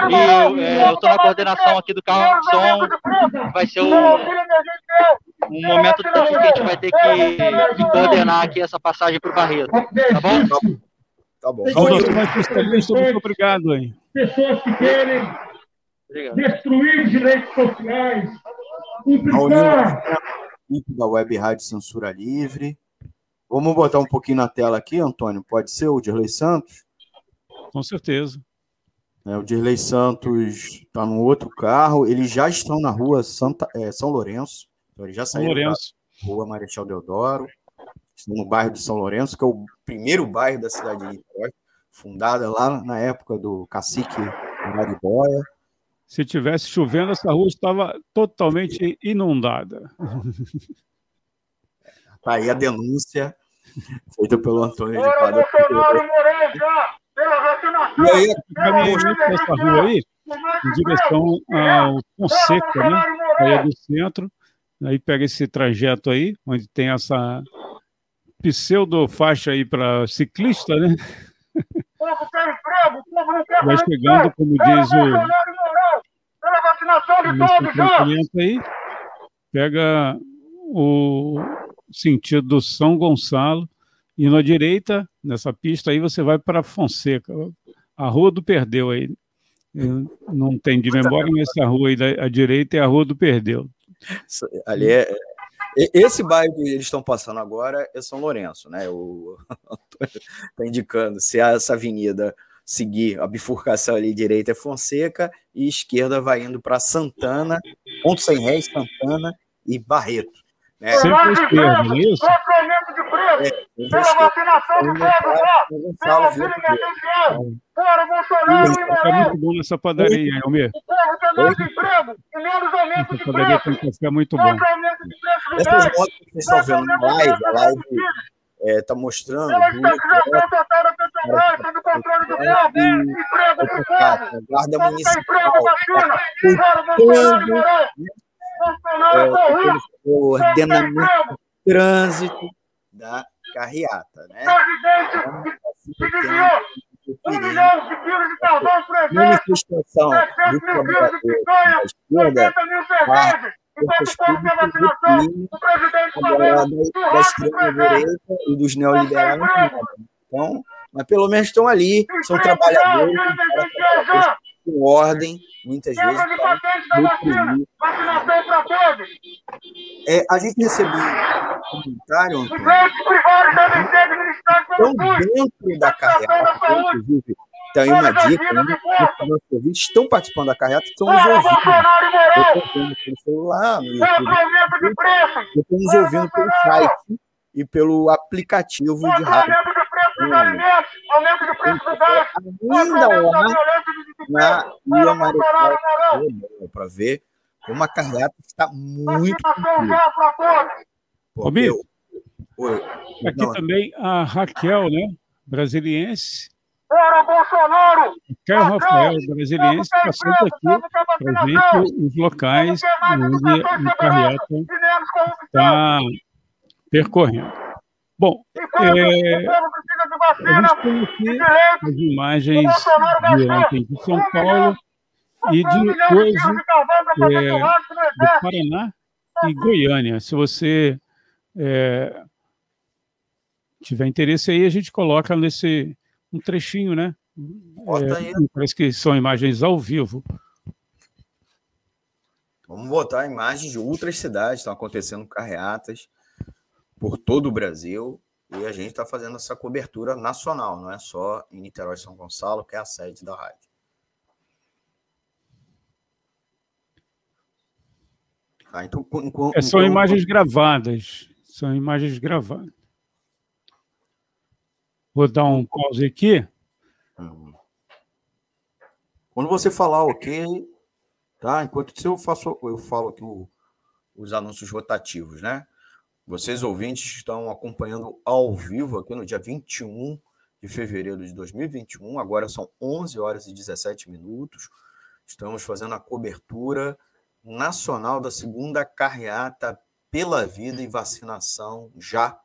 S16: E é, eu estou na coordenação aqui do carro de som. Vai ser um, um momento que a gente vai ter que, que coordenar aqui essa passagem para o Barreto. Tá bom?
S2: Tá bom.
S3: Muito obrigado aí.
S15: Pessoas que querem
S16: Obrigado.
S15: destruir os direitos sociais, implicar
S2: da Web Rádio Censura Livre. Vamos botar um pouquinho na tela aqui, Antônio? Pode ser o Dirley Santos?
S3: Com certeza.
S2: É, o Dirley Santos está no outro carro. Eles já estão na rua Santa, é, São Lourenço. Então, eles já
S3: São
S2: saíram
S3: Lourenço.
S2: da rua Marechal Deodoro. No bairro de São Lourenço, que é o primeiro bairro da cidade de Niterói, fundada lá na época do cacique Maribóia.
S3: Se tivesse chovendo, essa rua estava totalmente inundada.
S2: Tá aí a denúncia feita pelo Antônio de Padre. E aí,
S3: Caminhando nessa rua aí, em direção ao Fonseca, né? Aí é do centro. Aí pega esse trajeto aí, onde tem essa pseudo faixa aí para ciclista, né?
S15: O povo quer emprego, o povo não quer
S3: Vai chegando, como diz o
S15: pela vacinação de todos, já.
S3: aí, pega o sentido do São Gonçalo e na direita, nessa pista aí, você vai para Fonseca, a Rua do Perdeu aí. Eu não tem de memória, mas essa rua aí à direita é a Rua do Perdeu.
S2: Ali é. Esse bairro que eles estão passando agora é São Lourenço, né? O está indicando se essa avenida seguir a bifurcação ali direita é Fonseca e esquerda vai indo para Santana, Ponto Sem Réis, Santana e Barreto. Né?
S3: Sempre não é isso?
S15: Contra o aumento de preço, pela vacinação de todos, já. Pelo auxílio emergencial. Fora Bolsonaro e
S3: Está
S15: Moreira.
S3: muito bom nessa padaria, Almir.
S15: O povo quer mais emprego e menos aumento
S3: Essa
S15: de
S3: padaria
S15: preço.
S3: tem café muito bom.
S15: O
S2: Essas fotos que vocês estão vendo na live, a live está mostrando
S15: Pela estatização total da Petrobras, sob o controle do povo. Emprego pro povo.
S2: guarda
S15: Como tem
S2: municipal,
S15: emprego, vacina. Fora Bolsonaro e Moreira. É
S2: o ordenamento de trânsito da carreata, né?
S15: Presidente que desviou um milhão de quilos de carvão.
S2: Manifestação
S15: 700
S2: dos
S15: mil quilos de
S2: trabalhadores
S15: picanha.
S2: da esquerda
S15: 80 mil cervejas. Enquanto o povo quer vacinação, o presidente
S2: agora
S15: Palmeiras
S2: da, da
S15: churrasco pro
S2: extrema-direita e dos neoliberais não tem nada. Então, mas pelo menos estão ali, são trabalhadores trabalhadores com ordem, muitas vezes.
S15: Quebra de
S2: para
S15: patente da vacina. Vacinação para todos.
S2: É, a gente recebeu um comentário,
S15: Os médicos privados devem ser administrados pelo SUS.
S2: dentro da carreata, inclusive, tem uma dica, né? Estão participando da carreata, estão nos ouvindo. Eu estou vendo pelo celular, no YouTube, eu estou nos ouvindo pelo site e pelo aplicativo de rádio.
S15: Aumento de preço dos alimentos. Aumento de preço do gás.
S2: Ainda lá na. Ilha Marechal
S15: Moreira.
S2: para ver como a carreata está muito
S15: Vacinação já para todos.
S2: Porque
S3: Amigo,
S2: o- o-
S3: Aqui
S2: não,
S3: também a Raquel, né? Brasiliense.
S15: Fora Bolsonaro.
S3: Raquel Rafael, brasiliense, passando aqui para gente os locais onde a carreata está percorrendo. Bom, é, a gente as imagens de ontem de São Paulo e de hoje é, do. Paraná e Goiânia. Se você é, tiver interesse aí, a gente coloca nesse um trechinho, né?
S2: Bota aí.
S3: É, parece que são imagens ao vivo.
S2: Vamos botar imagens de outras cidades, estão acontecendo carreatas por todo o Brasil e a gente está fazendo essa cobertura nacional, não é só em Niterói e São Gonçalo, que é a sede da rádio. Ah, então, com- com-
S3: É, são
S2: então-
S3: imagens gravadas. São imagens gravadas. Vou dar um pause aqui.
S2: Quando você falar ok, tá? Enquanto isso eu faço, eu falo aqui o- os anúncios rotativos, né? Vocês ouvintes estão acompanhando ao vivo aqui no dia 21 de fevereiro de 2021. Agora são 11 horas e 17 minutos. Estamos fazendo a cobertura nacional da segunda carreata pela vida e vacinação já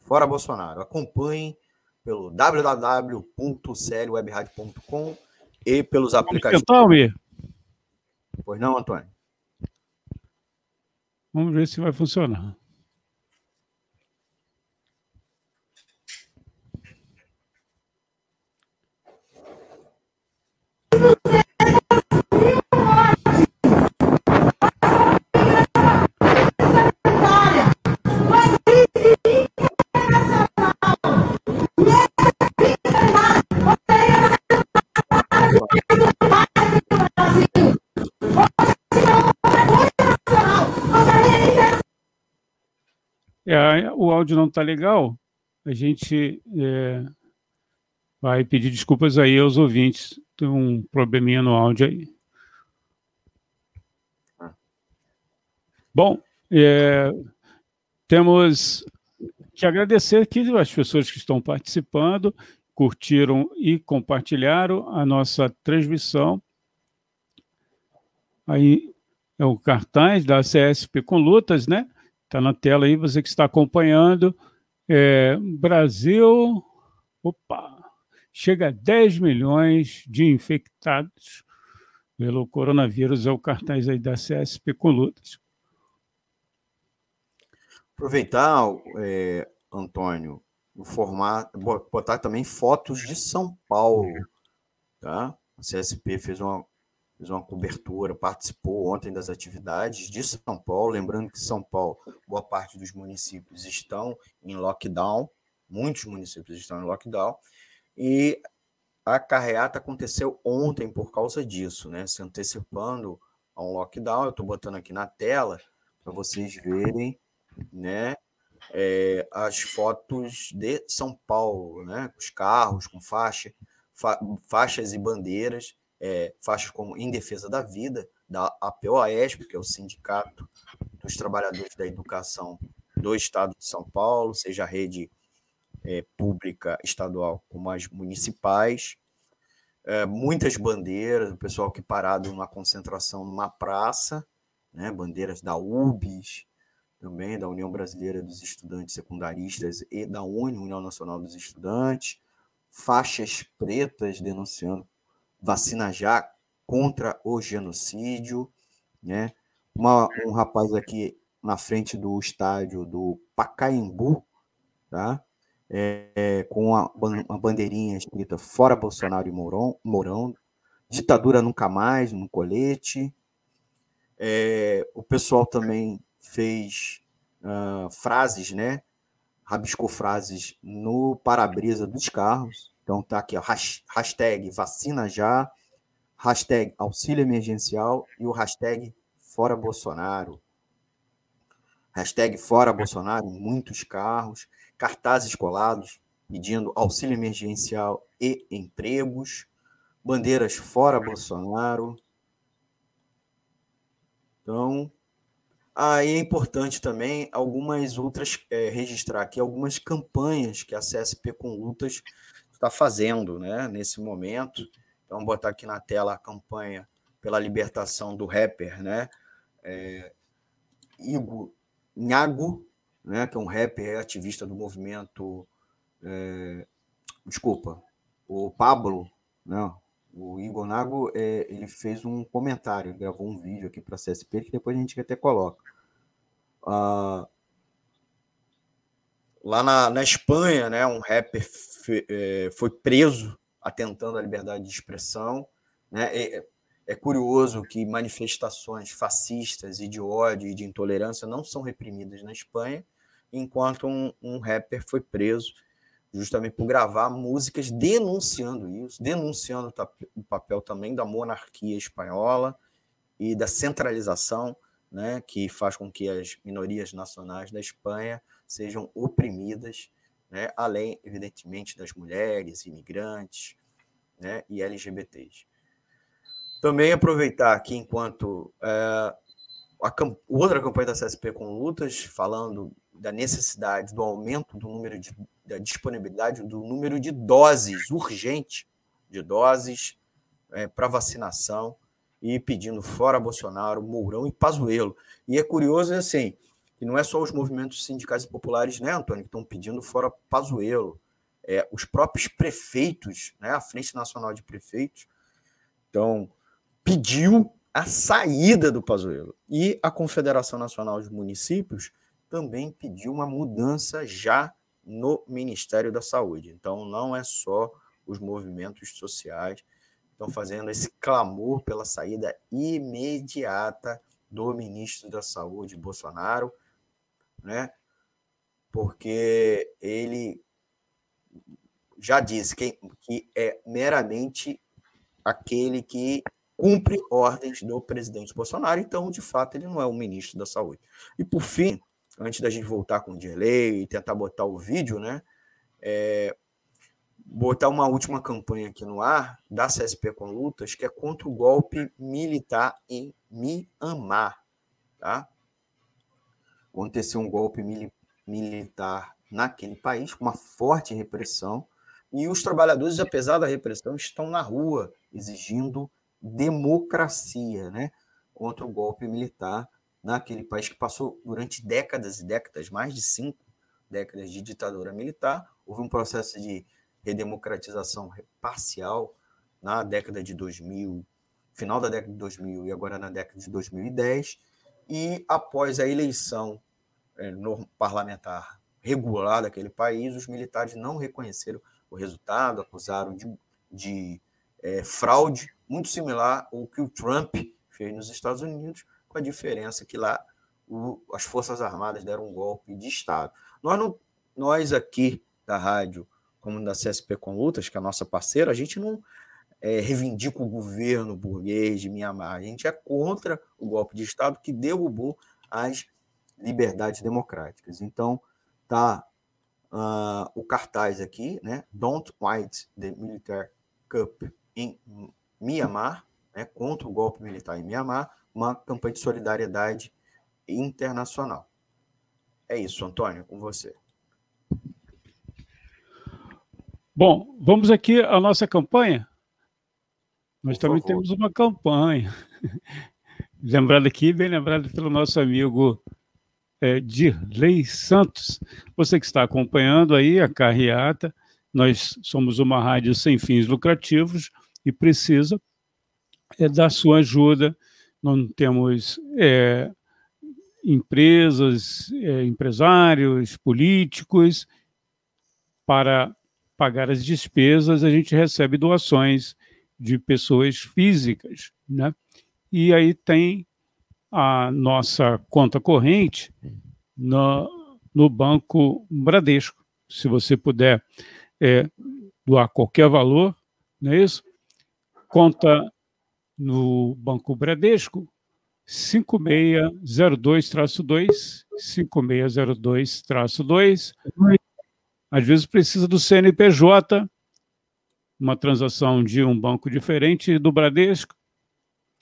S2: fora Bolsonaro. Acompanhem pelo www.clwebradio.com e pelos aplicativos.
S3: Vamos
S2: Pois não, Antônio?
S3: Vamos ver se vai funcionar. É, o áudio não está legal, a gente é, vai pedir desculpas aí aos ouvintes. Tem um probleminha no áudio aí. Bom, é, temos que agradecer aqui as pessoas que estão participando, curtiram e compartilharam a nossa transmissão. Aí é o cartaz da CSP com lutas, né? Está na tela aí, você que está acompanhando. É, Brasil, opa, chega a 10 milhões de infectados pelo coronavírus, é o cartaz aí da CSP com lutas.
S2: Aproveitar, é, Antônio, formato, botar também fotos de São Paulo, tá? A CSP fez uma fez uma cobertura, participou ontem das atividades de São Paulo. Lembrando que São Paulo, boa parte dos municípios estão em lockdown, muitos municípios estão em lockdown, e a carreata aconteceu ontem por causa disso, né? Se antecipando a um lockdown. Eu estou botando aqui na tela para vocês verem, né? É, as fotos de São Paulo, né? Os carros com faixa, fa faixas e bandeiras é, faixas como Em Defesa da Vida, da APOAESP, que é o Sindicato dos Trabalhadores da Educação do Estado de São Paulo, seja a rede é, pública estadual como as municipais. É, muitas bandeiras, o pessoal que parado numa concentração numa praça, né, bandeiras da UBS, também da União Brasileira dos Estudantes Secundaristas e da UNE, União Nacional dos Estudantes, faixas pretas denunciando vacina já contra o genocídio, né? Uma, um rapaz aqui na frente do estádio do Pacaembu, tá? É, é, com uma, bandeirinha escrita Fora Bolsonaro e Mourão, Mourão ditadura nunca mais, no colete. É, o pessoal também fez uh, frases, né? Rabiscou frases no para-brisa dos carros. Então tá aqui, ó, hashtag vacina já, hashtag auxílio emergencial e o hashtag fora Bolsonaro. Hashtag fora Bolsonaro, muitos carros, cartazes colados pedindo auxílio emergencial e empregos, bandeiras fora Bolsonaro. Então, aí é importante também algumas outras, é, registrar aqui algumas campanhas que a CSP com Lutas está fazendo né, nesse momento. Então, botar aqui na tela a campanha pela libertação do rapper, né? É, Igor Nhago, né, que é um rapper ativista do movimento. É, desculpa, o Pablo, né, o Igor Nago, é, ele fez um comentário, gravou um vídeo aqui para a CSP, que depois a gente até coloca. Ah, Lá na, na Espanha, né, um rapper é, foi preso atentando à liberdade de expressão. Né? É, é curioso que manifestações fascistas e de ódio e de intolerância não são reprimidas na Espanha, enquanto um, um rapper foi preso justamente por gravar músicas denunciando isso, denunciando o papel também da monarquia espanhola e da centralização, né, que faz com que as minorias nacionais da Espanha sejam oprimidas, né, além, evidentemente, das mulheres, imigrantes né, e LGBTs. Também aproveitar aqui, enquanto é, a outra campanha da CSP com lutas, falando da necessidade do aumento do número de da disponibilidade do número de doses urgente de doses é, para vacinação e pedindo fora Bolsonaro, Mourão e Pazuello. E é curioso assim, que não é só os movimentos sindicais e populares, né, Antônio, que estão pedindo fora Pazuello. É, os próprios prefeitos, né, a Frente Nacional de Prefeitos, então pediu a saída do Pazuello. E a Confederação Nacional de Municípios também pediu uma mudança já no Ministério da Saúde. Então, não é só os movimentos sociais estão fazendo esse clamor pela saída imediata do ministro da Saúde, Bolsonaro, né? Porque ele já disse que, que é meramente aquele que cumpre ordens do presidente Bolsonaro, então, de fato, ele não é o ministro da Saúde. E, por fim, antes da gente voltar com o delay e tentar botar o vídeo, né? É, botar uma última campanha aqui no ar da CSP com Lutas, que é contra o golpe militar em Mianmar. Tá? Aconteceu um golpe mili militar naquele país, com uma forte repressão, e os trabalhadores, apesar da repressão, estão na rua exigindo democracia né? contra o golpe militar naquele país que passou durante décadas e décadas, mais de cinco décadas de ditadura militar. Houve um processo de redemocratização parcial na década de 2000, final da década de 2000 e agora na década de 2010, e após a eleição parlamentar regular daquele país, os militares não reconheceram o resultado, acusaram de, de é, fraude, muito similar ao que o Trump fez nos Estados Unidos, com a diferença que lá o, as Forças Armadas deram um golpe de Estado. Nós, não, nós aqui da rádio como da CSP com Lutas, que é a nossa parceira, a gente não é, reivindica o governo burguês de Mianmar, a gente é contra o golpe de Estado que derrubou as liberdades democráticas. Então, tá uh, o cartaz aqui, né? Don't Fight the Military Cup em Mianmar, né? contra o golpe militar em Mianmar, uma campanha de solidariedade internacional. É isso, Antônio, com você.
S3: Bom, vamos aqui à nossa campanha. Nós Por também favor. temos uma campanha. lembrado aqui, bem lembrado pelo nosso amigo é, Dirley Santos. Você que está acompanhando aí a carreata, nós somos uma rádio sem fins lucrativos e precisa é, da sua ajuda. Não temos é, empresas, é, empresários, políticos para pagar as despesas, a gente recebe doações de pessoas físicas, né? E aí tem a nossa conta corrente no, no Banco Bradesco. Se você puder é, doar qualquer valor, não é isso? Conta no Banco Bradesco 5602-2, 5602-2, às vezes precisa do CNPJ, uma transação de um banco diferente do Bradesco.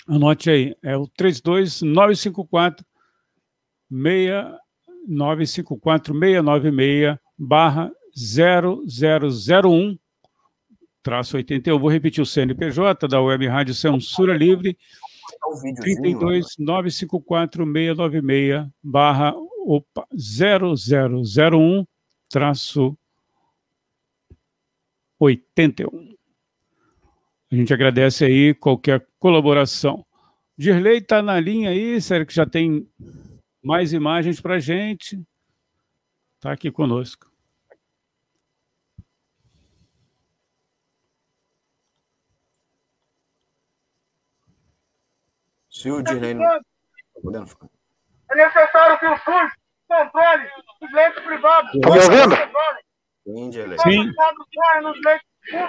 S3: Anote aí, é o 32954 954 696 barra 0001 traço 81. Vou repetir o CNPJ da Web Rádio Censura Livre. 32 954 696 barra 0001 traço 81. A gente agradece aí qualquer colaboração. Dirley está na linha aí, sério que já tem mais imagens para a gente. Está aqui conosco.
S2: Se o Dirley não...
S15: Podendo ficar. É necessário que o SUS controle os leitos privados.
S5: Está me ouvindo?
S3: Sim.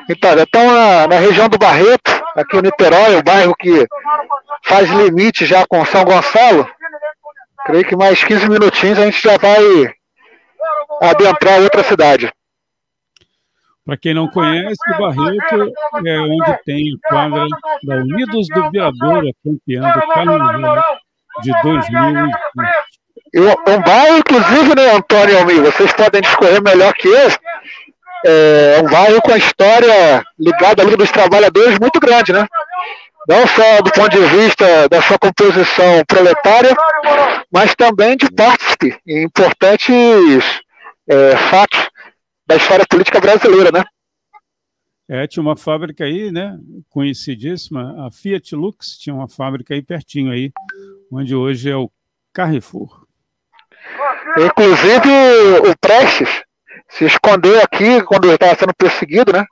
S5: Então, estão na, na, região do Barreto, aqui em Niterói, o bairro que faz limite já com São Gonçalo. Creio que mais 15 minutinhos a gente já vai adentrar outra cidade.
S3: Para quem não conhece, o Barreto é onde tem a quadra da Unidos do Viradouro, campeã do Carnaval de 2020.
S5: Eu, um bairro, inclusive, né, Antônio Almir, vocês podem discorrer melhor que eu, é um bairro com a história ligada ali dos trabalhadores muito grande, né? Não só do ponto de vista da sua composição proletária, mas também de em importantes é, fatos da história política brasileira, né?
S3: É, tinha uma fábrica aí, né, conhecidíssima, a Fiat Lux tinha uma fábrica aí pertinho aí, onde hoje é o Carrefour.
S5: Inclusive o Prestes se escondeu aqui quando estava sendo perseguido, né?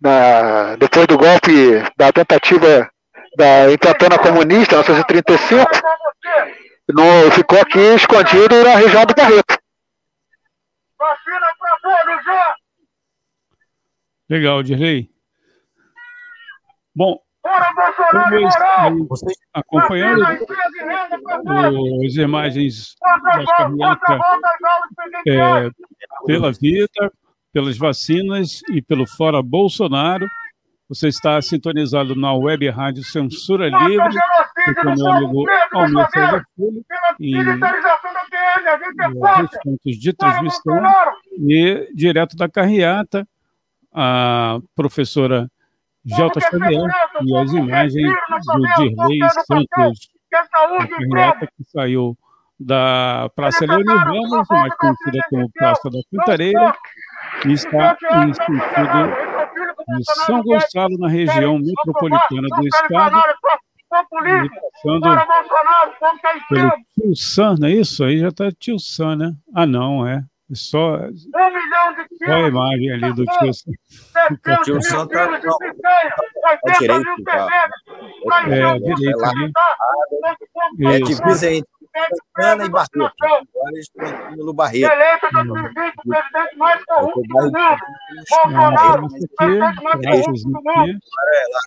S5: Na, depois do golpe da tentativa da intentona comunista, em 1935, no, ficou aqui escondido na região do Barreto.
S3: Legal, Dirley. Bom, Acompanhando as imagens da carreata é, pela vida, pelas vacinas e pelo Fora Bolsonaro. Você está sintonizado na web rádio Censura Livre, com meu amigo Almir César Filho, e os pontos de transmissão, e direto da carreata, a professora Gelta Xavier e as imagens do Dirley Santos, a carreata que saiu da Praça Leone Ramos, mais conhecida como Praça da Cantareira, e está em sentido de São Gonçalo, na região metropolitana do estado, passando pelo Tio Sam, não é isso? Aí já está Tio Sam, né? Ah, não, é. Só, só a imagem ali do tio Sam.
S2: O tio Sam está à direita. Tá?
S3: É, à direita ali.
S2: É divisa entre Santana e Barreto. Agora eles estão no Barreto.
S15: Eleito 2020 o presidente mais corrupto do mundo. Bolsonaro, o presidente mais corrupto do mundo.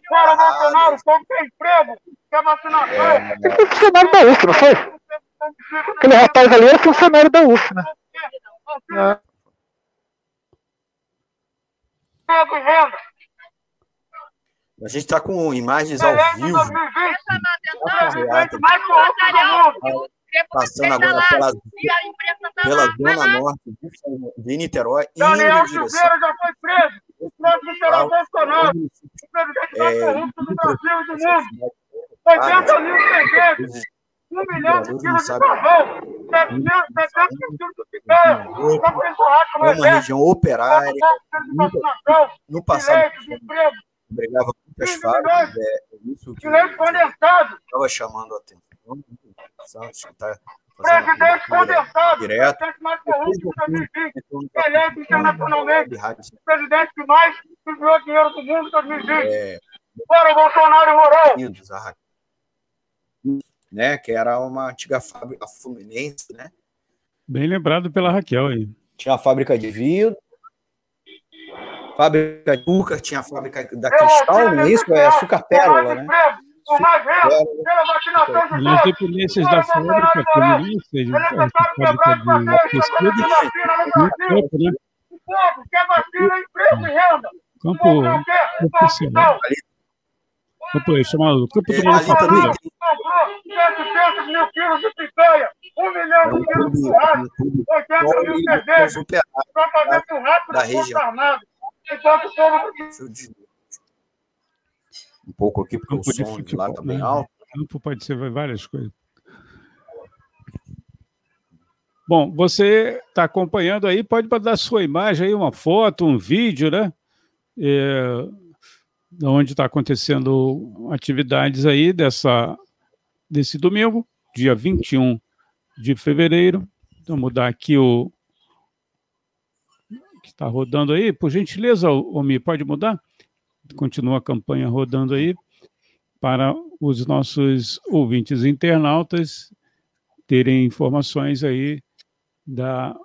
S15: Fora Bolsonaro, o povo tem emprego, quer vacinação.
S5: Ele foi funcionário da UF, não foi? Aquele rapaz ali era funcionário da UF, né? É.
S2: A gente está com imagens ao vivo. Passando agora pela, pela zona norte de Niterói,
S15: Daniel. Silveira já foi preso. O será o Bolsonaro, o presidente mais
S2: É,
S15: corrupto do Brasil e do mundo. 80 mil presentes, 1 milhão de quilos de carvão, 700 quilos de picanha, para empurrar como
S2: É uma região operária. No passado, empregava muitas fábricas. É isso que estava chamando a atenção. Está fazendo
S15: presidente condensado,
S2: direto.
S15: presidente mais corrupto de 2020, eleito internacionalmente, o presidente que mais desviou dinheiro do mundo em 2020.
S2: É,
S15: Fora o Bolsonaro e Mourão.
S2: A né, que era uma antiga fábrica fluminense, né?
S3: Bem lembrado pela Raquel aí.
S2: Tinha a fábrica de vidro, fábrica de açúcar, tinha a fábrica da Cristal, não é isso? É açúcar pérola, né?
S3: Nas dependências da fábrica fluminense, essa fábrica de campo, né?
S15: O povo quer vacina, emprego e renda.
S3: Campo oficial. Campo é chamado Campo de Manufatura.
S15: Comprou 700 mil quilos de picanha, 1 milhão de quilos de churrasco, 80 mil cervejas, para fazer churrasco
S2: da
S15: Força. Armada. Enquanto o povo
S2: um pouco aqui, porque o
S3: Campo de
S2: som de lá está
S3: futebol.
S2: bem
S3: né?
S2: alto.
S3: Campo pode ser várias coisas. Bom, você está acompanhando aí, pode mandar sua imagem aí, uma foto, um vídeo, né? É, onde está acontecendo atividades aí dessa, desse domingo, dia 21 de fevereiro. Vou mudar aqui o que está rodando aí. Por gentileza, Omi, pode mudar? Continua a campanha rodando aí para os nossos ouvintes internautas terem informações aí da,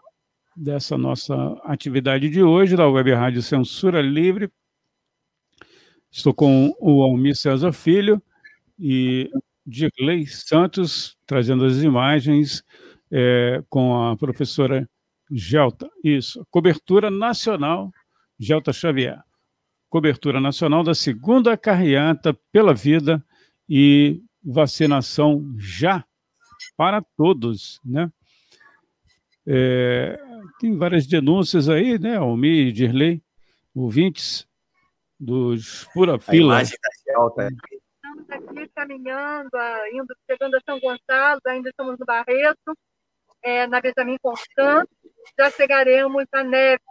S3: dessa nossa atividade de hoje, da Web Rádio Censura Livre. Estou com o Almir César Filho e Dirley Santos, trazendo as imagens é, com a professora Gelta. Isso, cobertura nacional Gelta Xavier. Cobertura nacional da segunda carreata pela vida e vacinação já para todos, né? É, tem várias denúncias aí, né, Almir, Dirley, ouvintes dos Fura Fila.
S11: Estamos aqui caminhando, indo, chegando a São Gonçalo, ainda estamos no Barreto, é, na Benjamin Constant, já chegaremos à neve,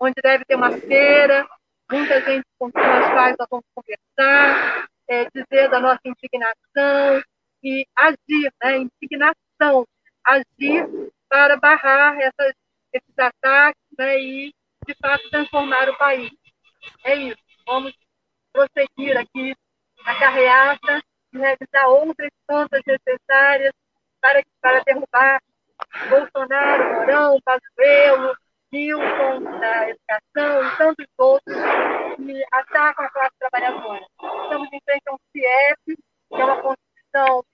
S11: onde deve ter uma feira, muita gente com as quais nós vamos conversar, é, dizer da nossa indignação e agir, né, indignação, agir para barrar essas, esses ataques né, e, de fato, transformar o país. É isso. Vamos prosseguir aqui a carreata e realizar outras tantas necessárias para, para derrubar Bolsonaro, Mourão, Pazuello, Nilson, da educação e tantos outros que atacam a classe trabalhadora. Estamos em frente a um CIEP, que é uma constituição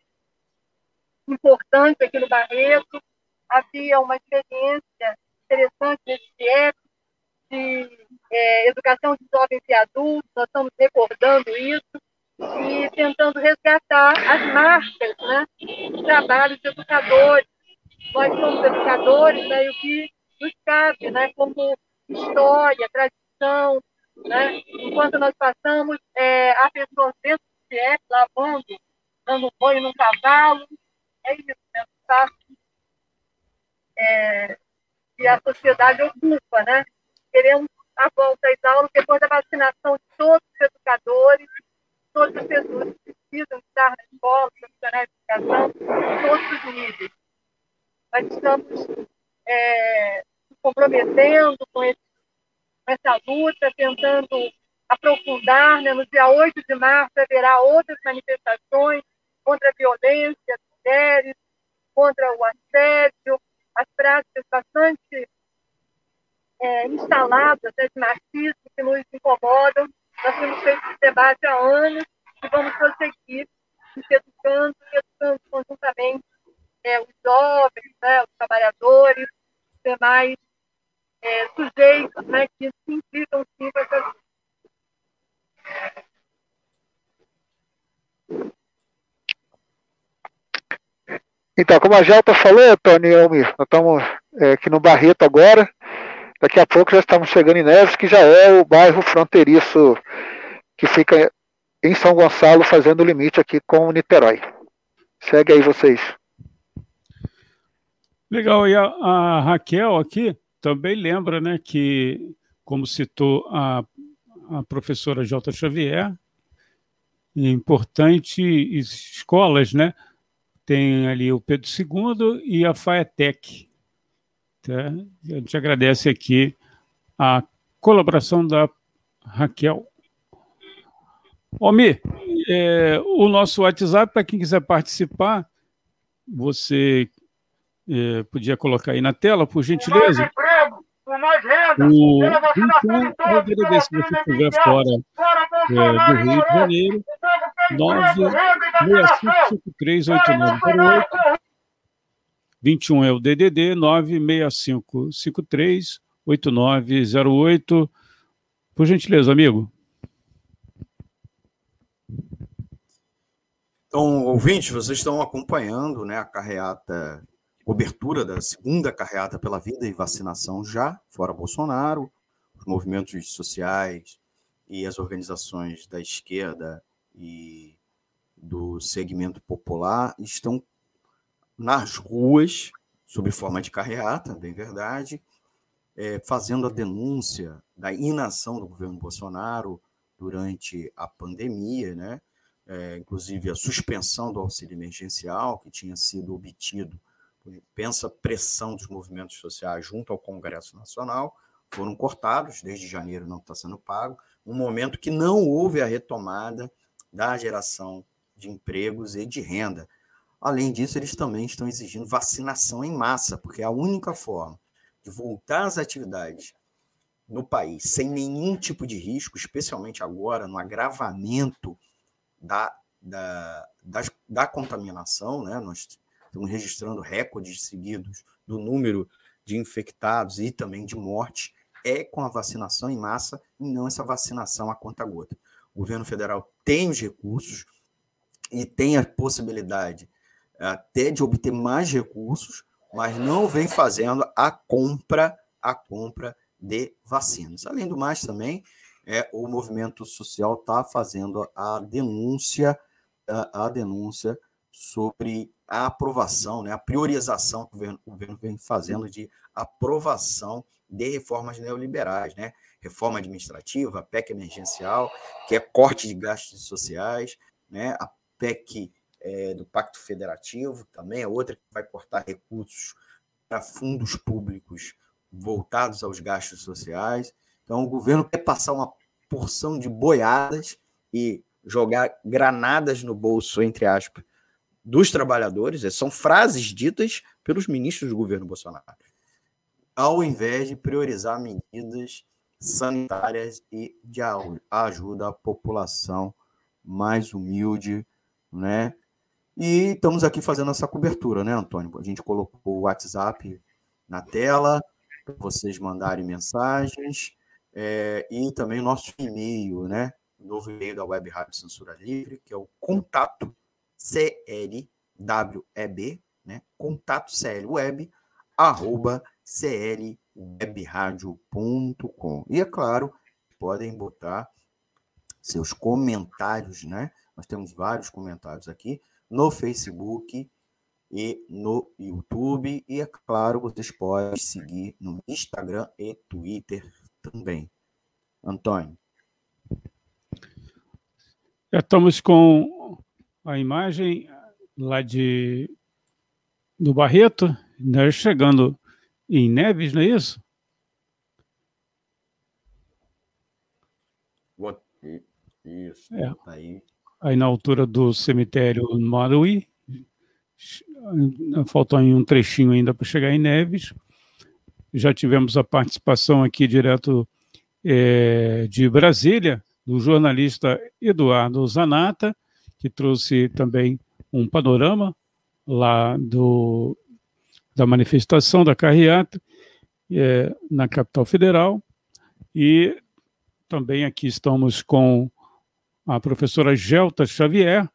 S11: importante aqui no Barreto, havia uma experiência interessante nesse CIEP de é, educação de jovens e adultos, nós estamos recordando isso e tentando resgatar as marcas né, do trabalho de educadores. Nós somos educadores, né, e o que nos cabe, né, como história, tradição, né, enquanto nós passamos, é, há pessoas dentro do CIEP lavando, dando banho no cavalo, é isso, é um espaço é, que a sociedade ocupa, né? Queremos a volta às aulas depois da vacinação de todos os educadores, todas as pessoas que precisam estar na escola, profissionais de educação, todos os níveis. Nós estamos é, comprometendo com, esse, com, essa luta, tentando aprofundar. Né? No dia 8 de março haverá outras manifestações contra a violência das mulheres, contra o assédio, as práticas bastante é, instaladas né, de machismo que nos incomodam. Nós temos feito esse debate há anos e vamos prosseguir educando e educando conjuntamente é, os jovens, né, os trabalhadores, os demais é, sujeitos né, que se implicam sim com essas
S5: Então, como a Gelta falou, Tony nós estamos é, aqui no Barreto agora. Daqui a pouco já estamos chegando em Neves, que já é o bairro fronteiriço que fica em São Gonçalo, fazendo limite aqui com Niterói. Segue aí vocês.
S3: Legal, e a, a Raquel aqui também lembra né, que, como citou a, a professora J. Xavier, importante escolas, né? Tem ali o Pedro II e a FAETEC. Tá? A gente agradece aqui a colaboração da Raquel. Omi, é, o nosso WhatsApp, para quem quiser participar, você é, podia colocar aí na tela, por gentileza. Emprego, o 21 é o DDD, se você estiver fora é, do Rio de Janeiro, 965538908. 21 é o DDD 965538908. Por gentileza, amigo.
S2: Então, ouvintes, vocês estão acompanhando né, a carreata, cobertura da segunda carreata pela vida e vacinação já, fora Bolsonaro, os movimentos sociais e as organizações da esquerda e do segmento popular estão nas ruas, sob forma de carreata, bem verdade, é, fazendo a denúncia da inação do governo Bolsonaro durante a pandemia, né? É, inclusive a suspensão do auxílio emergencial que tinha sido obtido, pensa pressão dos movimentos sociais junto ao Congresso Nacional, foram cortados, desde janeiro não está sendo pago, um momento que não houve a retomada da geração de empregos e de renda. Além disso, eles também estão exigindo vacinação em massa, porque é a única forma de voltar às atividades no país sem nenhum tipo de risco, especialmente agora no agravamento da, da, da, da contaminação, né? nós estamos registrando recordes seguidos do número de infectados e também de morte, é com a vacinação em massa e não essa vacinação a conta-gota. O governo federal tem os recursos e tem a possibilidade até de obter mais recursos, mas não vem fazendo a compra, a compra de vacinas. Além do mais, também é, o movimento social está fazendo a denúncia, a, a, denúncia sobre a aprovação, né, a priorização que o governo, o governo vem fazendo de aprovação de reformas neoliberais, né? Reforma administrativa, PEC emergencial, que é corte de gastos sociais, né? A PEC é, do Pacto Federativo também é outra que vai cortar recursos para fundos públicos voltados aos gastos sociais. Então, o governo quer passar uma porção de boiadas e jogar granadas no bolso, entre aspas, dos trabalhadores. São frases ditas pelos ministros do governo Bolsonaro, ao invés de priorizar medidas sanitárias e de ajuda à população mais humilde, né? E estamos aqui fazendo essa cobertura, né, Antônio? A gente colocou o WhatsApp na tela para vocês mandarem mensagens é, e também o nosso e-mail, né? O novo e-mail da Web Rádio Censura Livre, que é o contato CLWEB, né? Contato CLWeb, arroba clwebradio.com. E é claro, podem botar seus comentários, né? Nós temos vários comentários aqui no Facebook e no YouTube. E é claro, vocês podem seguir no Instagram e Twitter também. Antônio.
S3: Já estamos com a imagem lá de do Barreto, né, chegando em Neves, não é isso?
S2: Isso,
S3: é.
S2: Tá aí.
S3: Aí na altura do cemitério Maruí, faltou um trechinho ainda para chegar em Neves. Já tivemos a participação aqui direto é, de Brasília, do jornalista Eduardo Zanata, que trouxe também um panorama lá do, da manifestação da carreata é, na capital federal. E também aqui estamos com a professora Gelta Xavier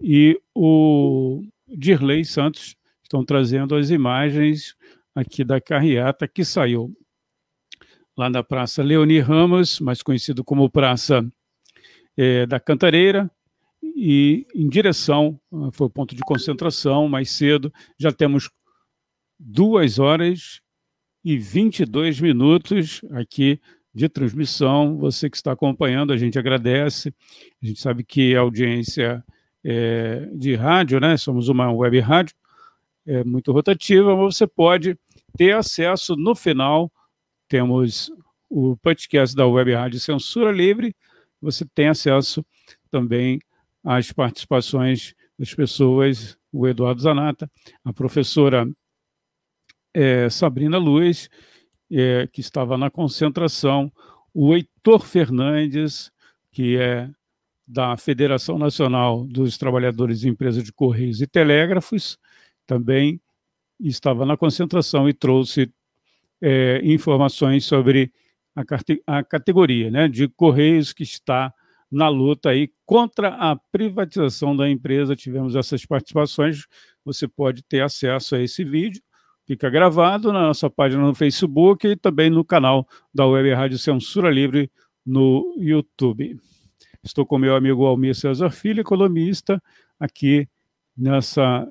S3: e o Dirley Santos estão trazendo as imagens aqui da carreata que saiu lá na Praça Leoni Ramos, mais conhecido como Praça é, da Cantareira, e em direção, foi o ponto de concentração mais cedo, já temos duas horas e 22 minutos aqui de transmissão. Você que está acompanhando, a gente agradece. A gente sabe que a audiência é de rádio, né? Somos uma web rádio é muito rotativa, mas você pode ter acesso no final. Temos o podcast da Web Rádio Censura Livre. Você tem acesso também às participações das pessoas, o Eduardo Zanata, a professora é, Sabrina Luz, é, que estava na concentração, o Heitor Fernandes, que é da Federação Nacional dos Trabalhadores de Empresas de Correios e Telégrafos, também estava na concentração e trouxe é, informações sobre a, a categoria né, de Correios que está na luta aí contra a privatização da empresa. Tivemos essas participações. Você pode ter acesso a esse vídeo Fica gravado na nossa página no Facebook e também no canal da Web Rádio Censura Livre no YouTube. Estou com meu amigo Almir César Filho, economista, aqui nessa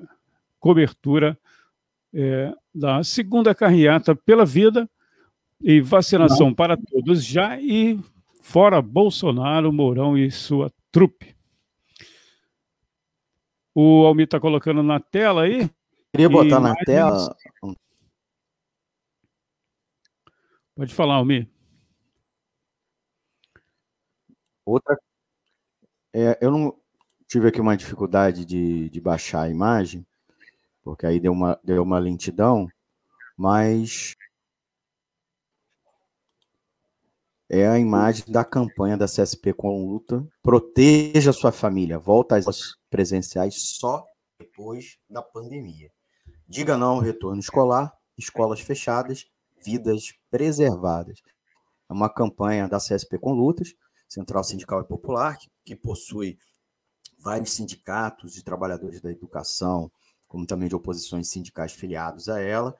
S3: cobertura é, da segunda carreata pela vida e vacinação Não. para todos já e fora Bolsonaro, Mourão e sua trupe. O Almir está colocando na tela aí
S2: Queria botar na tela.
S3: Pode falar, Almir.
S2: Outra. É, eu não tive aqui uma dificuldade de, de baixar a imagem, porque aí deu uma, deu uma lentidão, mas é a imagem da campanha da CSP com luta. Proteja sua família. Volta às presenciais só depois da pandemia. Diga não ao retorno escolar, escolas fechadas, vidas preservadas. É uma campanha da CSP com Lutas, Central Sindical e Popular, que, que possui vários sindicatos de trabalhadores da educação, como também de oposições sindicais filiados a ela,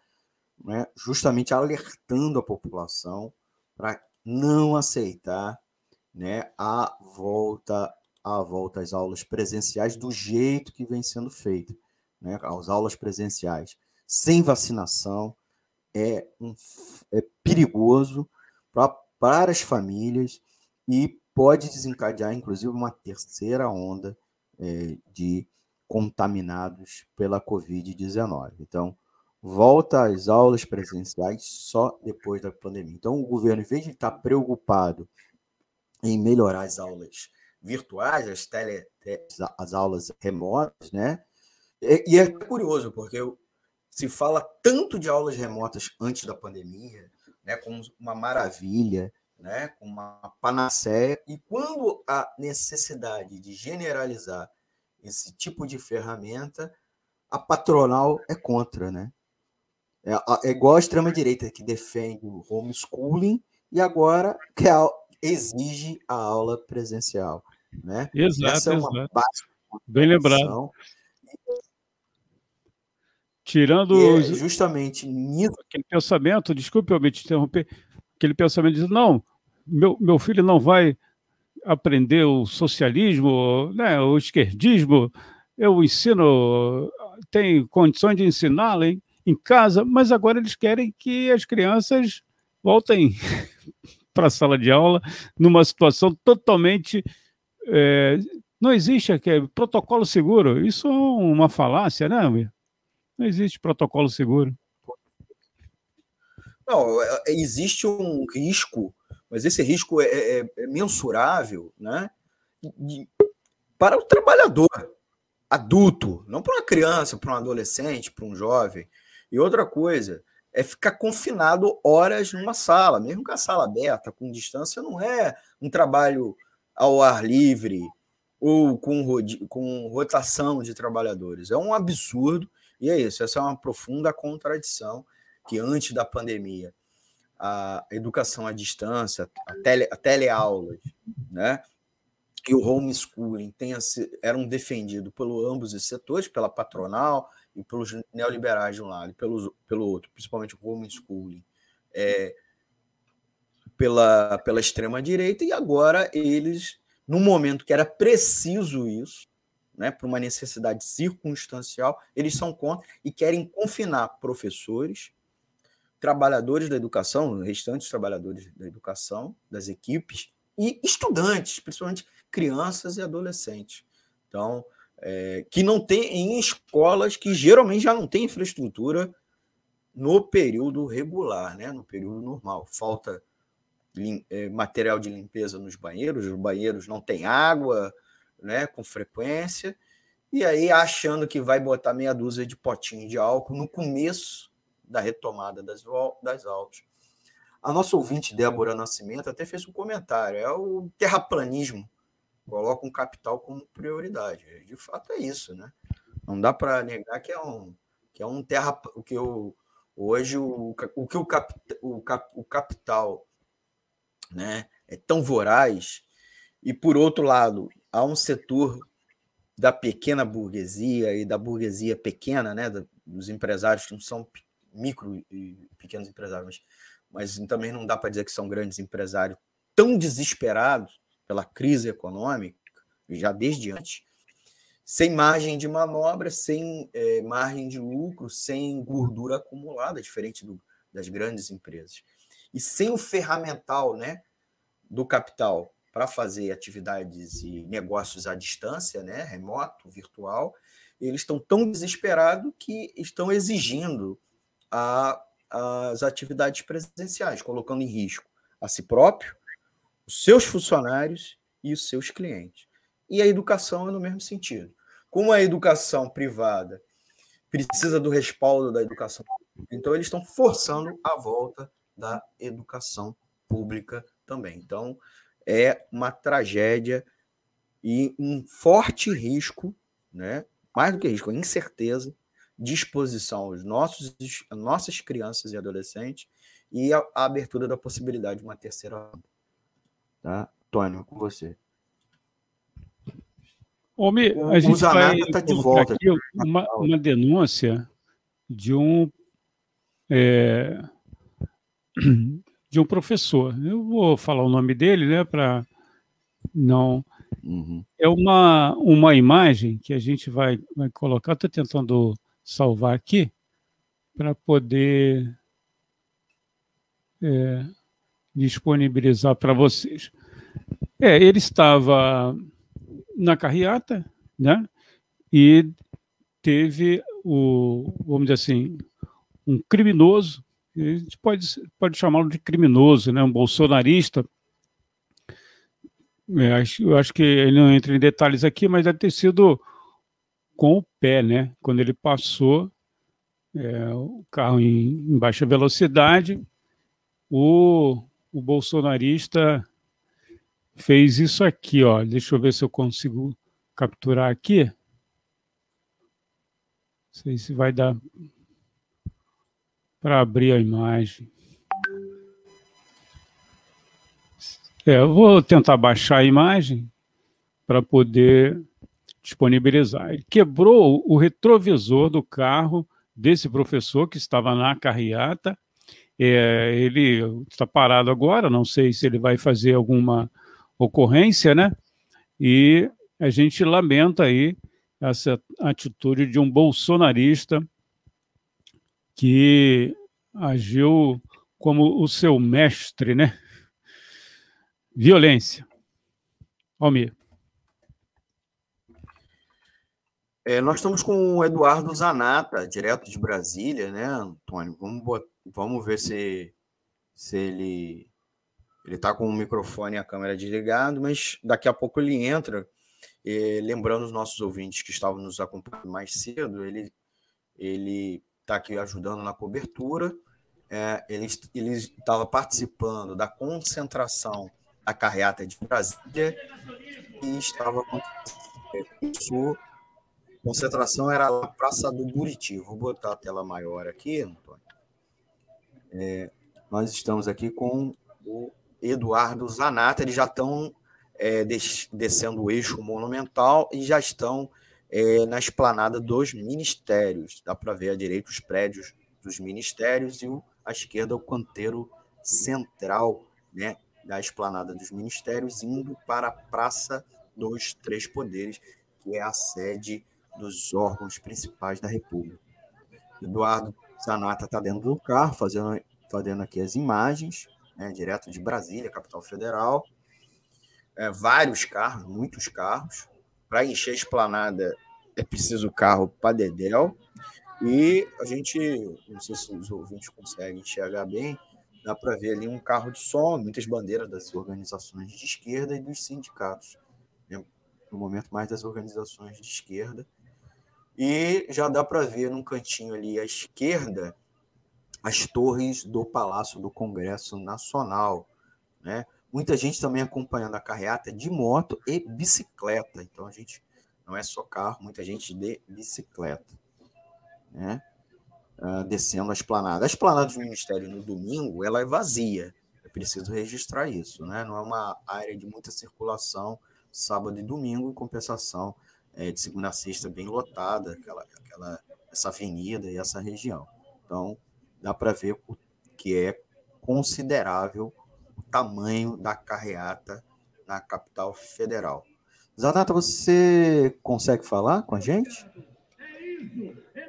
S2: né, justamente alertando a população para não aceitar né, a volta a volta às aulas presenciais do jeito que vem sendo feito, né, aulas presenciais sem vacinação é, um, é perigoso pra, para as famílias e pode desencadear, inclusive, uma terceira onda é, de contaminados pela Covid-19. Então, volta às aulas presenciais só depois da pandemia. Então, o governo, em vez de estar preocupado em melhorar as aulas virtuais, as, tele, as aulas remotas, né? E, e é curioso, porque se fala tanto de aulas remotas antes da pandemia, né, como uma maravilha, né, como uma panaceia, e quando a necessidade de generalizar esse tipo de ferramenta, a patronal é contra, né? É, é igual a extrema-direita que defende o homeschooling e agora quer, exige a aula presencial. Né?
S3: Exato, Essa é uma exato. Bem lembrado. Tirando
S2: é justamente nisso.
S3: Aquele pensamento, desculpe eu me te interromper, aquele pensamento de não, meu, meu filho não vai aprender o socialismo, né, o esquerdismo, eu ensino, tem condições de ensiná-lo em, em casa, mas agora eles querem que as crianças voltem para a sala de aula numa situação totalmente. É, não existe aqui, protocolo seguro. Isso é uma falácia, né, Amir? Não existe protocolo seguro.
S2: Não, é, existe um risco, mas esse risco é, é, é mensurável né, de, para o trabalhador adulto, não para uma criança, para um adolescente, para um jovem. E outra coisa, é ficar confinado horas numa sala, mesmo com a sala aberta, com distância, não é um trabalho ao ar livre ou com, com rotação de trabalhadores. É um absurdo, e é isso, essa é uma profunda contradição que antes da pandemia a educação à distância, a, tele, a teleaulas, né, e o homeschooling tenha, eram defendidos por ambos os setores, pela patronal e pelos neoliberais de um lado e pelos, pelo outro, principalmente o homeschooling, é, pela, pela extrema-direita, e agora eles, no momento que era preciso isso, né, para uma necessidade circunstancial, eles são contra e querem confinar professores, trabalhadores da educação, restantes trabalhadores da educação, das equipes, e estudantes, principalmente crianças e adolescentes. Então, é, que não tem em escolas que geralmente já não tem infraestrutura no período regular, né? no período normal. Falta é, material de limpeza nos banheiros, os banheiros não têm água né, com frequência, e aí achando que vai botar meia dúzia de potinhos de álcool no começo da retomada das, das aulas. A nossa ouvinte, Débora Nascimento, até fez um comentário: é o terraplanismo coloca um capital como prioridade. De fato é isso, né? Não dá para negar que é um que é um terra o que o hoje o, o que o, cap, o, cap, o capital, né, é tão voraz e por outro lado há um setor da pequena burguesia e da burguesia pequena, né, dos empresários que não são micro e pequenos empresários, mas, mas também não dá para dizer que são grandes empresários tão desesperados pela crise econômica, já desde antes, sem margem de manobra, sem é, margem de lucro, sem gordura acumulada, diferente do, das grandes empresas. E sem o ferramental né, do capital para fazer atividades e negócios à distância, né, remoto, virtual, eles estão tão desesperados que estão exigindo a, as atividades presenciais, colocando em risco a si próprio, os seus funcionários e os seus clientes. E a educação é no mesmo sentido. Como a educação privada precisa do respaldo da educação pública, então eles estão forçando a volta da educação pública também. Então, é uma tragédia e um forte risco, né? mais do que risco, incerteza, de exposição aos nossos, às nossas crianças e adolescentes e a, a abertura da possibilidade de uma terceira onda. Tá? Tônio, com você.
S3: Homem, a gente vai está de volta. Aqui uma, uma denúncia de um é, de um professor. Eu vou falar o nome dele, né, para não. Uhum. É uma, uma imagem que a gente vai, vai colocar. Estou tentando salvar aqui para poder é, disponibilizar para vocês. É, ele estava na carreata, né? E teve o, vamos dizer assim, um criminoso, a gente pode, pode chamá-lo de criminoso, né? Um bolsonarista. É, eu acho que ele não entra em detalhes aqui, mas deve ter sido com o pé, né? Quando ele passou é, o carro em, em baixa velocidade, o, o bolsonarista fez isso aqui, ó. Deixa eu ver se eu consigo capturar aqui. Não sei se vai dar para abrir a imagem. É, eu vou tentar baixar a imagem para poder disponibilizar. Ele quebrou o retrovisor do carro desse professor que estava na carreata. É, ele está parado agora, não sei se ele vai fazer alguma ocorrência, né? E a gente lamenta aí essa atitude de um bolsonarista que agiu como o seu mestre, né? Violência. Almir.
S2: É, nós estamos com o Eduardo Zanata, direto de Brasília, né, Antônio? Vamos, vamos ver se, se ele ele está com o microfone e a câmera desligado, mas daqui a pouco ele entra. E, lembrando os nossos ouvintes que estavam nos acompanhando mais cedo, ele ele está aqui ajudando na cobertura. É, ele estava participando da concentração da carreata de Brasília e estava isso concentração era na Praça do Buriti. Vou botar a tela maior aqui, Antônio. É, nós estamos aqui com o Eduardo Zanata, eles já estão é, descendo o eixo monumental e já estão é, na esplanada dos ministérios. Dá para ver à direita os prédios dos ministérios e o, à esquerda o canteiro central né, da esplanada dos ministérios, indo para a Praça dos Três Poderes, que é a sede dos órgãos principais da República. Eduardo Zanata está dentro do carro, fazendo, fazendo aqui as imagens né, direto de Brasília, capital federal. É, vários carros, muitos carros. Para encher a esplanada é preciso carro para Dedel. E a gente, não sei se os ouvintes conseguem enxergar bem, dá para ver ali um carro de som, muitas bandeiras das organizações de esquerda e dos sindicatos. Né, no momento, mais das organizações de esquerda. E já dá para ver num cantinho ali à esquerda as torres do Palácio do Congresso Nacional. Né? Muita gente também acompanhando a carreata de moto e bicicleta. Então a gente não é só carro, muita gente de bicicleta. Né? Uh, descendo a esplanada. A esplanada do Ministério no domingo ela é vazia. É preciso registrar isso. Né? Não é uma área de muita circulação sábado e domingo, em compensação é, de segunda a sexta bem lotada, aquela, aquela, essa avenida e essa região. Então, dá para ver que é considerável o tamanho da carreata na capital federal. Zanata, você consegue falar com a gente?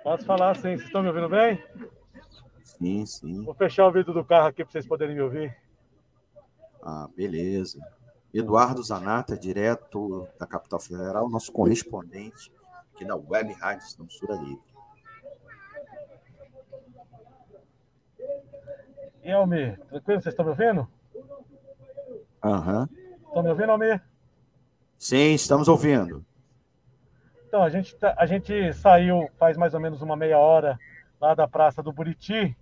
S14: Posso falar sim. Vocês estão me ouvindo bem?
S2: Sim, sim.
S14: Vou fechar o vidro do carro aqui para vocês poderem me ouvir.
S2: Ah, beleza. Eduardo Zanata, direto da capital federal, nosso correspondente aqui da Web Rádio Censura Livre.
S14: E Almir, tranquilo? Vocês estão me ouvindo?
S2: Aham.
S14: Estão me ouvindo, Almir?
S2: Sim, estamos ouvindo.
S14: Então, a gente, tá, a gente saiu faz mais ou menos uma meia hora lá da Praça do Buriti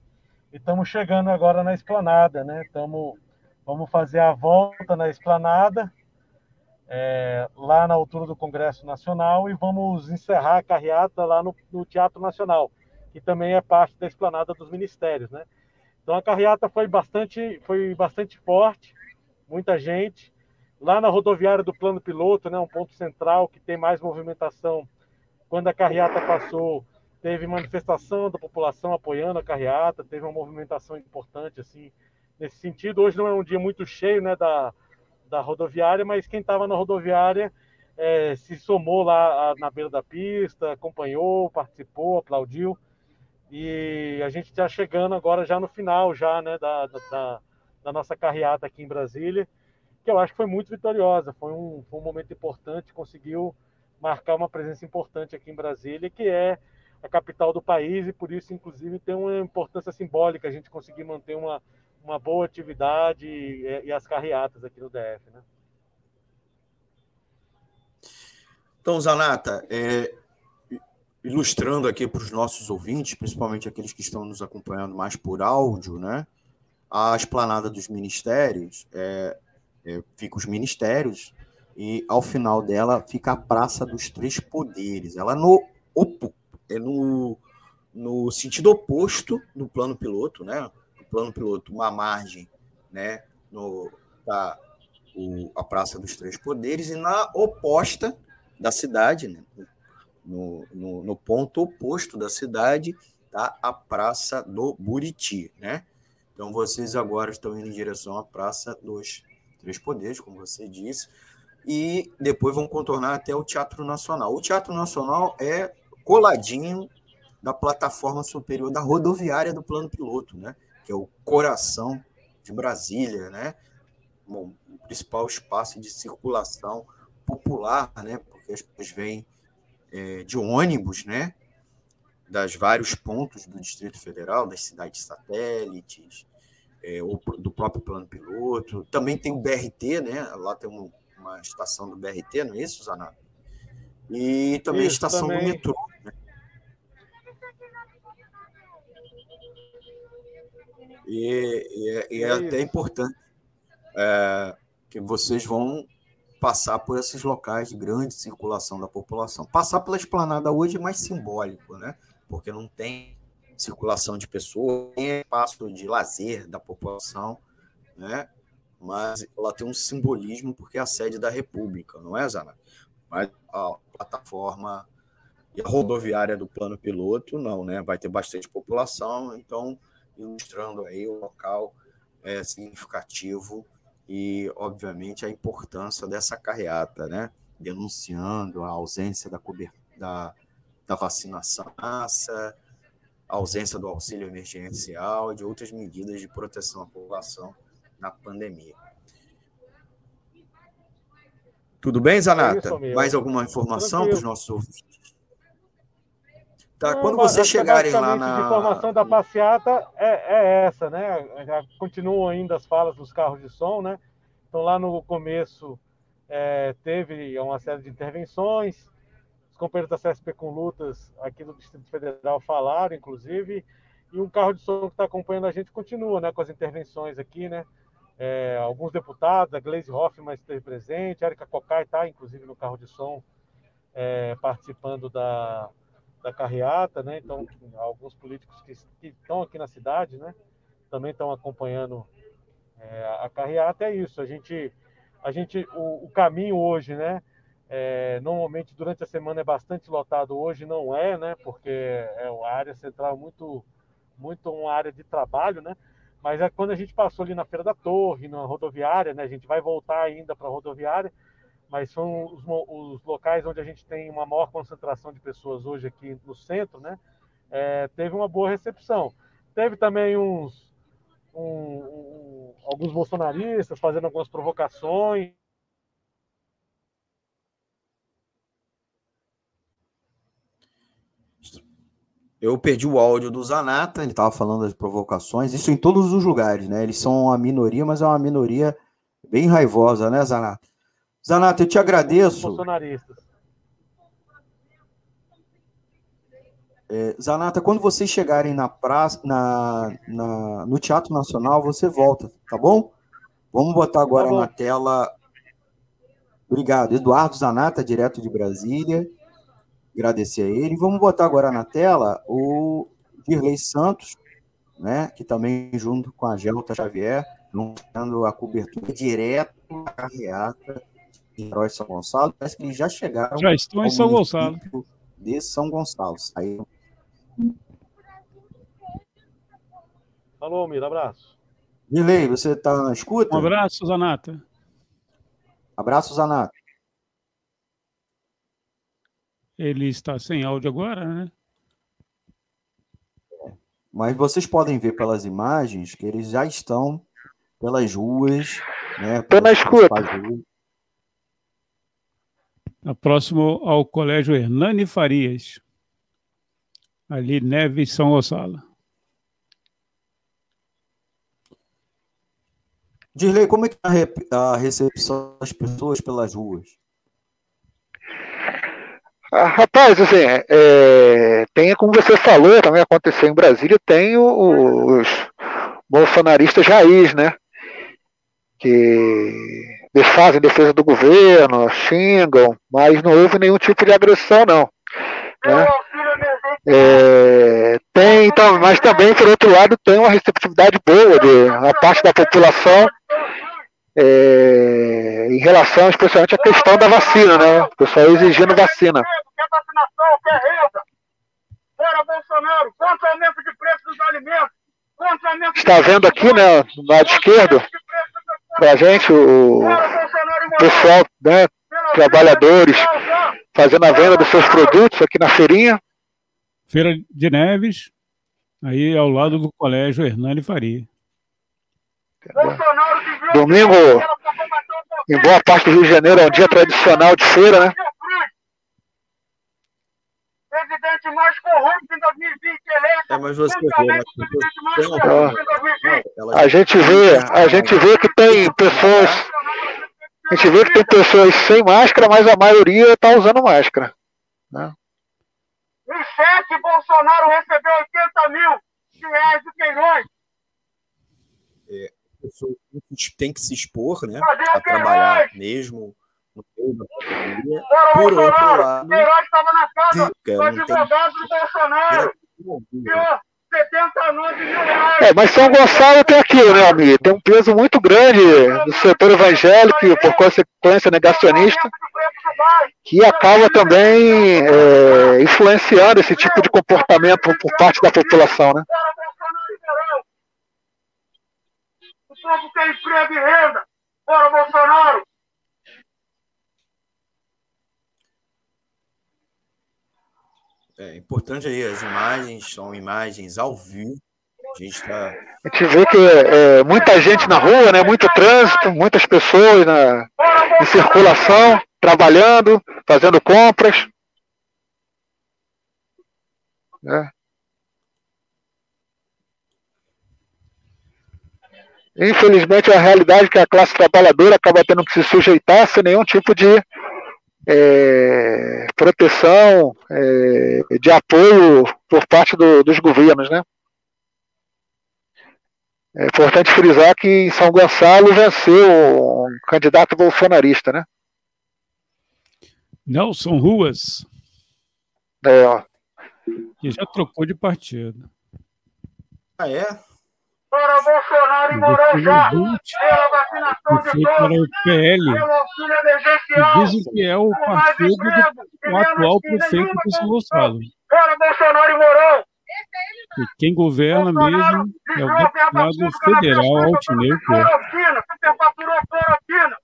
S14: e estamos chegando agora na esplanada, né? Tamo, vamos fazer a volta na esplanada, é, lá na altura do Congresso Nacional, e vamos encerrar a carreata lá no, no Teatro Nacional, que também é parte da esplanada dos ministérios, né? Então a carreata foi bastante, foi bastante forte, muita gente. Lá na rodoviária do plano piloto, né, um ponto central que tem mais movimentação. Quando a carreata passou, teve manifestação da população apoiando a carreata, teve uma movimentação importante assim nesse sentido. Hoje não é um dia muito cheio, né, da, da rodoviária, mas quem estava na rodoviária é, se somou lá na beira da pista, acompanhou, participou, aplaudiu. E a gente está chegando agora já no final já, né, da, da, da nossa carreata aqui em Brasília que eu acho que foi muito vitoriosa. Foi um, foi um momento importante, conseguiu marcar uma presença importante aqui em Brasília, que é a capital do país, e por isso, inclusive, tem uma importância simbólica a gente conseguir manter uma, uma boa atividade e, e as carreatas aqui no DF. Né?
S2: Então, Zanata, é, ilustrando aqui para os nossos ouvintes, principalmente aqueles que estão nos acompanhando mais por áudio, né? A esplanada dos ministérios é, é, fica os ministérios, e ao final dela fica a Praça dos Três Poderes. Ela no, opo, é no, no sentido oposto do plano piloto, né? O plano piloto, uma margem, né? No, tá, o, a Praça dos Três Poderes, e na oposta da cidade, né? no, no, no ponto oposto da cidade, tá a Praça do Buriti, né? Então vocês agora estão indo em direção à Praça dos Três Poderes, como você disse, e depois vão contornar até o Teatro Nacional. O Teatro Nacional é coladinho da plataforma superior da rodoviária do plano piloto, né? que é o coração de Brasília, né? Bom, o principal espaço de circulação popular, né? porque as pessoas vêm é, de ônibus, né? Das vários pontos do Distrito Federal, das cidades satélites, é, ou do próprio plano piloto. Também tem o BRT, né? Lá tem uma, uma estação do BRT, não é isso, Zanato? E também isso, a estação também. do metrô. Né? E, e, é, e é, é até importante é, que vocês vão passar por esses locais de grande circulação da população. Passar pela esplanada hoje é mais simbólico, né? Porque não tem circulação de pessoas, tem espaço de lazer da população, né? mas ela tem um simbolismo porque é a sede da República, não é, Zana? Mas a plataforma e a rodoviária do plano piloto, não, né? Vai ter bastante população, então, ilustrando aí o local é, significativo e, obviamente, a importância dessa carreata, né? Denunciando a ausência da cobertura da, da vacinação, a ausência do auxílio emergencial e de outras medidas de proteção à população na pandemia. Tudo bem, Zanata? É Mais alguma informação para os nossos ouvintes?
S14: Tá, quando vocês chegarem lá na. A informação da passeata é, é, essa, né? Já continuam ainda as falas dos carros de som, né? Então, lá no começo, é, teve uma série de intervenções, os companheiros da CSP com lutas aqui do Distrito Federal falaram, inclusive, e um carro de som que está acompanhando a gente continua, né, com as intervenções aqui, né, é, alguns deputados, a Gleisi Hoffmann esteve presente, a Erika Cocai está, inclusive, no carro de som, é, participando da, da carreata, né, então, alguns políticos que, que estão aqui na cidade, né, também estão acompanhando é, a carreata, é isso, a gente, a gente o, o caminho hoje, né, é, normalmente durante a semana é bastante lotado, hoje não é, né? Porque é uma área central muito, muito uma área de trabalho, né? Mas é quando a gente passou ali na Feira da Torre, na rodoviária, né? A gente vai voltar ainda para a rodoviária, mas são os, os, locais onde a gente tem uma maior concentração de pessoas hoje aqui no centro, né? É, teve uma boa recepção. Teve também uns um, um, alguns bolsonaristas fazendo algumas provocações
S2: Eu perdi o áudio do Zanata, ele estava falando das provocações, isso em todos os lugares, né? Eles são uma minoria, mas é uma minoria bem raivosa, né, Zanata? Zanata, eu te agradeço. Bolsonaristas. É, Zanata, quando vocês chegarem na praça, na, na, no Teatro Nacional, você volta, tá bom? Vamos botar agora tá na tela. Obrigado. Eduardo Zanata, direto de Brasília agradecer a ele. Vamos botar agora na tela o Dirley Santos, né, que também, junto com a Gelta Xavier, anunciando a cobertura direto da carreata em Herói São Gonçalo. Parece que eles já chegaram.
S3: Já estão em São Gonçalo.
S2: De São Gonçalo. Saíram.
S14: Alô, Almir, abraço.
S2: Dilei, você está na escuta?
S3: Um abraço, Zanata.
S2: Abraço, Zanata.
S3: Ele está sem áudio agora, né?
S2: Mas vocês podem ver pelas imagens que eles já estão pelas ruas, né?
S5: Tô na escuta.
S3: Tá próximo ao Colégio Hernani Farias. Ali, Neves, São Gonçalo.
S2: Dirley, como é que é a recepção das pessoas pelas ruas?
S5: Ah, rapaz, assim, é, tem, como você falou, também aconteceu em Brasília, tem os bolsonaristas raiz, né? Que fazem defesa do governo, xingam, mas não houve nenhum tipo de agressão, não. Né? É, tem, então, mas também, por outro lado, tem uma receptividade boa de a parte da população é, em relação, especialmente, à questão da vacina, né? O pessoal exigindo vacina. Está vendo aqui, né, no lado esquerdo, para a gente, o pessoal, né, trabalhadores, fazendo a venda dos seus produtos aqui na feirinha.
S3: Feira de Neves, aí ao lado do colégio Hernani Faria.
S5: Domingo, em boa parte do Rio de Janeiro, é um dia tradicional de feira, né?
S15: presidente mais corrupto em 2020 eleito.
S2: É, mas você vê,
S5: a gente vê, a gente vê que tem pessoas, a gente vê que tem pessoas sem máscara, mas a maioria está usando máscara. Né?
S15: Em cheque, Bolsonaro recebeu 80 mil reais do Queiroz.
S2: Pessoa tem que se expor, né? A trabalhar mesmo no meio da pandemia. Por outro lado,
S15: Queiroz estava na casa
S2: fica,
S15: do
S2: não tem-
S15: advogado do Bolsonaro. Senhor, 79 mil reais.
S5: É, mas São Gonçalo tem aquilo, né, amigo? Tem um peso muito grande no setor evangélico e, por consequência, negacionista, que acaba também é, influenciando esse tipo de comportamento por parte da população, né?
S15: O povo tem emprego e renda. Bora, Bolsonaro.
S2: É importante aí, as imagens são imagens ao vivo. A gente está.
S5: A gente vê que é, muita gente na rua, né? Muito trânsito, muitas pessoas na, em circulação, trabalhando, fazendo compras. né? Infelizmente, é a realidade que a classe trabalhadora acaba tendo que se sujeitar sem nenhum tipo de é, proteção, é, de apoio por parte do- dos governos, né? É importante frisar que em São Gonçalo venceu um candidato bolsonarista, né?
S3: Nelson Ruas,
S5: É, ó.
S3: que já trocou de partido.
S2: Ah, é?
S15: Bora, Bolsonaro e Mourão já. Pela vacinação de
S3: para
S15: todos.
S3: PL.
S15: Pelo auxílio emergencial.
S3: dizem que é o partido do o atual prefeito de São Gonçalo.
S15: Bora, Bolsonaro e Mourão.
S3: E quem governa mesmo é o deputado federal Altineu.
S15: Cloroquina, superfaturou cloroquina.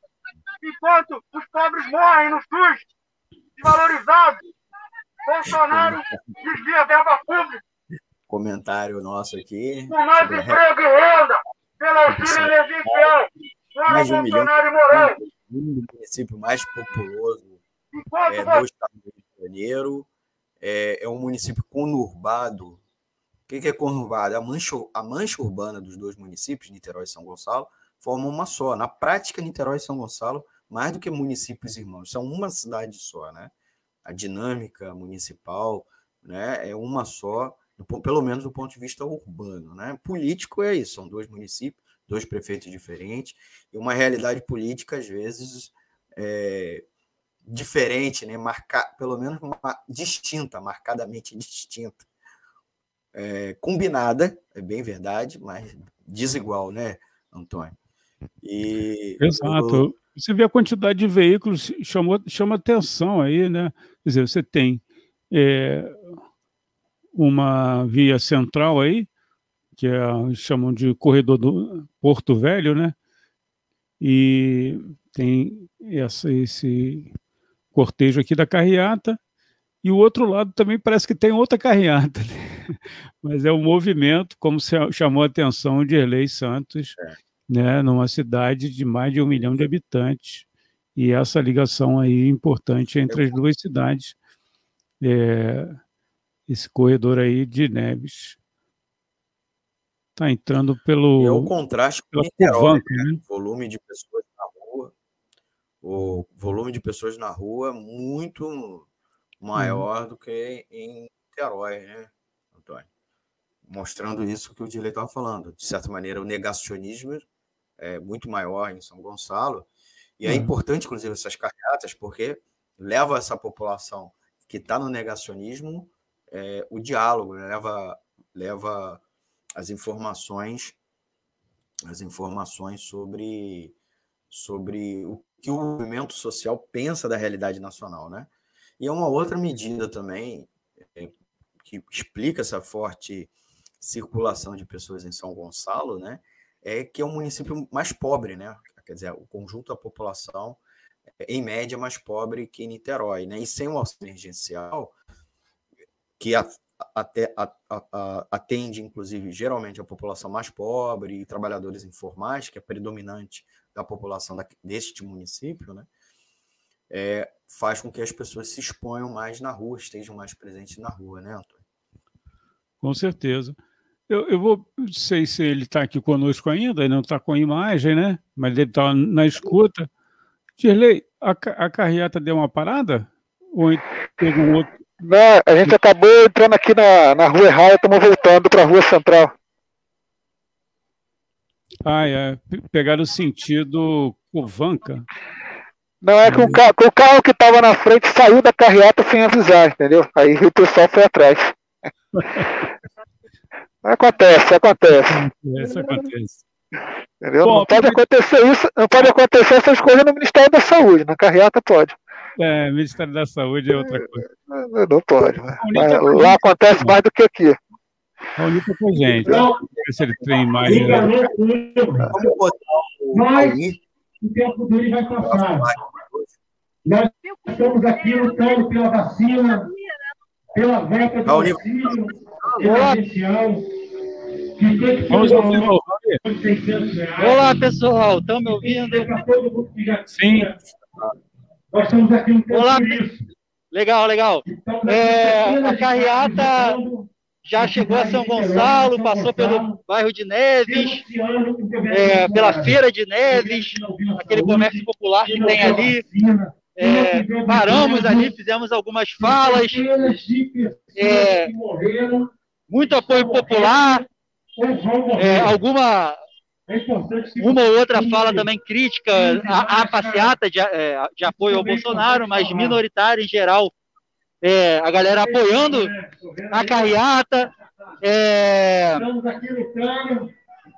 S15: Enquanto os pobres morrem no SUS, desvalorizados. Bolsonaro desvia verba pública.
S2: Comentário nosso aqui.
S15: Por mais
S2: sobre
S15: emprego e renda.
S2: Mais de um milhão
S15: Bolsonaro e Mourão.
S2: o município mais populoso é, do estado do Rio de Janeiro. É, é um município conurbado. O que, que é conurbado? A mancha, a mancha urbana dos dois municípios, Niterói e São Gonçalo, formam uma só. Na prática, Niterói e São Gonçalo, mais do que municípios irmãos, são uma cidade só. Né? A dinâmica municipal né, é uma só, do pelo menos do ponto de vista urbano. Né? Político é isso, são dois municípios, dois prefeitos diferentes, e uma realidade política, às vezes, é, diferente, né? Marca, pelo menos uma, distinta, marcadamente distinta. É, combinada, é bem verdade, mas desigual, né? Antônio. E
S3: Exato. Você vê a quantidade de veículos, chamou, chama atenção aí, né? Quer dizer, você tem é, uma via central aí, que é, chamam de corredor do Porto Velho, né? E tem essa, esse cortejo aqui da carreata, e o outro lado também parece que tem outra carreata, né? mas é o um movimento, como chamou a atenção de Erlei Santos, é. né, numa cidade de mais de um milhão de habitantes, e essa ligação aí importante entre as duas cidades, é, esse corredor aí de Neves. Está entrando pelo.
S2: É o contraste com Niterói, né? né? volume de pessoas na rua. O volume de pessoas na rua é muito maior do que em Niterói, né, Antônio? Mostrando isso que o Dilei estava falando. De certa maneira, o negacionismo é muito maior em São Gonçalo. E é uhum. importante, inclusive, essas carreatas, porque leva essa população que está no negacionismo é, o diálogo, né? leva, leva as informações as informações sobre, sobre o que o movimento social pensa da realidade nacional, né? E é uma outra medida também é, que explica essa forte circulação de pessoas em São Gonçalo, né? É que é um município mais pobre, né? Quer dizer, o conjunto da população é, em média mais pobre que Niterói, né? E sem o auxílio emergencial, que a, a, a, atende, inclusive, geralmente a população mais pobre e trabalhadores informais, que é predominante da população da, deste município, né? É, faz com que as pessoas se exponham mais na rua, estejam mais presentes na rua, né, Antônio?
S3: Com certeza. Eu, eu vou, não sei se ele está aqui conosco ainda, ele não está com imagem, né? Mas ele está na escuta. Dirley, a, a carreata deu uma parada? Ou teve um outro,
S5: não, a gente acabou entrando aqui na, na rua errada, estamos voltando para a rua central.
S3: Ah, é. Pegaram o sentido Covanca.
S5: Não, é que o carro, o carro que estava na frente saiu da carreata sem avisar, entendeu? Aí o pessoal foi atrás. acontece, acontece.
S3: Isso acontece.
S5: Entendeu? Bom, não pode acontecer isso, não pode acontecer essas coisas no Ministério da Saúde, na carreata pode.
S3: É, Ministério da Saúde é outra coisa.
S5: Não, não pode. Né? lá acontece mais do que aqui.
S3: Raulito com a gente. Vamos ver se ele tem mais.
S13: Vamos botar o Mas o tempo dele vai passar. Nós estamos aqui lutando pela vacina, pela beca de auxílio emergencial.
S16: Vamos ouvir, Olá, pessoal. Estão me ouvindo?
S3: Sim.
S16: Nós estamos aqui um Olá. Legal, legal. Então, é, a carreata já chegou a São Gonçalo, passou pelo bairro de Neves, é, pela Feira de Neves, aquele comércio popular que tem ali. É, paramos ali, fizemos algumas falas, é, muito apoio popular, é, alguma uma ou outra fala também crítica à, à passeata de, é, de, apoio ao Bolsonaro, mas minoritária em geral. É, a galera apoiando a carreata. É,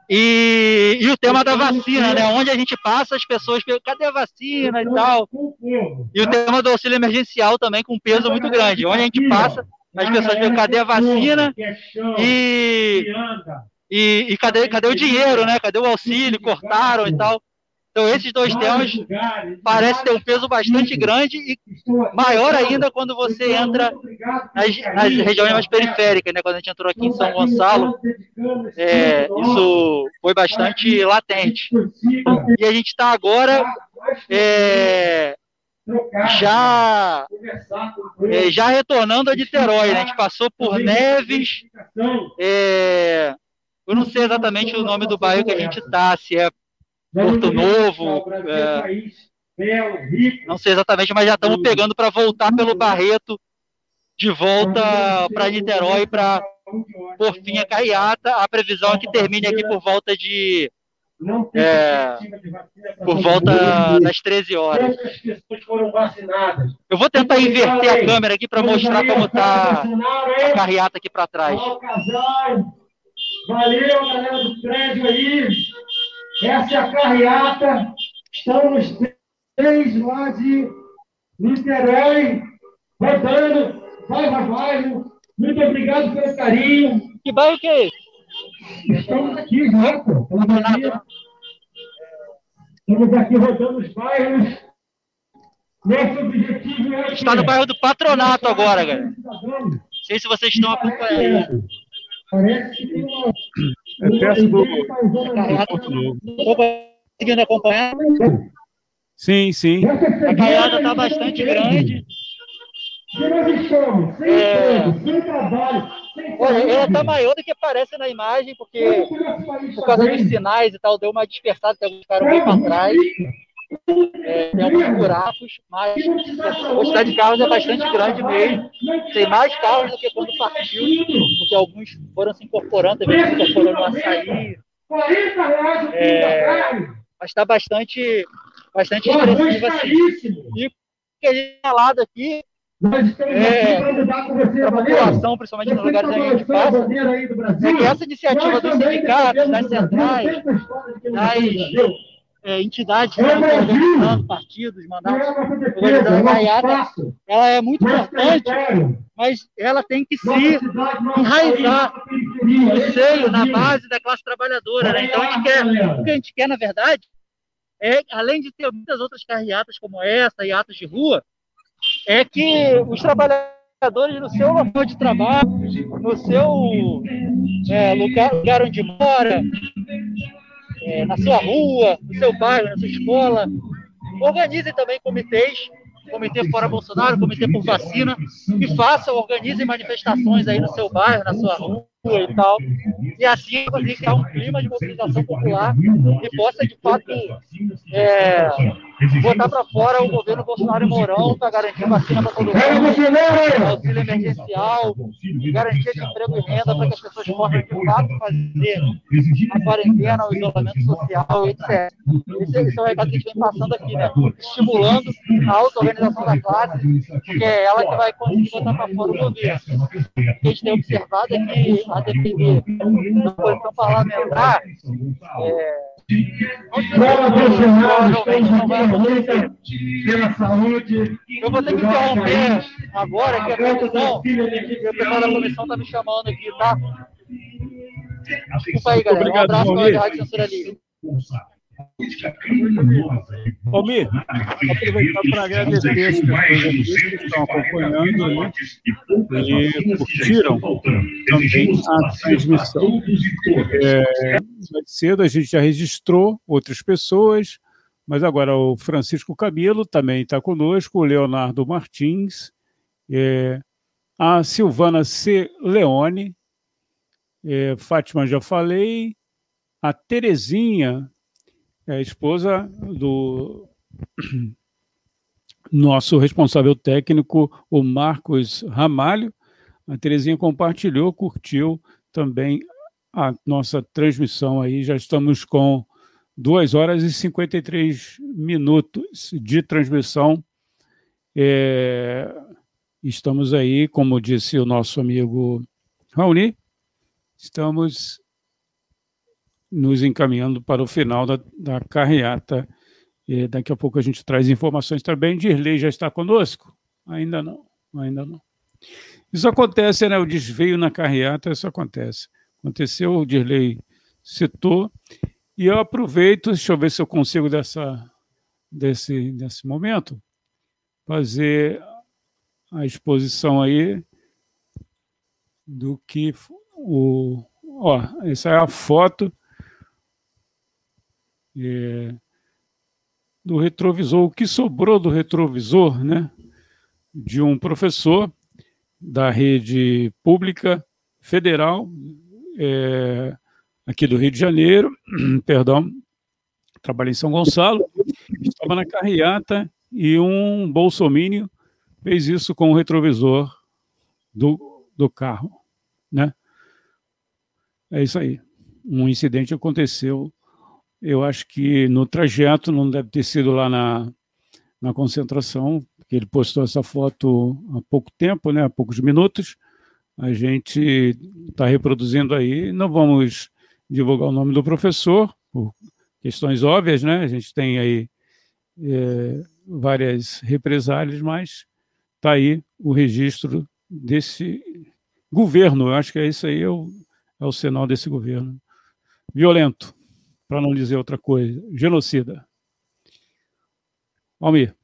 S16: e, e, o tema da vacina, né? Onde a gente passa, as pessoas perguntam, cadê a vacina e tal. E o tema do auxílio emergencial também com peso muito grande. Onde a gente passa, as pessoas perguntam, cadê a vacina? E e, e cadê, cadê o dinheiro, né? Cadê o auxílio? Cortaram e tal. Então, esses dois temas parecem ter um peso bastante grande e maior ainda quando você entra nas, nas regiões mais periféricas, né? Quando a gente entrou aqui em São Gonçalo, é, isso foi bastante latente. E a gente está agora é, já, é, já retornando a Niterói, né? A gente passou por Neves, é, eu não sei exatamente o nome do bairro que a gente está, se é Porto Novo. É, não sei exatamente, mas já estamos pegando para voltar pelo Barreto de volta para Niterói para por fim a carreata. A previsão é que termine aqui por volta de é, por volta das 13 horas. Eu vou tentar inverter a câmera aqui para mostrar como está a carreata aqui para trás.
S13: Valeu, galera do prédio aí. Essa é a carreata. Estamos três lá de Niterói, rodando, vai, vai, vai. Muito obrigado pelo carinho.
S16: Que bairro que é?
S13: Estamos aqui já, pô. Estamos aqui rodando os bairros. Nosso objetivo é.
S16: Está no bairro do Patronato agora, galera. Não sei se vocês estão acompanhando.
S13: Parece que tem uma.
S3: É perto do.
S16: Estou conseguindo acompanhar?
S3: Sim, sim.
S16: A caiada está bastante grande.
S13: Que nós estamos, sem
S16: É.
S13: emprego, sem trabalho, sem
S16: Olha, ela está maior do que aparece na imagem, porque por causa dos sinais e tal, deu uma dispersada, tem alguns ficaram bem para trás. É, tem alguns buracos, mas a quantidade de carros é bastante grande mesmo. Tem mais carros do que quando partiu, porque alguns foram se incorporando, gente se incorporando no açaí.
S13: 40 reais o quilo da
S16: É, mas está bastante, bastante expressivo assim. E o que a gente falado aqui
S13: Nós estamos
S16: É,
S13: aqui para mudar com você,
S16: para a população, principalmente nos lugares onde a gente
S13: a
S16: passa, é que essa iniciativa dos
S13: também
S16: sindicatos, das centrais,
S13: a
S16: das. É, entidades organizando partidos, mandatos,
S13: a nossa defesa, é
S16: organizando
S13: o
S16: a
S13: nosso
S16: caiada,
S13: espaço,
S16: ela é muito importante, mas ela tem que se enraizar no seio, na base da classe trabalhadora. Né? Então, a gente quer, o que a gente quer, na verdade, é, além de ter muitas outras carreatas como essa e atos de rua, é que os trabalhadores no seu local de trabalho, no seu é, lugar, lugar onde mora, é, na sua rua, no seu bairro, na sua escola, organizem também comitês, comitê fora Bolsonaro, comitê por vacina, e façam, organizem manifestações aí no seu bairro, na sua rua e tal, e assim conseguir criar um clima de mobilização popular e possa, de fato, é, botar para fora o governo Bolsonaro e Mourão para garantir vacina para todo mundo, auxílio emergencial, garantia de emprego e renda para que as pessoas possam, de fato, fazer a quarentena, o isolamento social, etc. Esse, esse é o recado que a gente vem passando aqui, né? Estimulando a auto-organização da classe, porque é ela que vai conseguir botar para fora o governo. O que a gente tem observado é que, a depender da posição parlamentar, é,
S13: Fala, Bolsonaro,
S16: provavelmente
S13: estamos
S16: não vai
S13: aqui na luta pela saúde.
S16: Eu vou ter que interromper agora, que a comissão, o pessoal da comissão está me chamando aqui, tá? Desculpa aí, galera. Um
S3: Obrigado,
S16: abraço para a Rádio Censura Livre.
S3: Almir, aproveitar para agradecer as pessoas que estão acompanhando né, e curtiram também a transmissão. É, mais cedo a gente já registrou outras pessoas, mas agora o Francisco Camilo também está conosco, o Leonardo Martins, é, a Silvana C. Leone, é, Fátima já falei, a Terezinha, é a esposa do nosso responsável técnico, o Marcos Ramalho. A Terezinha compartilhou, curtiu também a nossa transmissão aí. Já estamos com 2 horas e 53 minutos de transmissão. É, estamos aí, como disse o nosso amigo Raoni, estamos nos encaminhando para o final da, da carreata. E daqui a pouco a gente traz informações também. Dirley já está conosco? Ainda não, ainda não. Isso acontece, né? O desvio na carreata, isso acontece. Aconteceu, o Dirley citou, e eu aproveito, deixa eu ver se eu consigo dessa, desse, desse momento, fazer a exposição aí do que o. Ó, essa é a foto é, do retrovisor, o que sobrou do retrovisor, né? De um professor da rede pública federal é, aqui do Rio de Janeiro, perdão, trabalha em São Gonçalo, estava na carreata e um bolsomínio fez isso com o retrovisor do, do carro, né? É isso aí. Um incidente aconteceu, eu acho que no trajeto, não deve ter sido lá na, na concentração, porque ele postou essa foto há pouco tempo, né, há poucos minutos. A gente está reproduzindo aí, não vamos divulgar o nome do professor, porque questões óbvias, né? A gente tem aí é, várias represálias, mas está aí o registro desse governo. Eu acho que é isso aí, é o, é o sinal desse governo. Violento, para não dizer outra coisa. Genocida. Almir.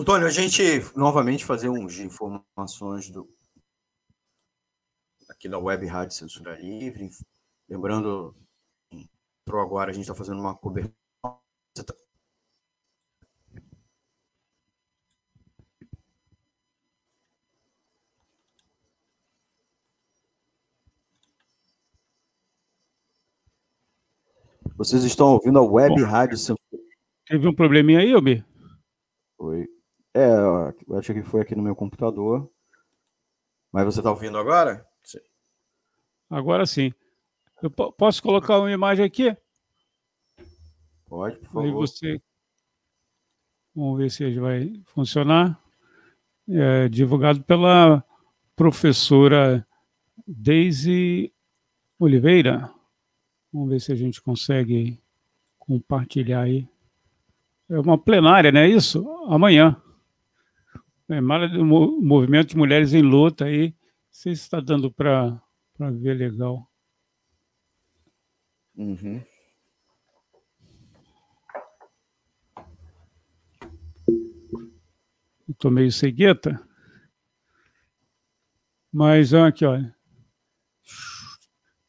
S2: Antônio, a gente novamente fazer uns de informações do aqui da Web Rádio Censura Livre. Lembrando, entrou agora, a gente está fazendo uma cobertura. Vocês estão ouvindo a Web Bom, Rádio Censura.
S3: Teve um probleminha aí, Almir?
S2: Foi. É, eu acho que foi aqui no meu computador. Mas você está ouvindo agora?
S3: Sim. Agora sim. Eu posso colocar uma imagem aqui?
S2: Pode, por favor.
S3: Aí você... Vamos ver se vai funcionar. É, divulgado pela professora Daisy Oliveira. Vamos ver se a gente consegue compartilhar aí. É uma plenária, não é isso? Amanhã. É, movimento de mulheres em luta aí. Não sei se está dando para ver legal.
S2: Uhum.
S3: Estou meio cegueta. Mas aqui, olha.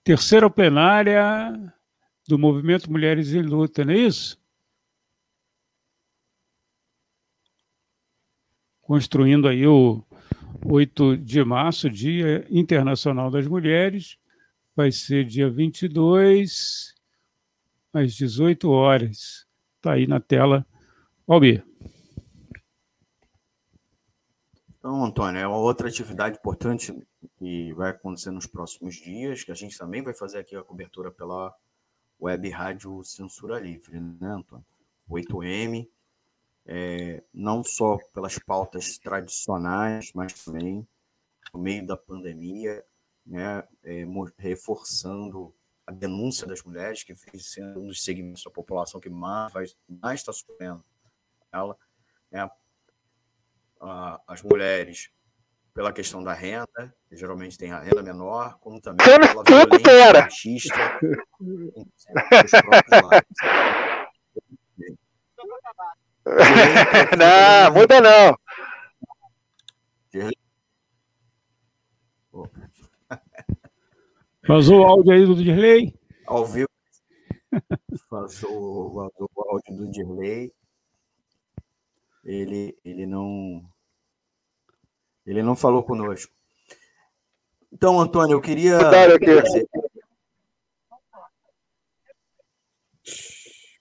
S3: Terceira plenária do Movimento Mulheres em Luta, não é isso? Construindo aí o 8 de março, Dia Internacional das Mulheres. Vai ser dia 22, às 18 horas. Está aí na tela. Almir.
S2: Então, Antônio, é uma outra atividade importante que vai acontecer nos próximos dias, que a gente também vai fazer aqui a cobertura pela Web Rádio Censura Livre, né, Antônio? 8M, é, não só pelas pautas tradicionais, mas também no meio da pandemia, né, é, reforçando a denúncia das mulheres, que vem sendo um dos segmentos da população que mais, está sofrendo. Ela, né, a, as mulheres, pela questão da renda, que geralmente tem a renda menor, como também pela violência machista.
S5: não, muda não.
S3: Vazou o áudio aí do Dirley?
S2: Ao vivo. Vazou, vazou o áudio do Dirley. Ele, ele não. Ele não falou conosco. Então, Antônio, eu queria.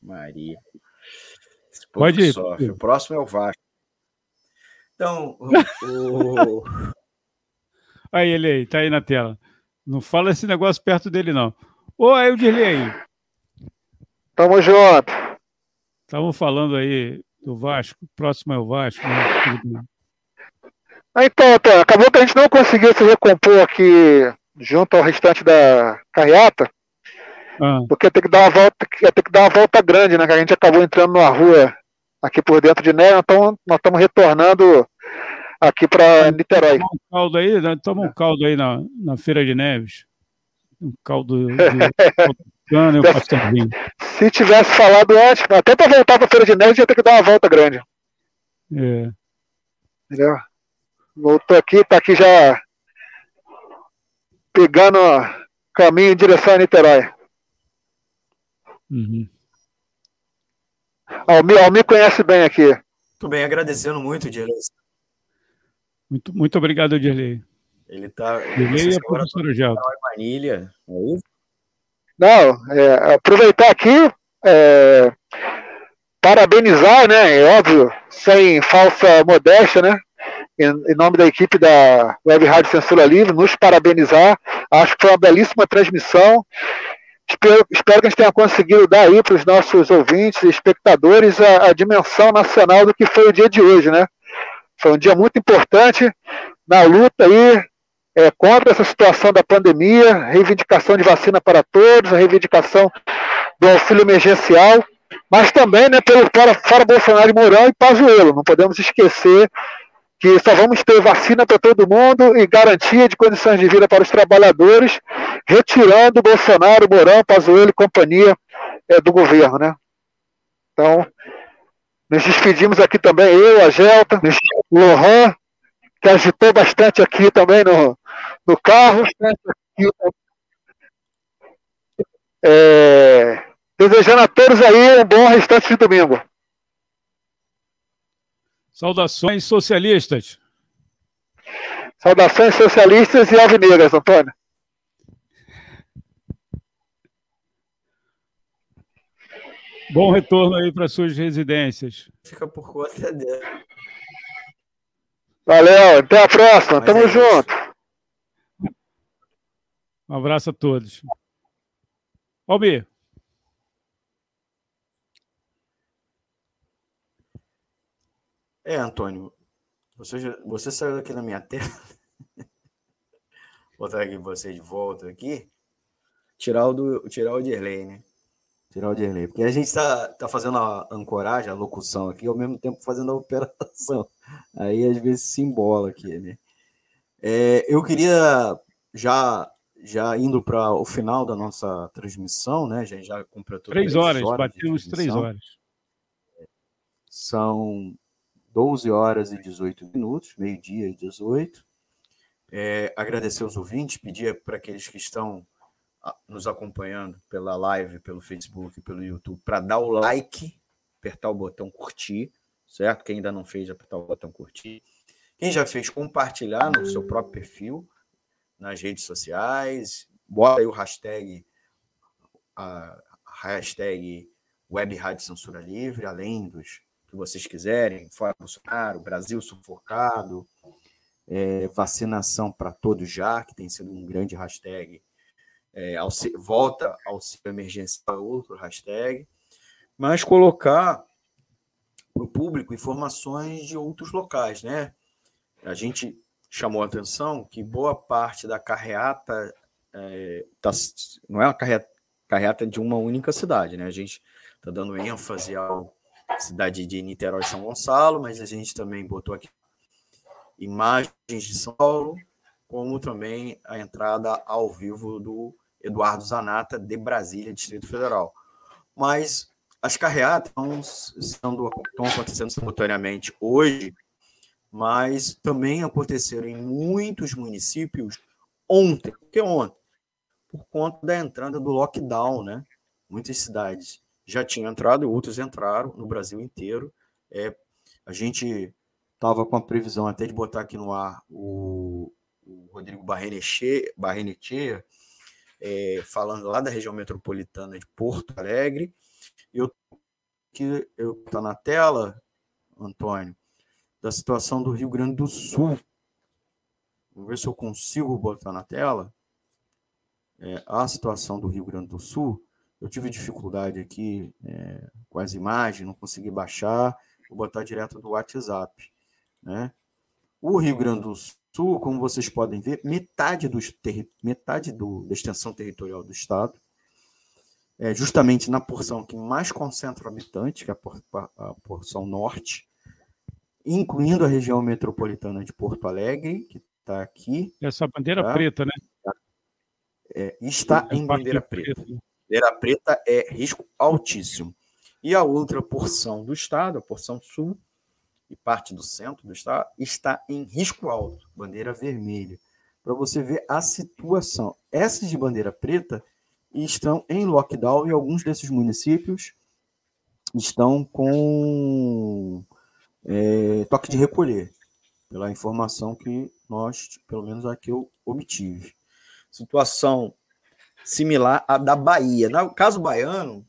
S2: Maria.
S3: Pode ir.
S2: Sofre. O próximo é o Vasco. Então, o.
S3: aí ele aí, tá aí na tela. Não fala esse negócio perto dele, não. Ô, aí o Dirley aí.
S5: Tamo junto.
S3: Estavam falando aí do Vasco. O próximo é o Vasco. Né?
S5: Então, tá, acabou que a gente não conseguiu se recompor aqui junto ao restante da carreata. Ah. Porque ia ter que dar uma volta, ia ter que dar uma volta grande, né? Que a gente acabou entrando numa rua aqui por dentro de Neve, então nós estamos retornando aqui para Niterói.
S3: Toma um caldo aí, né? toma um caldo aí na, na Feira de Neves. Um caldo de cana e um pastelzinho.
S5: Se tivesse falado antes, até para voltar para a Feira de Neves, ia ter que dar uma volta grande.
S3: É.
S5: Entendeu? Voltou aqui, tá aqui já pegando caminho em direção a Niterói.
S3: Uhum.
S5: Almir, Almir conhece bem aqui.
S2: Muito bem, agradecendo muito, Dirley.
S3: Muito, muito obrigado, Dirley.
S2: Ele está.
S3: Dirley e a professora
S2: Gelto. Manilha, é isso?
S5: Não, é, aproveitar aqui, é, parabenizar, né? É óbvio, sem falsa modéstia, né? Em, em, nome da equipe da Web Rádio Censura Livre, nos parabenizar. Acho que foi uma belíssima transmissão. Espero, espero que a gente tenha conseguido dar aí para os nossos ouvintes e espectadores a, a, dimensão nacional do que foi o dia de hoje, né? Foi um dia muito importante na luta aí é, contra essa situação da pandemia, reivindicação de vacina para todos, a reivindicação do auxílio emergencial, mas também né, pelo fora, fora Bolsonaro e Mourão e Pazuello. Não podemos esquecer que só vamos ter vacina para todo mundo e garantia de condições de vida para os trabalhadores, retirando Bolsonaro, Mourão, Pazuello e companhia é, do governo, né? Então, nos despedimos aqui também, eu, a Gelta, o Lohan, que agitou bastante aqui também no, no carro. É, desejando a todos aí um bom restante de domingo.
S3: Saudações socialistas.
S5: Saudações socialistas e alvinegras, Antônio.
S3: Bom retorno aí para suas residências.
S2: Fica por conta dela.
S5: Valeu, até a próxima. Mas Tamo é junto.
S3: Um abraço a todos. Almir.
S2: É, Antônio, você, você saiu daqui na minha tela. Vou botar aqui você de volta aqui. Tirar o, do, tirar o Dirley, né? Tirar o Dirley. Porque a gente está tá fazendo a ancoragem, a locução aqui, ao mesmo tempo fazendo a operação. Aí às vezes se embola aqui, né? É, eu queria já já indo para o final da nossa transmissão, né? Já já completou
S3: três, três horas, horas batemos três horas.
S2: São 12 horas e 18 minutos, meio-dia e 18. É, agradecer aos ouvintes, pedir para aqueles que estão ah, nos acompanhando pela live, pelo Facebook, pelo YouTube, para dar o like, apertar o botão curtir, certo? Quem ainda não fez, apertar o botão curtir. Quem já fez, compartilhar no seu próprio perfil, nas redes sociais, bota aí o hashtag, a hashtag Web Rádio Censura Livre, além dos que vocês quiserem, fora Bolsonaro, Brasil sufocado, é, vacinação para todos já, que tem sido um grande hashtag, é, volta auxílio emergencial, outro hashtag, mas colocar para o público informações de outros locais, né? A gente chamou a atenção que boa parte da carreata é, tá, não é uma carreata, carreata de uma única cidade, né? A gente está dando ênfase ao cidade de Niterói São Gonçalo, mas a gente também botou aqui imagens de São Paulo, como também a entrada ao vivo do Eduardo Zanata de Brasília, Distrito Federal. Mas as carreatas estão, acontecendo simultaneamente hoje, mas também aconteceram em muitos municípios ontem, que ontem, por conta da entrada do lockdown, né? Muitas cidades já tinham entrado e outros entraram no Brasil inteiro. É, a gente estava com a previsão até de botar aqui no ar o, o Rodrigo Barrenechea, é, falando lá da região metropolitana de Porto Alegre. Eu que eu está na tela, Antônio, da situação do Rio Grande do Sul. Vou ver se eu consigo botar na tela é, a situação do Rio Grande do Sul. Eu tive dificuldade aqui é, com as imagens, não consegui baixar, vou botar direto do WhatsApp. Né? O Rio Grande do Sul, como vocês podem ver, metade, dos metade do, da extensão territorial do estado, é justamente na porção que mais concentra habitantes, que é a, por, a porção norte, incluindo a região metropolitana de Porto Alegre, que está aqui.
S3: Essa bandeira tá? preta, né?
S2: É, está é em bandeira preta. preta. Bandeira preta é risco altíssimo. E a outra porção do estado, a porção sul e parte do centro do estado, está em risco alto, bandeira vermelha. Para você ver a situação. Essas de bandeira preta estão em lockdown e alguns desses municípios estão com é, toque de recolher, pela informação que nós, pelo menos aqui eu obtive. Situação similar à da Bahia. No caso baiano,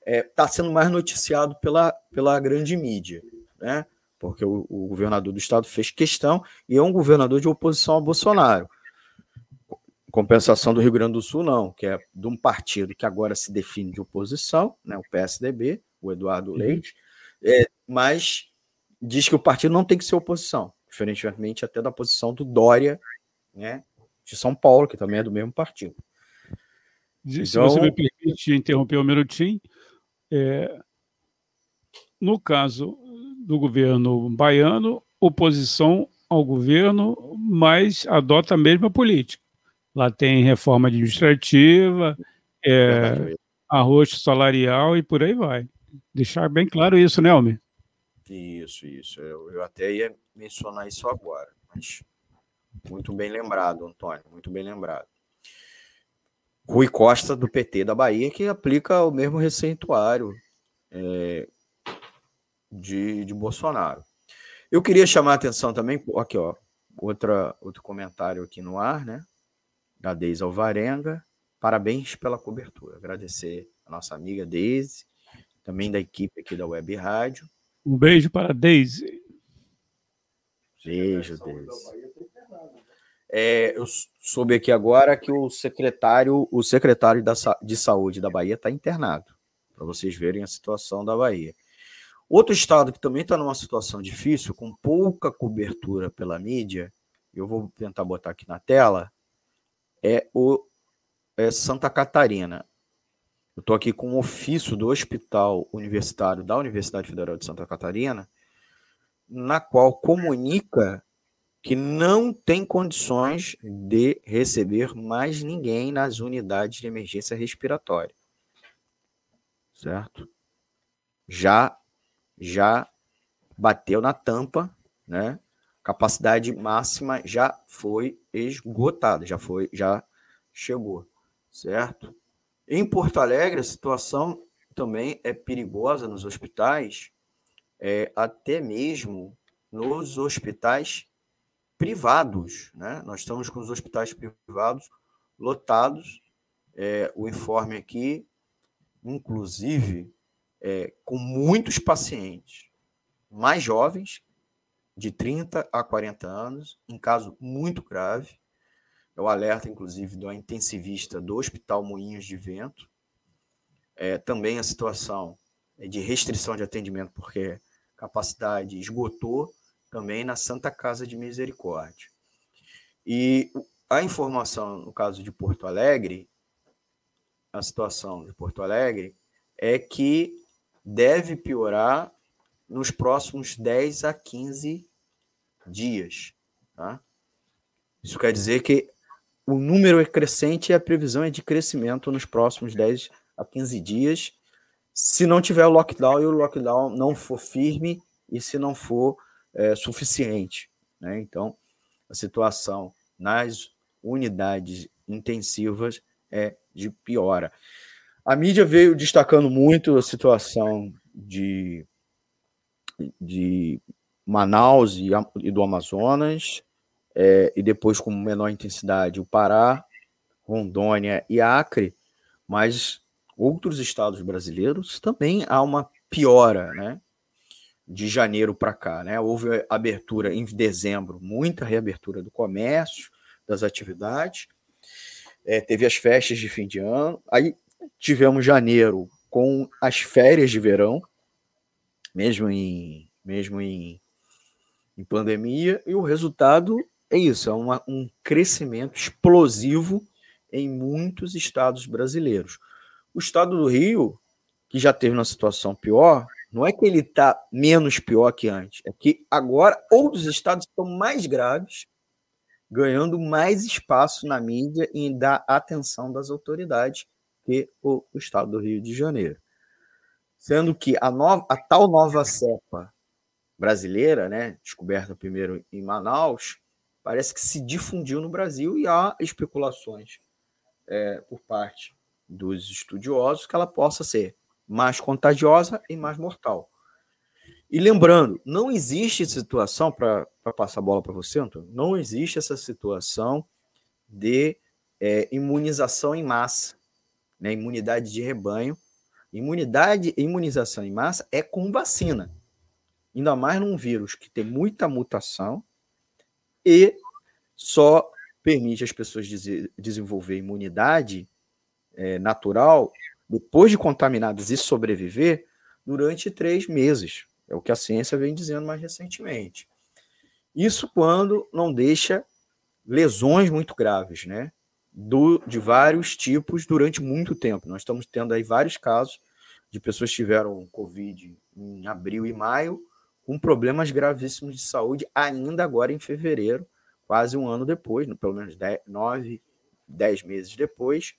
S2: está é, tá sendo mais noticiado pela, pela grande mídia, né? porque o, o, governador do estado fez questão e é um governador de oposição a Bolsonaro. Compensação do Rio Grande do Sul, não, que é de um partido que agora se define de oposição, né, o PSDB, o Eduardo uhum. Leite, é, mas diz que o partido não tem que ser oposição, diferentemente até da posição do Dória, né, de São Paulo, que também é do mesmo partido.
S3: Se então, você me permite interromper um minutinho, é, no caso do governo baiano, oposição ao governo, mas adota a mesma política. Lá tem reforma administrativa, é, arroz salarial e por aí vai. Deixar bem claro isso, né, Almir?
S2: Isso, isso. Eu, eu até ia mencionar isso agora, mas muito bem lembrado, Antônio, muito bem lembrado. Rui Costa, do PT da Bahia, que aplica o mesmo receituário é, de, de Bolsonaro. Eu queria chamar a atenção também, aqui, ó, outra, outro comentário aqui no ar, né? Da Deise Alvarenga. Parabéns pela cobertura. Agradecer a nossa amiga Deise, também da equipe aqui da Web Rádio.
S3: Um beijo para a Deise.
S2: Beijo, Deise. É, eu soube aqui agora que o secretário, o secretário da, de saúde da Bahia está internado, para vocês verem a situação da Bahia. Outro estado que também está numa situação difícil, com pouca cobertura pela mídia, eu vou tentar botar aqui na tela, é o é Santa Catarina. Eu estou aqui com um ofício do Hospital Universitário da Universidade Federal de Santa Catarina, na qual comunica que não tem condições de receber mais ninguém nas unidades de emergência respiratória. Certo? Já já bateu na tampa, né? Capacidade máxima já foi esgotada, já foi, já chegou, certo? Em Porto Alegre, a situação também é perigosa nos hospitais, é, até mesmo nos hospitais privados, né? Nós estamos com os hospitais privados lotados. É, o informe aqui, inclusive, é, com muitos pacientes mais jovens, de 30 a 40 anos, em caso muito grave. É o alerta, inclusive, do intensivista do Hospital Moinhos de Vento. É, também a situação de restrição de atendimento, porque capacidade esgotou, também na Santa Casa de Misericórdia. E a informação, no caso de Porto Alegre, a situação de Porto Alegre, é que deve piorar nos próximos 10 a 15 dias. Tá? Isso quer dizer que o número é crescente e a previsão é de crescimento nos próximos 10 a 15 dias, se não tiver o lockdown e o lockdown não for firme e se não for é, suficiente. Né? Então, a situação nas unidades intensivas é de piora. A mídia veio destacando muito a situação de, de Manaus e, e do Amazonas, é, e depois com menor intensidade o Pará, Rondônia e Acre, mas outros estados brasileiros também há uma piora, né? De janeiro para cá, né? Houve abertura em dezembro, muita reabertura do comércio, das atividades, é, teve as festas de fim de ano, aí tivemos janeiro com as férias de verão, mesmo em, mesmo em, em pandemia, e o resultado é isso: é uma, um crescimento explosivo em muitos estados brasileiros. O estado do Rio, que já teve uma situação pior, não é que ele está menos pior que antes, é que agora outros estados estão mais graves, ganhando mais espaço na mídia e da atenção das autoridades que o, o estado do Rio de Janeiro. Sendo que a, a tal nova cepa brasileira, né, descoberta primeiro em Manaus, parece que se difundiu no Brasil e há especulações é, por parte dos estudiosos que ela possa ser mais contagiosa e mais mortal. E lembrando, não existe situação, para passar a bola para você, Antônio, não existe essa situação de é, imunização em massa né, imunidade de rebanho. Imunidade, imunização em massa é com vacina. Ainda mais num vírus que tem muita mutação e só permite as pessoas desenvolver imunidade é, natural depois de contaminadas e sobreviver durante três meses. É o que a ciência vem dizendo mais recentemente. Isso quando não deixa lesões muito graves, né? Do, de vários tipos durante muito tempo. Nós estamos tendo aí vários casos de pessoas que tiveram Covid em abril e maio, com problemas gravíssimos de saúde, ainda agora em fevereiro, quase um ano depois, pelo menos dez, nove, dez meses depois,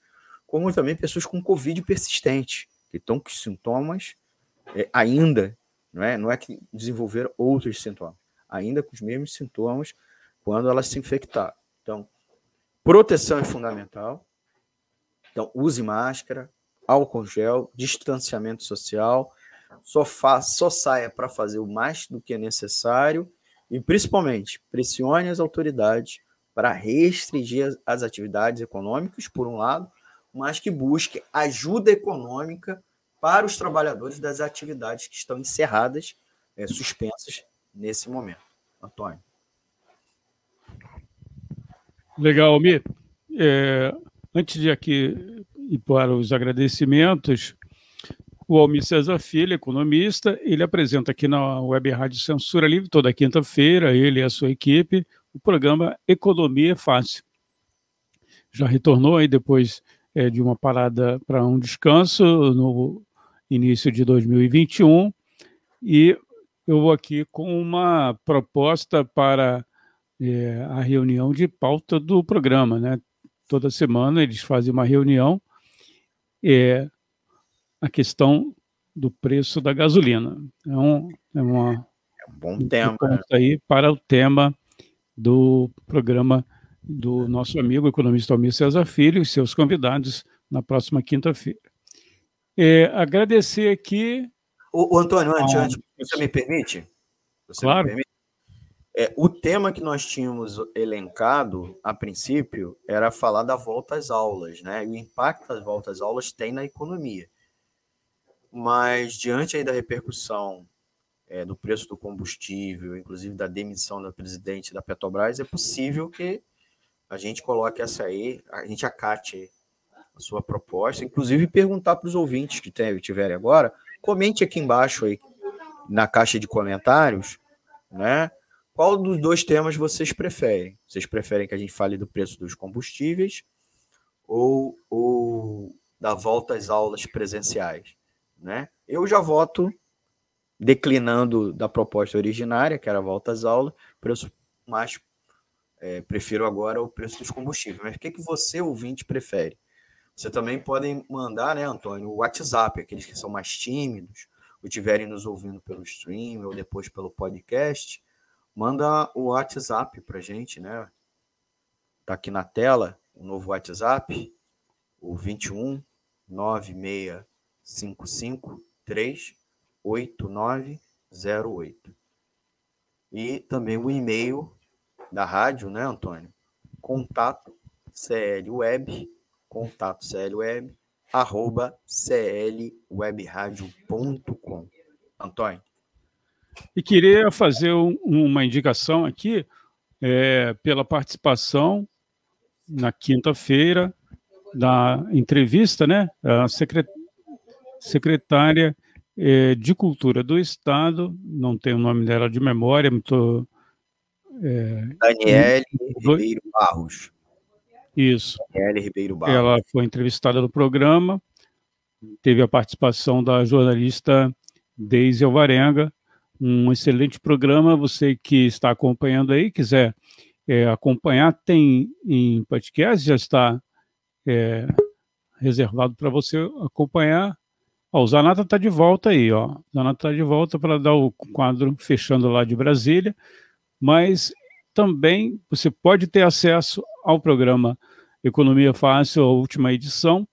S2: como também pessoas com Covid persistente, que estão com sintomas é, ainda, não é, não é que desenvolveram outros sintomas, ainda com os mesmos sintomas quando elas se infectaram. Então, proteção é fundamental. Então, use máscara, álcool gel, distanciamento social, só, faça, só saia para fazer o mais do que é necessário e, principalmente, pressione as autoridades para restringir as atividades econômicas, por um lado, mas que busque ajuda econômica para os trabalhadores das atividades que estão encerradas, é, suspensas nesse momento. Antônio.
S3: Legal, Almir. É, antes de aqui ir para os agradecimentos, o Almir César Filho, economista, ele apresenta aqui na Web Rádio Censura Livre, toda quinta-feira, ele e a sua equipe, o programa Economia é Fácil. Já retornou aí depois é, de uma parada para um descanso no início de 2021 e eu vou aqui com uma proposta para é, a reunião de pauta do programa, né? Toda semana eles fazem uma reunião é, a questão do preço da gasolina. É um, é uma,
S2: é um bom tema.
S3: Né? aí para o tema do programa do nosso amigo economista Almir César Filho e seus convidados na próxima quinta-feira. É, agradecer aqui.
S2: O, o Antônio, antes, antes, você me permite? Você
S3: claro. Me permite?
S2: É, o tema que nós tínhamos elencado, a princípio, era falar da volta às aulas, né? E o impacto das voltas às aulas tem na economia. Mas, diante aí da repercussão é, do preço do combustível, inclusive da demissão da presidente da Petrobras, é possível que a gente coloque essa aí, a gente acate a sua proposta, inclusive perguntar para os ouvintes que tiverem agora, comente aqui embaixo aí na caixa de comentários, né? Qual dos dois temas vocês preferem? Vocês preferem que a gente fale do preço dos combustíveis ou, ou da volta às aulas presenciais? Né? Eu já voto declinando da proposta originária, que era volta às aulas, preço mais é, prefiro agora o preço dos combustíveis. Mas o que, que você, ouvinte, prefere? Você também podem mandar, né, Antônio, o WhatsApp, aqueles que são mais tímidos, ou estiverem nos ouvindo pelo stream ou depois pelo podcast, manda o WhatsApp para gente, né? Tá aqui na tela o novo WhatsApp, o 21 9655 38908. E também o e-mail da rádio, né, Antônio? Contato clweb, contato clweb, arroba clwebradio.com. Antônio.
S3: E queria fazer um, uma indicação aqui é, pela participação na quinta-feira da entrevista, né? A secretária é, de Cultura do Estado, não tenho o nome dela de memória, muito.
S2: É, Daniele Ribeiro Barros.
S3: Isso.
S2: Daniele Ribeiro Barros.
S3: Ela foi entrevistada no programa, teve a participação da jornalista Deise Alvarenga, um excelente programa. Você que está acompanhando aí, quiser é, acompanhar, tem em podcast, já está é, reservado para você acompanhar. Ó, o Zanata está de volta aí, ó. O Zanata está de volta para dar o quadro fechando lá de Brasília, mas também você pode ter acesso ao programa Economia Fácil, a última edição,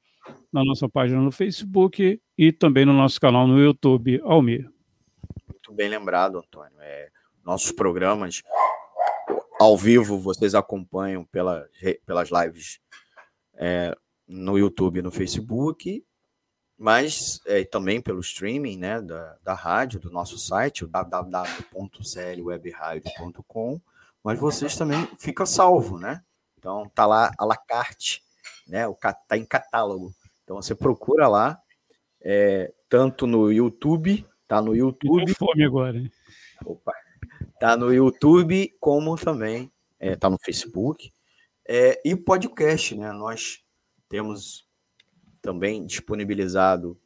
S3: na nossa página no Facebook e também no nosso canal no YouTube, Almir
S2: muito bem lembrado, Antônio. É, nossos programas ao vivo vocês acompanham pela, pelas lives é, no YouTube e no Facebook, mas é, também pelo streaming né, da, da rádio, do nosso site, o www.clwebradio.com, mas vocês também fica salvo, né? Então tá lá a la carte, né? O tá em catálogo. Então você procura lá, é, tanto no YouTube Tá no YouTube.
S3: Fome agora, hein?
S2: Opa. Tá no YouTube, como também é, tá no Facebook. É, e podcast, né? Nós temos também disponibilizado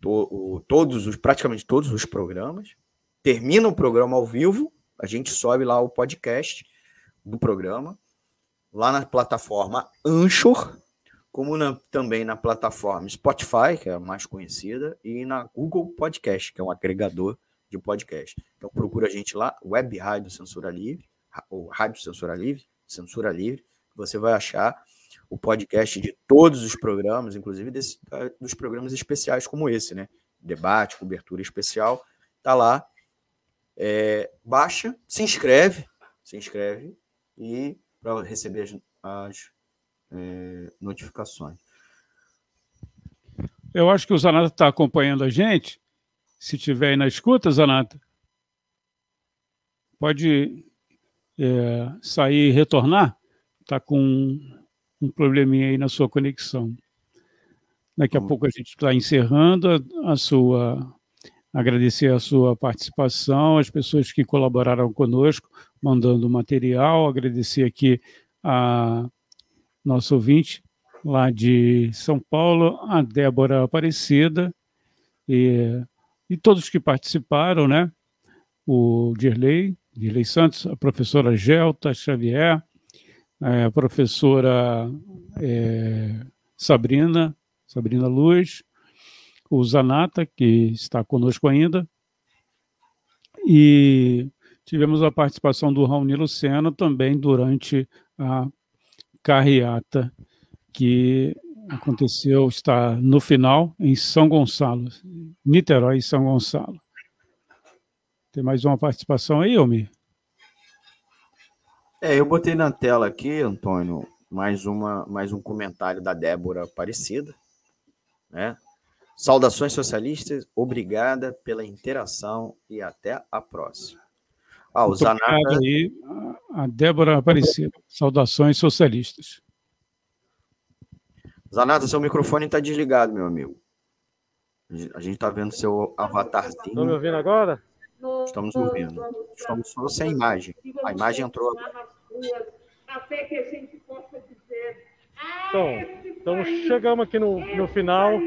S2: to, o, todos os, praticamente todos os programas. Termina o programa ao vivo, a gente sobe lá o podcast do programa, lá na plataforma Anchor, como na, também na plataforma Spotify, que é a mais conhecida, e na Google Podcast, que é um agregador de podcast. Então procura a gente lá, Web Rádio Censura Livre, ou Rádio Censura Livre, Censura Livre, você vai achar o podcast de todos os programas, inclusive desse, dos programas especiais como esse, né? Debate, cobertura especial, tá lá. É, baixa, se inscreve, se inscreve e para receber as, as é, notificações.
S3: Eu acho que o Zanata está acompanhando a gente. Se tiver aí na escuta, Zanata, pode é, sair e retornar. Está com um probleminha aí na sua conexão. Daqui a hum. pouco a gente está encerrando a, a, sua. Agradecer a sua participação, as pessoas que colaboraram conosco, mandando material, agradecer aqui a nosso ouvinte lá de São Paulo, a Débora Aparecida, e, e todos que participaram, né? O Dirley, Dirley Santos, a professora Gelta Xavier, a professora é, Sabrina, Sabrina Luz, o Zanata, que está conosco ainda, e tivemos a participação do Raoni Luceno também durante a carreata que aconteceu, está no final, em São Gonçalo, Niterói e São Gonçalo. Tem mais uma participação aí, Almir?
S2: É, eu botei na tela aqui, Antônio, mais, uma, mais um comentário da Débora Aparecida. Né? Saudações socialistas, obrigada pela interação e até a próxima.
S3: Ah, o Zanata... aí, a Débora Aparecida. Saudações socialistas.
S2: Zanata, seu microfone está desligado, meu amigo. A gente está vendo seu avatarzinho. Estão
S14: me ouvindo agora?
S2: Estamos ouvindo. Estamos só sem imagem. A imagem entrou agora.
S14: Então, então chegamos aqui no, no final.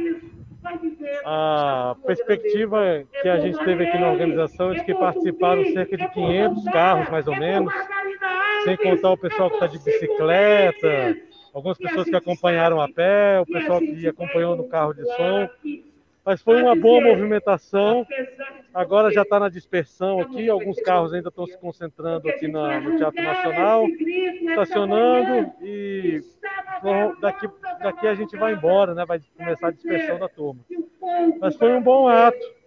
S14: A perspectiva que a gente teve aqui na organização é de que participaram cerca de 500 carros, mais ou menos, sem contar o pessoal que está de bicicleta, algumas pessoas que acompanharam a pé, o pessoal que acompanhou no carro de som. Mas foi uma boa movimentação. Agora já está na dispersão aqui. Alguns carros ainda estão se concentrando aqui na, no Teatro Nacional, estacionando e daqui, daqui a gente vai embora, né? Vai começar a dispersão da turma. Mas foi um bom ato.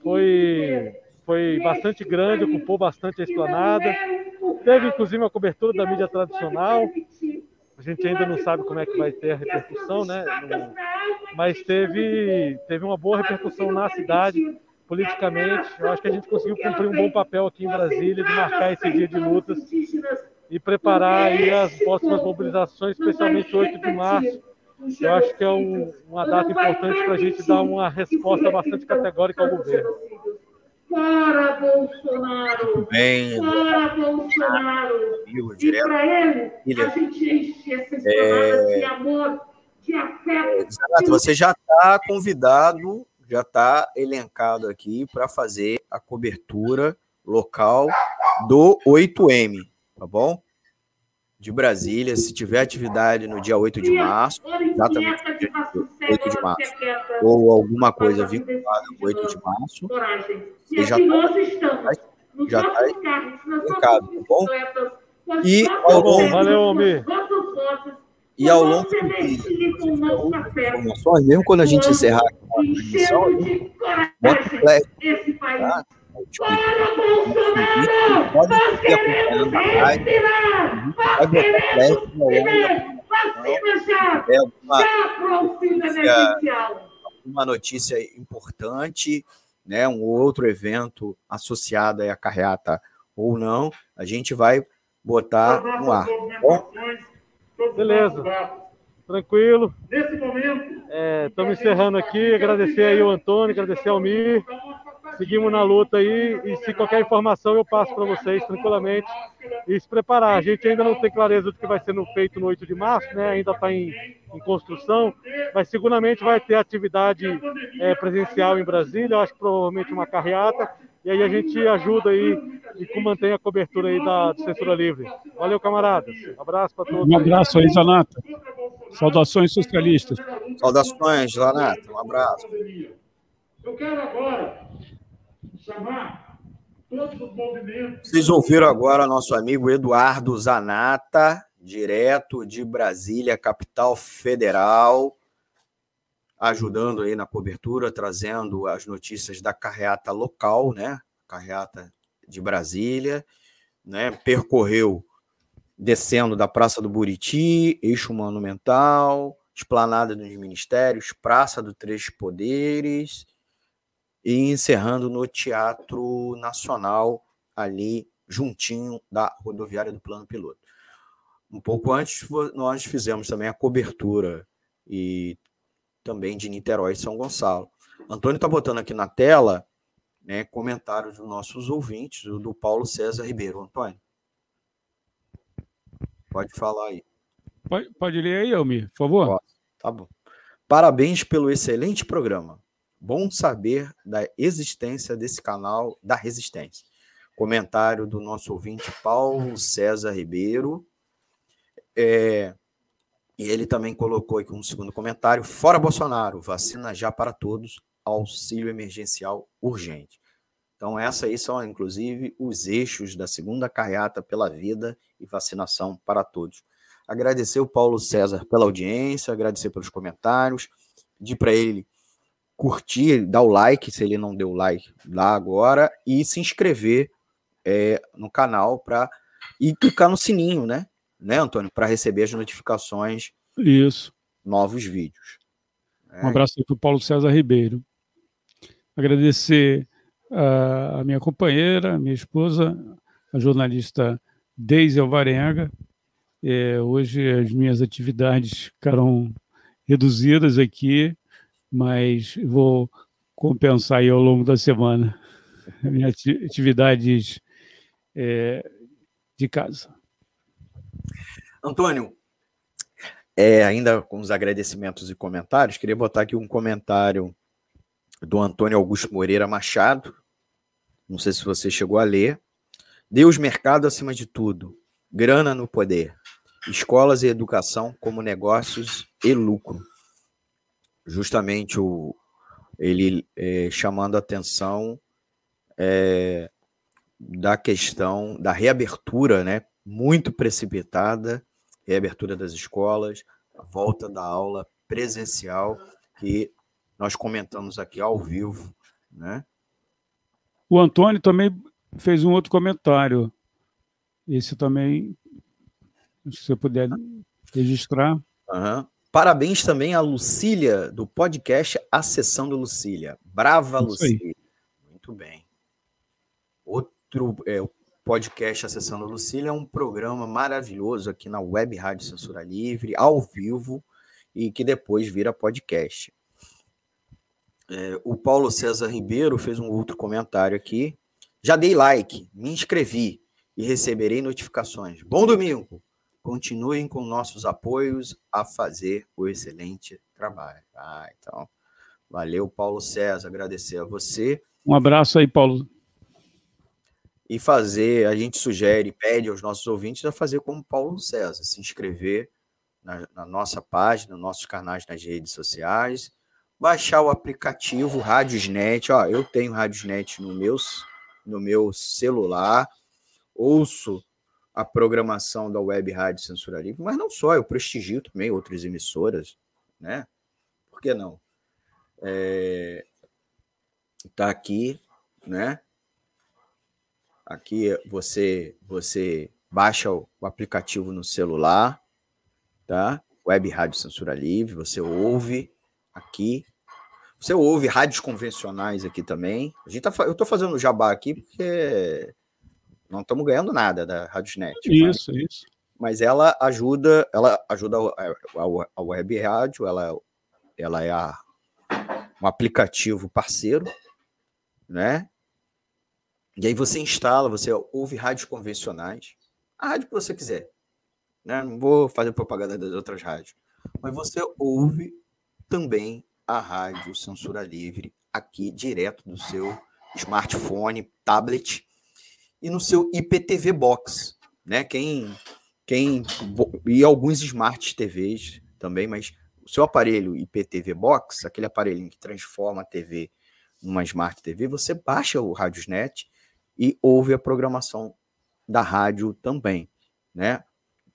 S14: Foi, foi bastante grande, ocupou bastante a esplanada. Teve inclusive uma cobertura da mídia tradicional. A gente ainda não sabe como é que vai ter a repercussão, né? Mas teve, teve uma boa repercussão na cidade, politicamente. Eu acho que a gente conseguiu cumprir um bom papel aqui em Brasília, de marcar esse dia de lutas e preparar as próximas mobilizações, especialmente 8 de março. Eu acho que é um, uma data importante para a gente dar uma resposta bastante categórica ao governo.
S15: Para Bolsonaro!
S2: Bem.
S15: Para Bolsonaro! Viu, e para ele, Filha. a gente enche essas palavras é... de amor, de afeto.
S2: Exato, você já está convidado, já está elencado aqui para fazer a cobertura local do 8M, tá bom? De Brasília, se tiver atividade no dia 8 de março, exatamente no dia 8 de março, ou alguma coisa vinculada ao 8 de março, você já está já tá indicado, tá bom? E ao longo,
S14: Valeu.
S2: E ao longo do dia, informações, mesmo quando a gente encerrar a transmissão, bota o flash, tá? Para Bolsonaro! Pode seguir acompanhando a live. Pode botar flash no longo é alguma notícia, alguma notícia importante, né, um outro evento associado à carreata ou não, a gente vai botar no ar. Tá bom?
S14: Beleza. Tranquilo. Nesse momento. Estamos é, encerrando aqui. Agradecer aí o Antônio, agradecer ao Mir. Seguimos na luta aí e se qualquer informação eu passo para vocês tranquilamente e se preparar. A gente ainda não tem clareza do que vai ser no, feito no 8 de março, né? ainda está em, em, construção, mas seguramente vai ter atividade é, presencial em Brasília, eu acho que provavelmente uma carreata, e aí a gente ajuda aí e mantém a cobertura aí da Censura Livre. Valeu, camaradas. Abraço para todos.
S3: Um abraço aí, Zanata. Saudações socialistas.
S2: Saudações, Zanata. Um abraço.
S15: Eu quero agora chamar todos os movimentos.
S2: Vocês ouviram agora nosso amigo Eduardo Zanata, direto de Brasília, capital federal, ajudando aí na cobertura, trazendo as notícias da carreata local, né? Carreata de Brasília, né? Percorreu descendo da Praça do Buriti, Eixo Monumental, Esplanada dos Ministérios, Praça do Três Poderes, e encerrando no Teatro Nacional, ali juntinho da rodoviária do Plano Piloto. Um pouco antes, nós fizemos também a cobertura e também de Niterói e São Gonçalo. Antônio está botando aqui na tela né, comentários dos nossos ouvintes, do Paulo César Ribeiro. Antônio, pode falar aí.
S3: Pode, pode ler aí, Elmir, por favor.
S2: Tá bom. Parabéns pelo excelente programa. Bom saber da existência desse canal da Resistência. Comentário do nosso ouvinte Paulo César Ribeiro. É, e ele também colocou aqui um segundo comentário: fora Bolsonaro, vacina já para todos, auxílio emergencial urgente. Então, essas aí são, inclusive, os eixos da segunda carreata pela vida e vacinação para todos. Agradecer o Paulo César pela audiência, agradecer pelos comentários, pedir para ele curtir, dar o like, se ele não deu like lá agora, e se inscrever é, no canal para e clicar no sininho, né? Né, Antônio? Para receber as notificações.
S3: Isso.
S2: Novos vídeos.
S3: É. Um abraço para o Paulo César Ribeiro. Agradecer a, a minha companheira, a minha esposa, a jornalista Deise Alvarenga. É, hoje as minhas atividades ficaram reduzidas aqui mas vou compensar aí ao longo da semana minhas atividades é, de casa.
S2: Antônio, é, ainda com os agradecimentos e comentários, queria botar aqui um comentário do Antônio Augusto Moreira Machado. Não sei se você chegou a ler. Deus mercado acima de tudo, grana no poder, escolas e educação como negócios e lucro justamente o, ele é, chamando a atenção é, da questão da reabertura, né, muito precipitada, reabertura das escolas, a volta da aula presencial, que nós comentamos aqui ao vivo, né?
S3: O Antônio também fez um outro comentário. Esse também, se você puder registrar.
S2: Uhum. Parabéns também à Lucília, do podcast A Sessão do Lucília. Brava, Lucília. Muito bem. Outro é, o podcast A Sessão do Lucília é um programa maravilhoso aqui na Web Rádio Censura Livre, ao vivo, e que depois vira podcast. É, o Paulo César Ribeiro fez um outro comentário aqui. Já dei like, me inscrevi e receberei notificações. Bom domingo! Continuem com nossos apoios a fazer o excelente trabalho. Ah, então, valeu, Paulo César, agradecer a você.
S3: Um abraço aí, Paulo.
S2: E fazer, a gente sugere, pede aos nossos ouvintes a fazer como Paulo César, se inscrever na, na nossa página, nos nossos canais nas redes sociais, baixar o aplicativo Radiosnet. Ó, eu tenho Radiosnet no meu, no meu celular, ouço a programação da Web Rádio Censura Livre, mas não só, eu prestigio também outras emissoras, né? Por que não? É... Tá aqui, né? Aqui você você baixa o, o aplicativo no celular, tá? Web Rádio Censura Livre, você ouve aqui. Você ouve rádios convencionais aqui também. A gente tá, eu estou fazendo jabá aqui porque não estamos ganhando nada da RádioNet.
S3: Isso,
S2: mas,
S3: isso.
S2: Mas ela ajuda, ela ajuda a, a, a web rádio, ela, ela é a, um aplicativo parceiro né? E aí você instala, você ouve rádios convencionais, a rádio que você quiser. Né? Não vou fazer propaganda das outras rádios. Mas você ouve também a rádio Censura Livre aqui direto do seu smartphone, tablet e no seu IPTV Box, né? Quem quem e alguns smart TVs também, mas o seu aparelho IPTV Box, aquele aparelhinho que transforma a TV numa Smart TV, você baixa o Radiosnet e ouve a programação da rádio também, né?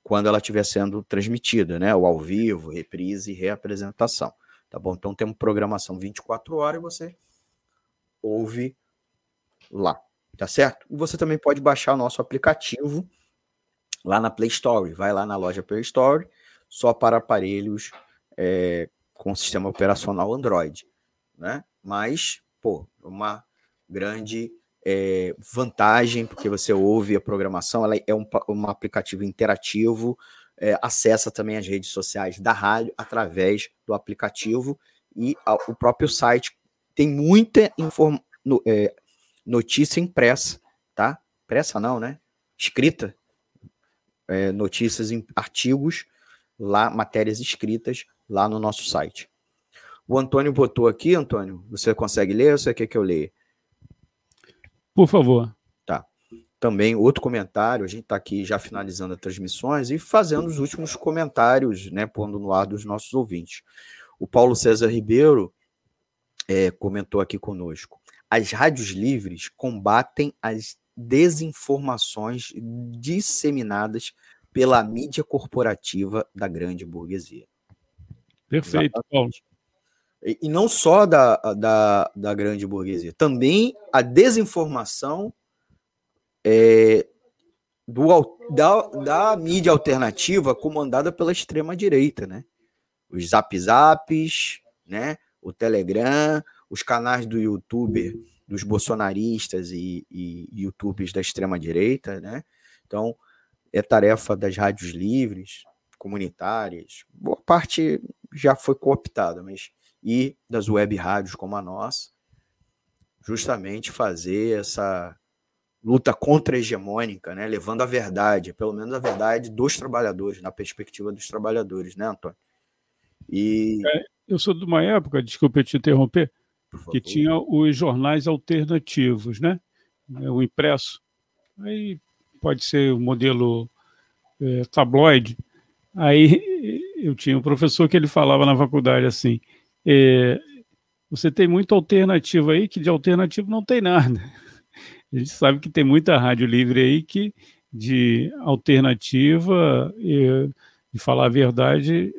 S2: Quando ela estiver sendo transmitida, né? O ao vivo, reprise e reapresentação, tá bom? Então temos programação 24 horas e você ouve lá, tá certo? E você também pode baixar o nosso aplicativo lá na Play Store, vai lá na loja Play Store, só para aparelhos é, com sistema operacional Android, né? Mas, pô, uma grande é, vantagem, porque você ouve a programação, ela é um, um aplicativo interativo, é, acessa também as redes sociais da rádio através do aplicativo e a, o próprio site tem muita inform, no, é, notícia impressa, tá? Impressa não, né? Escrita, é, notícias em artigos lá, matérias escritas lá no nosso site. O Antônio botou aqui, Antônio, você consegue ler ou você quer que eu leia?
S3: Por favor.
S2: Tá. Também outro comentário, a gente está aqui já finalizando as transmissões e fazendo os últimos comentários, né, pondo no ar dos nossos ouvintes. O Paulo César Ribeiro é, comentou aqui conosco. As rádios livres combatem as desinformações disseminadas pela mídia corporativa da grande burguesia.
S3: Perfeito, Paulo.
S2: E, não só da, da, da grande burguesia, também a desinformação é, do, da, da mídia alternativa comandada pela extrema-direita, né? Os zap zaps, né? o Telegram, os canais do YouTube dos bolsonaristas e, e da extrema-direita, né? Então, é tarefa das rádios livres, comunitárias, boa parte já foi cooptada, mas e das web rádios como a nossa, justamente fazer essa luta contra-hegemônica, né, levando a verdade, pelo menos a verdade dos trabalhadores, na perspectiva dos trabalhadores, né, Antônio?
S3: E... É, eu sou de uma época, desculpa te interromper, que tinha os jornais alternativos, né? É, o impresso. Aí pode ser o modelo é, tabloide. Aí eu tinha um professor que ele falava na faculdade assim: é, você tem muita alternativa aí, que de alternativo não tem nada. A gente sabe que tem muita rádio livre aí que de alternativa, e, de falar a verdade,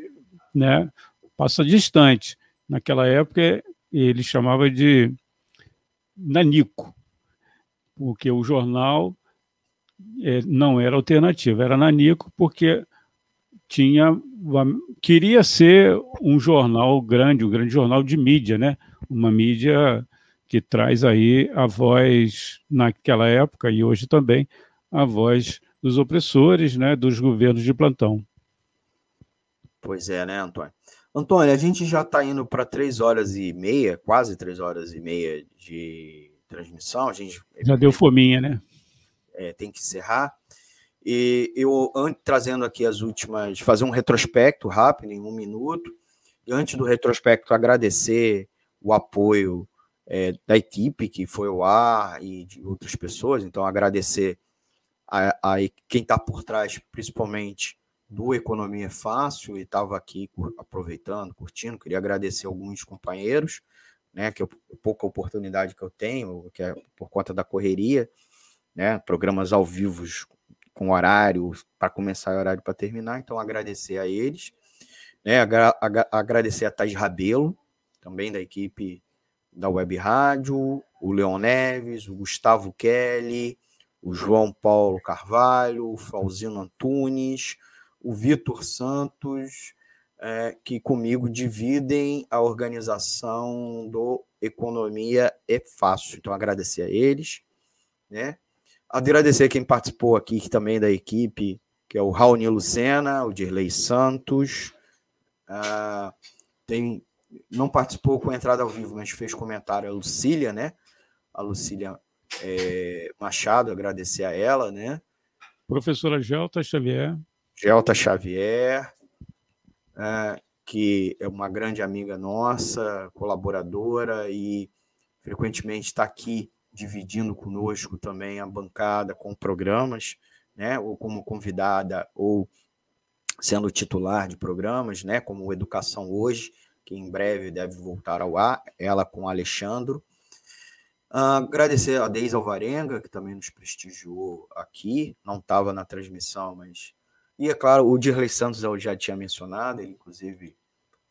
S3: né, passa distante. Naquela época ele chamava de Nanico, porque o jornal é, não era alternativo, era Nanico porque tinha queria ser um jornal grande, um grande jornal de mídia, né? Uma mídia que traz aí a voz naquela época e hoje também a voz dos opressores, né, dos governos de plantão.
S2: Pois é, né, Antônio? Antônio, a gente já está indo para três horas e meia, quase três horas e meia de transmissão. A gente
S3: já deu fominha, né?
S2: É, tem que encerrar. E eu, trazendo aqui as últimas, fazer um retrospecto rápido, em um minuto. E antes do retrospecto, agradecer o apoio é, da equipe que foi ao ar e de outras pessoas. Então, agradecer a, a quem está por trás, principalmente do Economia Fácil e estava aqui aproveitando, curtindo. Queria agradecer alguns companheiros, né, que eu, pouca oportunidade que eu tenho, que é por conta da correria, né, programas ao vivo com horário para começar e horário para terminar. Então, agradecer a eles, né, agra agradecer a Thais Rabelo, também da equipe da Web Rádio, o Leon Neves, o Gustavo Kelly, o João Paulo Carvalho, o Falzino Antunes, o Vitor Santos, é, que comigo dividem a organização do Economia é Fácil. Então, agradecer a eles, né? Agradecer quem participou aqui que também da equipe, que é o Raoni Lucena, o Dirley Santos, uh, tem, não participou com entrada ao vivo, mas fez comentário a Lucília, né? a Lucília é, Machado, agradecer a ela, né?
S3: Professora Gelta Xavier.
S2: Gelta Xavier, é, que é uma grande amiga nossa, colaboradora e frequentemente está aqui dividindo conosco também a bancada com programas, né? Ou como convidada ou sendo titular de programas, né? Como Educação Hoje, que em breve deve voltar ao ar, ela com Alexandro. Uh, agradecer a Deise Alvarenga, que também nos prestigiou aqui, não estava na transmissão, mas. E é claro, o Dirley Santos eu já tinha mencionado, ele inclusive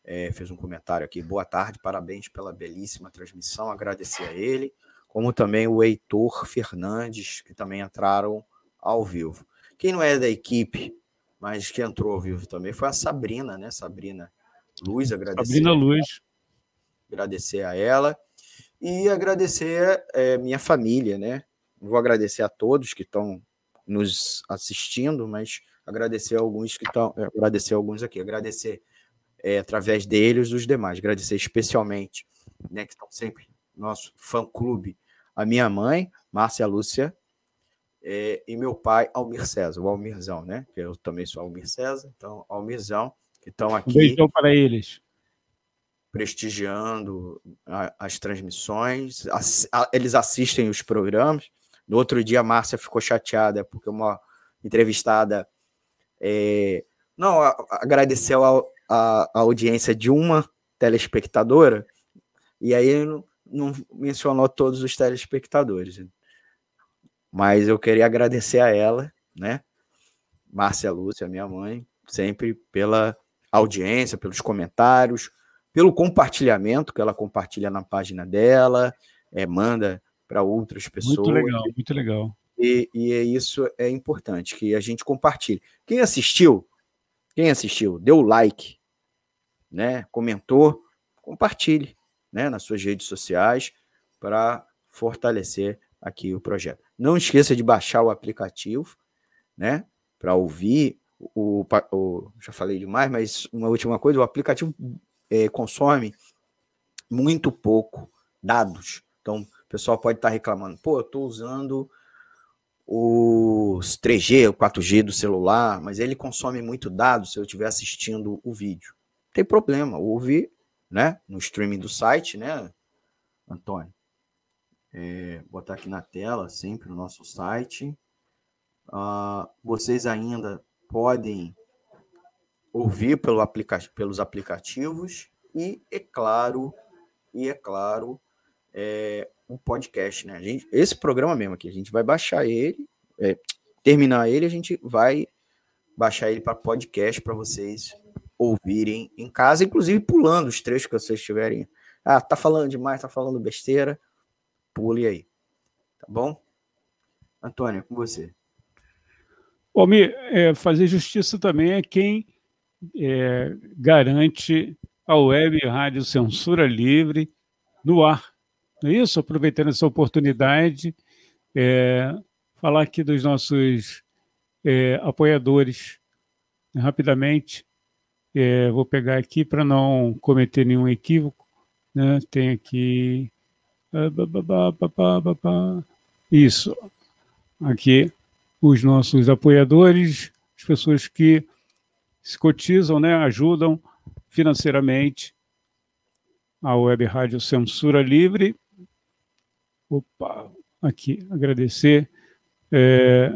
S2: é, fez um comentário aqui. Boa tarde, parabéns pela belíssima transmissão, agradecer a ele, como também o Heitor Fernandes, que também entraram ao vivo. Quem não é da equipe, mas que entrou ao vivo também, foi a Sabrina, né? Sabrina Luz, agradecer.
S3: Sabrina Luz.
S2: Agradecer a ela e agradecer é, minha família, né? Vou agradecer a todos que estão nos assistindo, mas agradecer alguns que estão, é, agradecer alguns aqui, agradecer é, através deles os demais, agradecer especialmente, né, que estão sempre no nosso fã clube, a minha mãe, Márcia Lúcia, é, e meu pai, Almir César, o Almirzão, né? Que eu também sou Almir César, então Almirzão, que estão aqui. Um
S3: beijão para eles
S2: prestigiando a, as transmissões, a, eles assistem os programas. No outro dia, a Márcia ficou chateada porque uma entrevistada é, não a, agradeceu a, a, audiência de uma telespectadora e aí não, não mencionou todos os telespectadores. Mas eu queria agradecer a ela, né? Márcia Lúcia, minha mãe, sempre pela audiência, pelos comentários, pelo compartilhamento que ela compartilha na página dela, é, manda para outras pessoas. Muito
S3: legal, muito legal.
S2: E, e é isso é importante, que a gente compartilhe. Quem assistiu, quem assistiu, deu like, né, comentou, compartilhe né, nas suas redes sociais para fortalecer aqui o projeto. Não esqueça de baixar o aplicativo, né, para ouvir o, o, já falei demais, mas uma última coisa, o aplicativo é, consome muito pouco dados. Então, o pessoal pode estar reclamando, pô, eu estou usando os 3G, o 4G do celular, mas ele consome muito dados se eu estiver assistindo o vídeo. Não tem problema, ouve né, no streaming do site, né, Antônio? É, botar aqui na tela, sempre no nosso site. Uh, vocês ainda podem ouvir pelo aplica pelos aplicativos e, é claro, e é claro, é, um podcast, né? A gente, esse programa mesmo aqui, a gente vai baixar ele, é, terminar ele, a gente vai baixar ele para podcast para vocês ouvirem em casa, inclusive pulando os trechos que vocês tiverem. Ah, tá falando demais, tá falando besteira, pule aí. Tá bom? Antônio, com você.
S3: Almir, é, fazer justiça também é quem é, garante a web rádio Censura Livre no ar. É isso? Aproveitando essa oportunidade, é, falar aqui dos nossos é, apoiadores rapidamente. É, vou pegar aqui para não cometer nenhum equívoco. Né? Tem aqui. Isso. Aqui, os nossos apoiadores, as pessoas que se cotizam, né, ajudam financeiramente a Web Rádio Censura Livre. Opa, aqui, agradecer. É,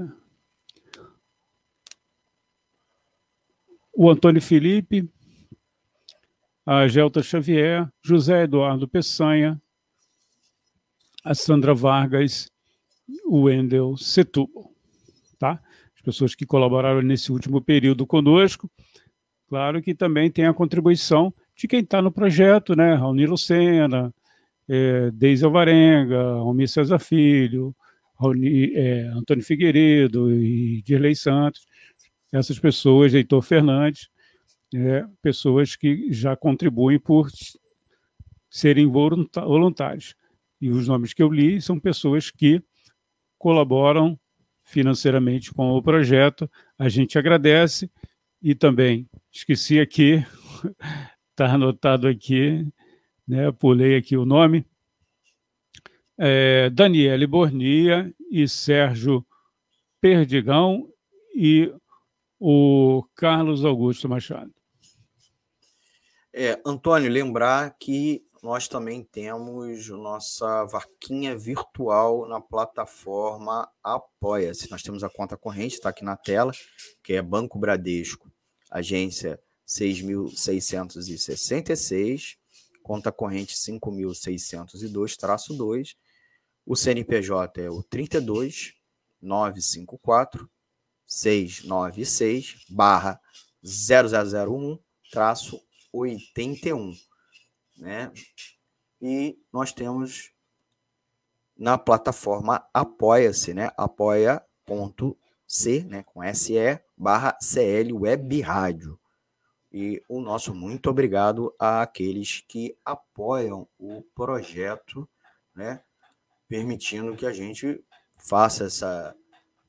S3: o Antônio Felipe, a Gelta Xavier, José Eduardo Peçanha, a Sandra Vargas, o Wendel Setúbal, tá? pessoas que colaboraram nesse último período conosco. Claro que também tem a contribuição de quem está no projeto, né? Raoni Lucena, é, Deise Alvarenga, Almir César Filho, é, Antônio Figueiredo e Dirley Santos. Essas pessoas, Heitor Fernandes, é, pessoas que já contribuem por serem voluntários. E os nomes que eu li são pessoas que colaboram financeiramente com o projeto. A gente agradece e também esqueci aqui, está anotado aqui, né? Pulei aqui o nome. é, Daniele Bornia e Sérgio Perdigão e o Carlos Augusto Machado.
S2: É, Antônio, lembrar que nós também temos nossa vaquinha virtual na plataforma Apoia-se. Nós temos a conta corrente, está aqui na tela, que é Banco Bradesco, agência 6.666, conta corrente 5.602-2. O CNPJ é o 32 954 696 barra 0001 traço 81, né? E nós temos na plataforma Apoia-se, né? apoia.c, né? com SE, barra CL Web Rádio. E o nosso muito obrigado àqueles que apoiam o projeto, né? Permitindo que a gente faça essa,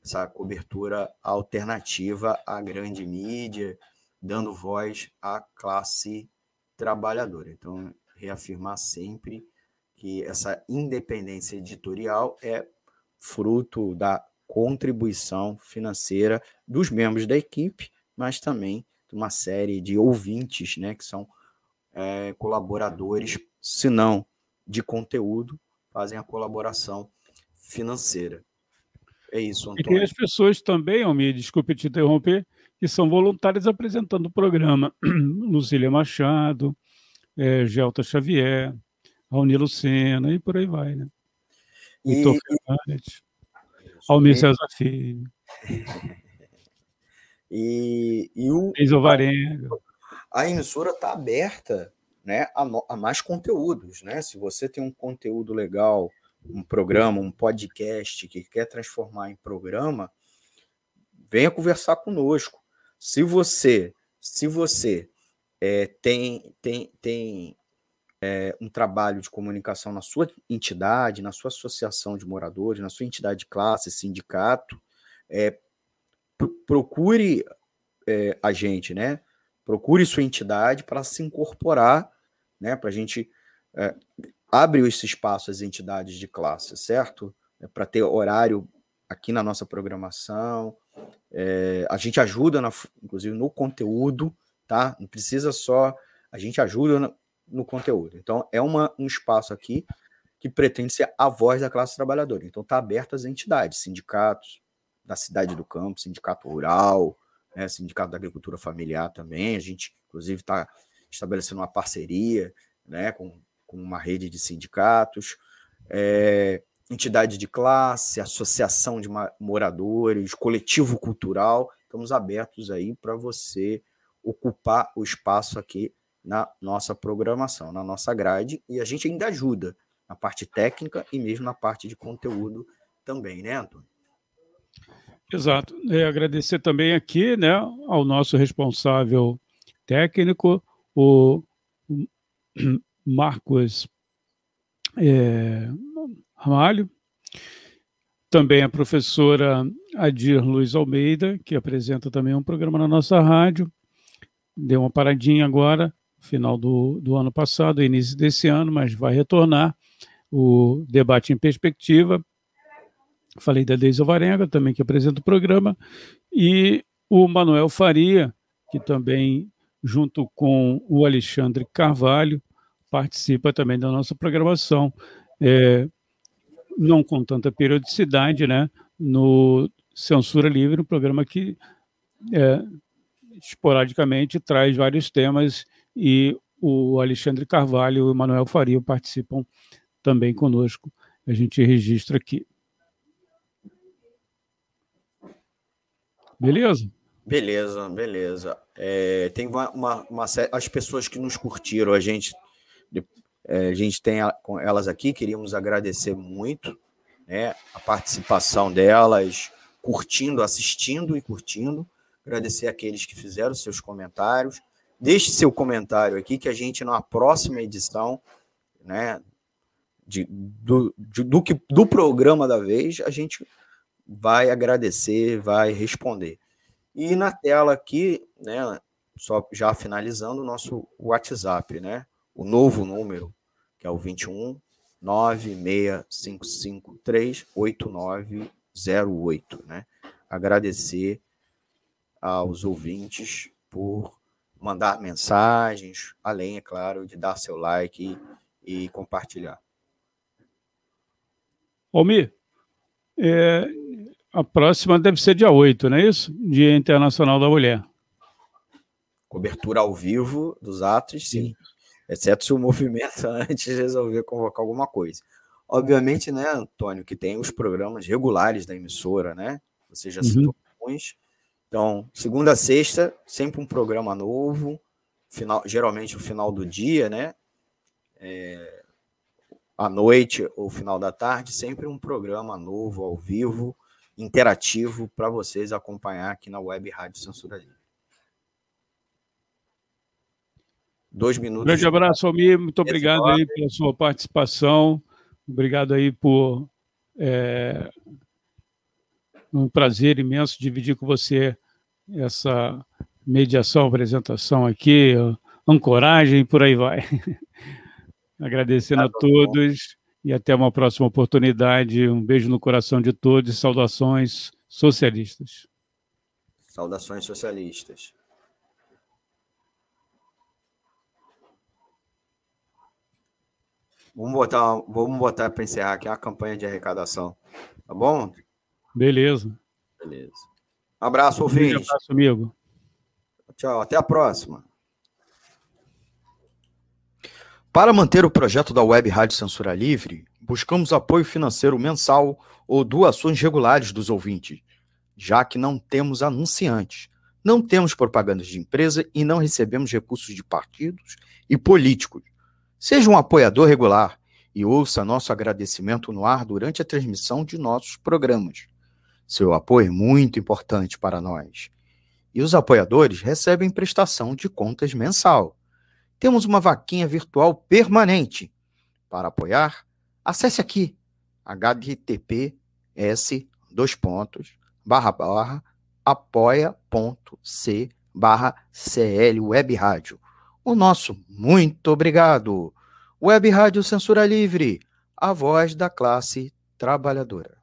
S2: essa cobertura alternativa à grande mídia, dando voz à classe trabalhadora. Então, reafirmar sempre que essa independência editorial é fruto da contribuição financeira dos membros da equipe, mas também uma série de ouvintes, né, que são é, colaboradores, se não de conteúdo, fazem a colaboração financeira. É isso, Antônio.
S3: E tem as pessoas também, Almir, desculpe te interromper, que são voluntários apresentando o programa. Lucília Machado, é, Gelta Xavier, Raoni Lucena e por aí vai, né? Vitor Fernandes, Almir César Filho.
S2: E, e o.
S3: Varenga.
S2: A emissora está aberta né, a, a, mais conteúdos. Né? Se você tem um conteúdo legal, um programa, um podcast que quer transformar em programa, venha conversar conosco. Se você, se você é, tem, tem, tem é, um trabalho de comunicação na sua entidade, na sua associação de moradores, na sua entidade de classe, sindicato, é, procure é, a gente, né? Procure sua entidade para se incorporar, né? Para a gente é, esse espaço às entidades de classe, certo? É, para ter horário aqui na nossa programação. É, a gente ajuda, na, inclusive, no conteúdo, tá? Não precisa só. A gente ajuda no, no conteúdo. Então, é uma, um espaço aqui que pretende ser a voz da classe trabalhadora. Então, está aberto às entidades, sindicatos da cidade do campo, sindicato rural, né, sindicato da agricultura familiar também. A gente, inclusive, está estabelecendo uma parceria né, com, com uma rede de sindicatos. É, entidade de classe, associação de moradores, coletivo cultural, estamos abertos aí para você ocupar o espaço aqui na nossa programação, na nossa grade, e a gente ainda ajuda na parte técnica e mesmo na parte de conteúdo também, né, Antônio?
S3: Exato. É, agradecer também aqui né, ao nosso responsável técnico, o Marcos é, Ramalho, também a professora Adir Luiz Almeida, que apresenta também um programa na nossa rádio. Deu uma paradinha agora, final do, do ano passado, início desse ano, mas vai retornar o debate em perspectiva. Falei da Deise Alvarenga, também que apresenta o programa, e o Manuel Faria, que também, junto com o Alexandre Carvalho, participa também da nossa programação. É, não com tanta periodicidade, né, no Censura Livre, um programa que é, esporadicamente traz vários temas e o Alexandre Carvalho e o Manuel Faria participam também conosco. A gente registra aqui. Beleza?
S2: Beleza, beleza. É, tem uma, uma, uma, as pessoas que nos curtiram, a gente é, a gente tem com elas aqui, queríamos agradecer muito né, a participação delas, curtindo, assistindo e curtindo. Agradecer aqueles que fizeram seus comentários. Deixe seu comentário aqui, que a gente, na próxima edição, né, de, do, de, do, que, do programa da vez, a gente vai agradecer, vai responder. E na tela aqui, né, só já finalizando o nosso WhatsApp, né, o novo número que é o 21 965538908, né? Agradecer aos ouvintes por mandar mensagens, além, é claro, de dar seu like e, e compartilhar.
S3: Almir, é, a próxima deve ser dia 8, não é isso? Dia Internacional da Mulher.
S2: Cobertura ao vivo dos atos, sim. sim. Exceto se o movimento antes resolver convocar alguma coisa. Obviamente, né, Antônio, que tem os programas regulares da emissora, né? Você já uhum. citou alguns. Então, segunda a sexta, sempre um programa novo, final, geralmente o final do dia, né? É, à noite ou final da tarde, sempre um programa novo, ao vivo, interativo, para vocês acompanhar aqui na Web Rádio Censura Livre. Dois minutos.
S3: Grande abraço, Almir. Muito obrigado aí pela sua participação. Obrigado aí por é, um prazer imenso dividir com você essa mediação, apresentação aqui, ancoragem, por aí vai. Agradecendo a todos e até uma próxima oportunidade. Um beijo no coração de todos e saudações socialistas.
S2: Saudações socialistas. Vamos botar, vamos botar para encerrar aqui a campanha de arrecadação. Tá bom?
S3: Beleza.
S2: Beleza. Abraço, ouvinte. Um abraço,
S3: amigo.
S2: Tchau, até a próxima.
S1: Para manter o projeto da Web Rádio Censura Livre, buscamos apoio financeiro mensal ou doações regulares dos ouvintes, já que não temos anunciantes, não temos propagandas de empresa e não recebemos recursos de partidos e políticos. Seja um apoiador regular e ouça nosso agradecimento no ar durante a transmissão de nossos programas. Seu apoio é muito importante para nós. E os apoiadores recebem prestação de contas mensal. Temos uma vaquinha virtual permanente. Para apoiar, acesse aqui https dois pontos barra barra apoia.c barra CL Web Rádio. O nosso muito obrigado. Web Rádio Censura Livre, a voz da classe trabalhadora.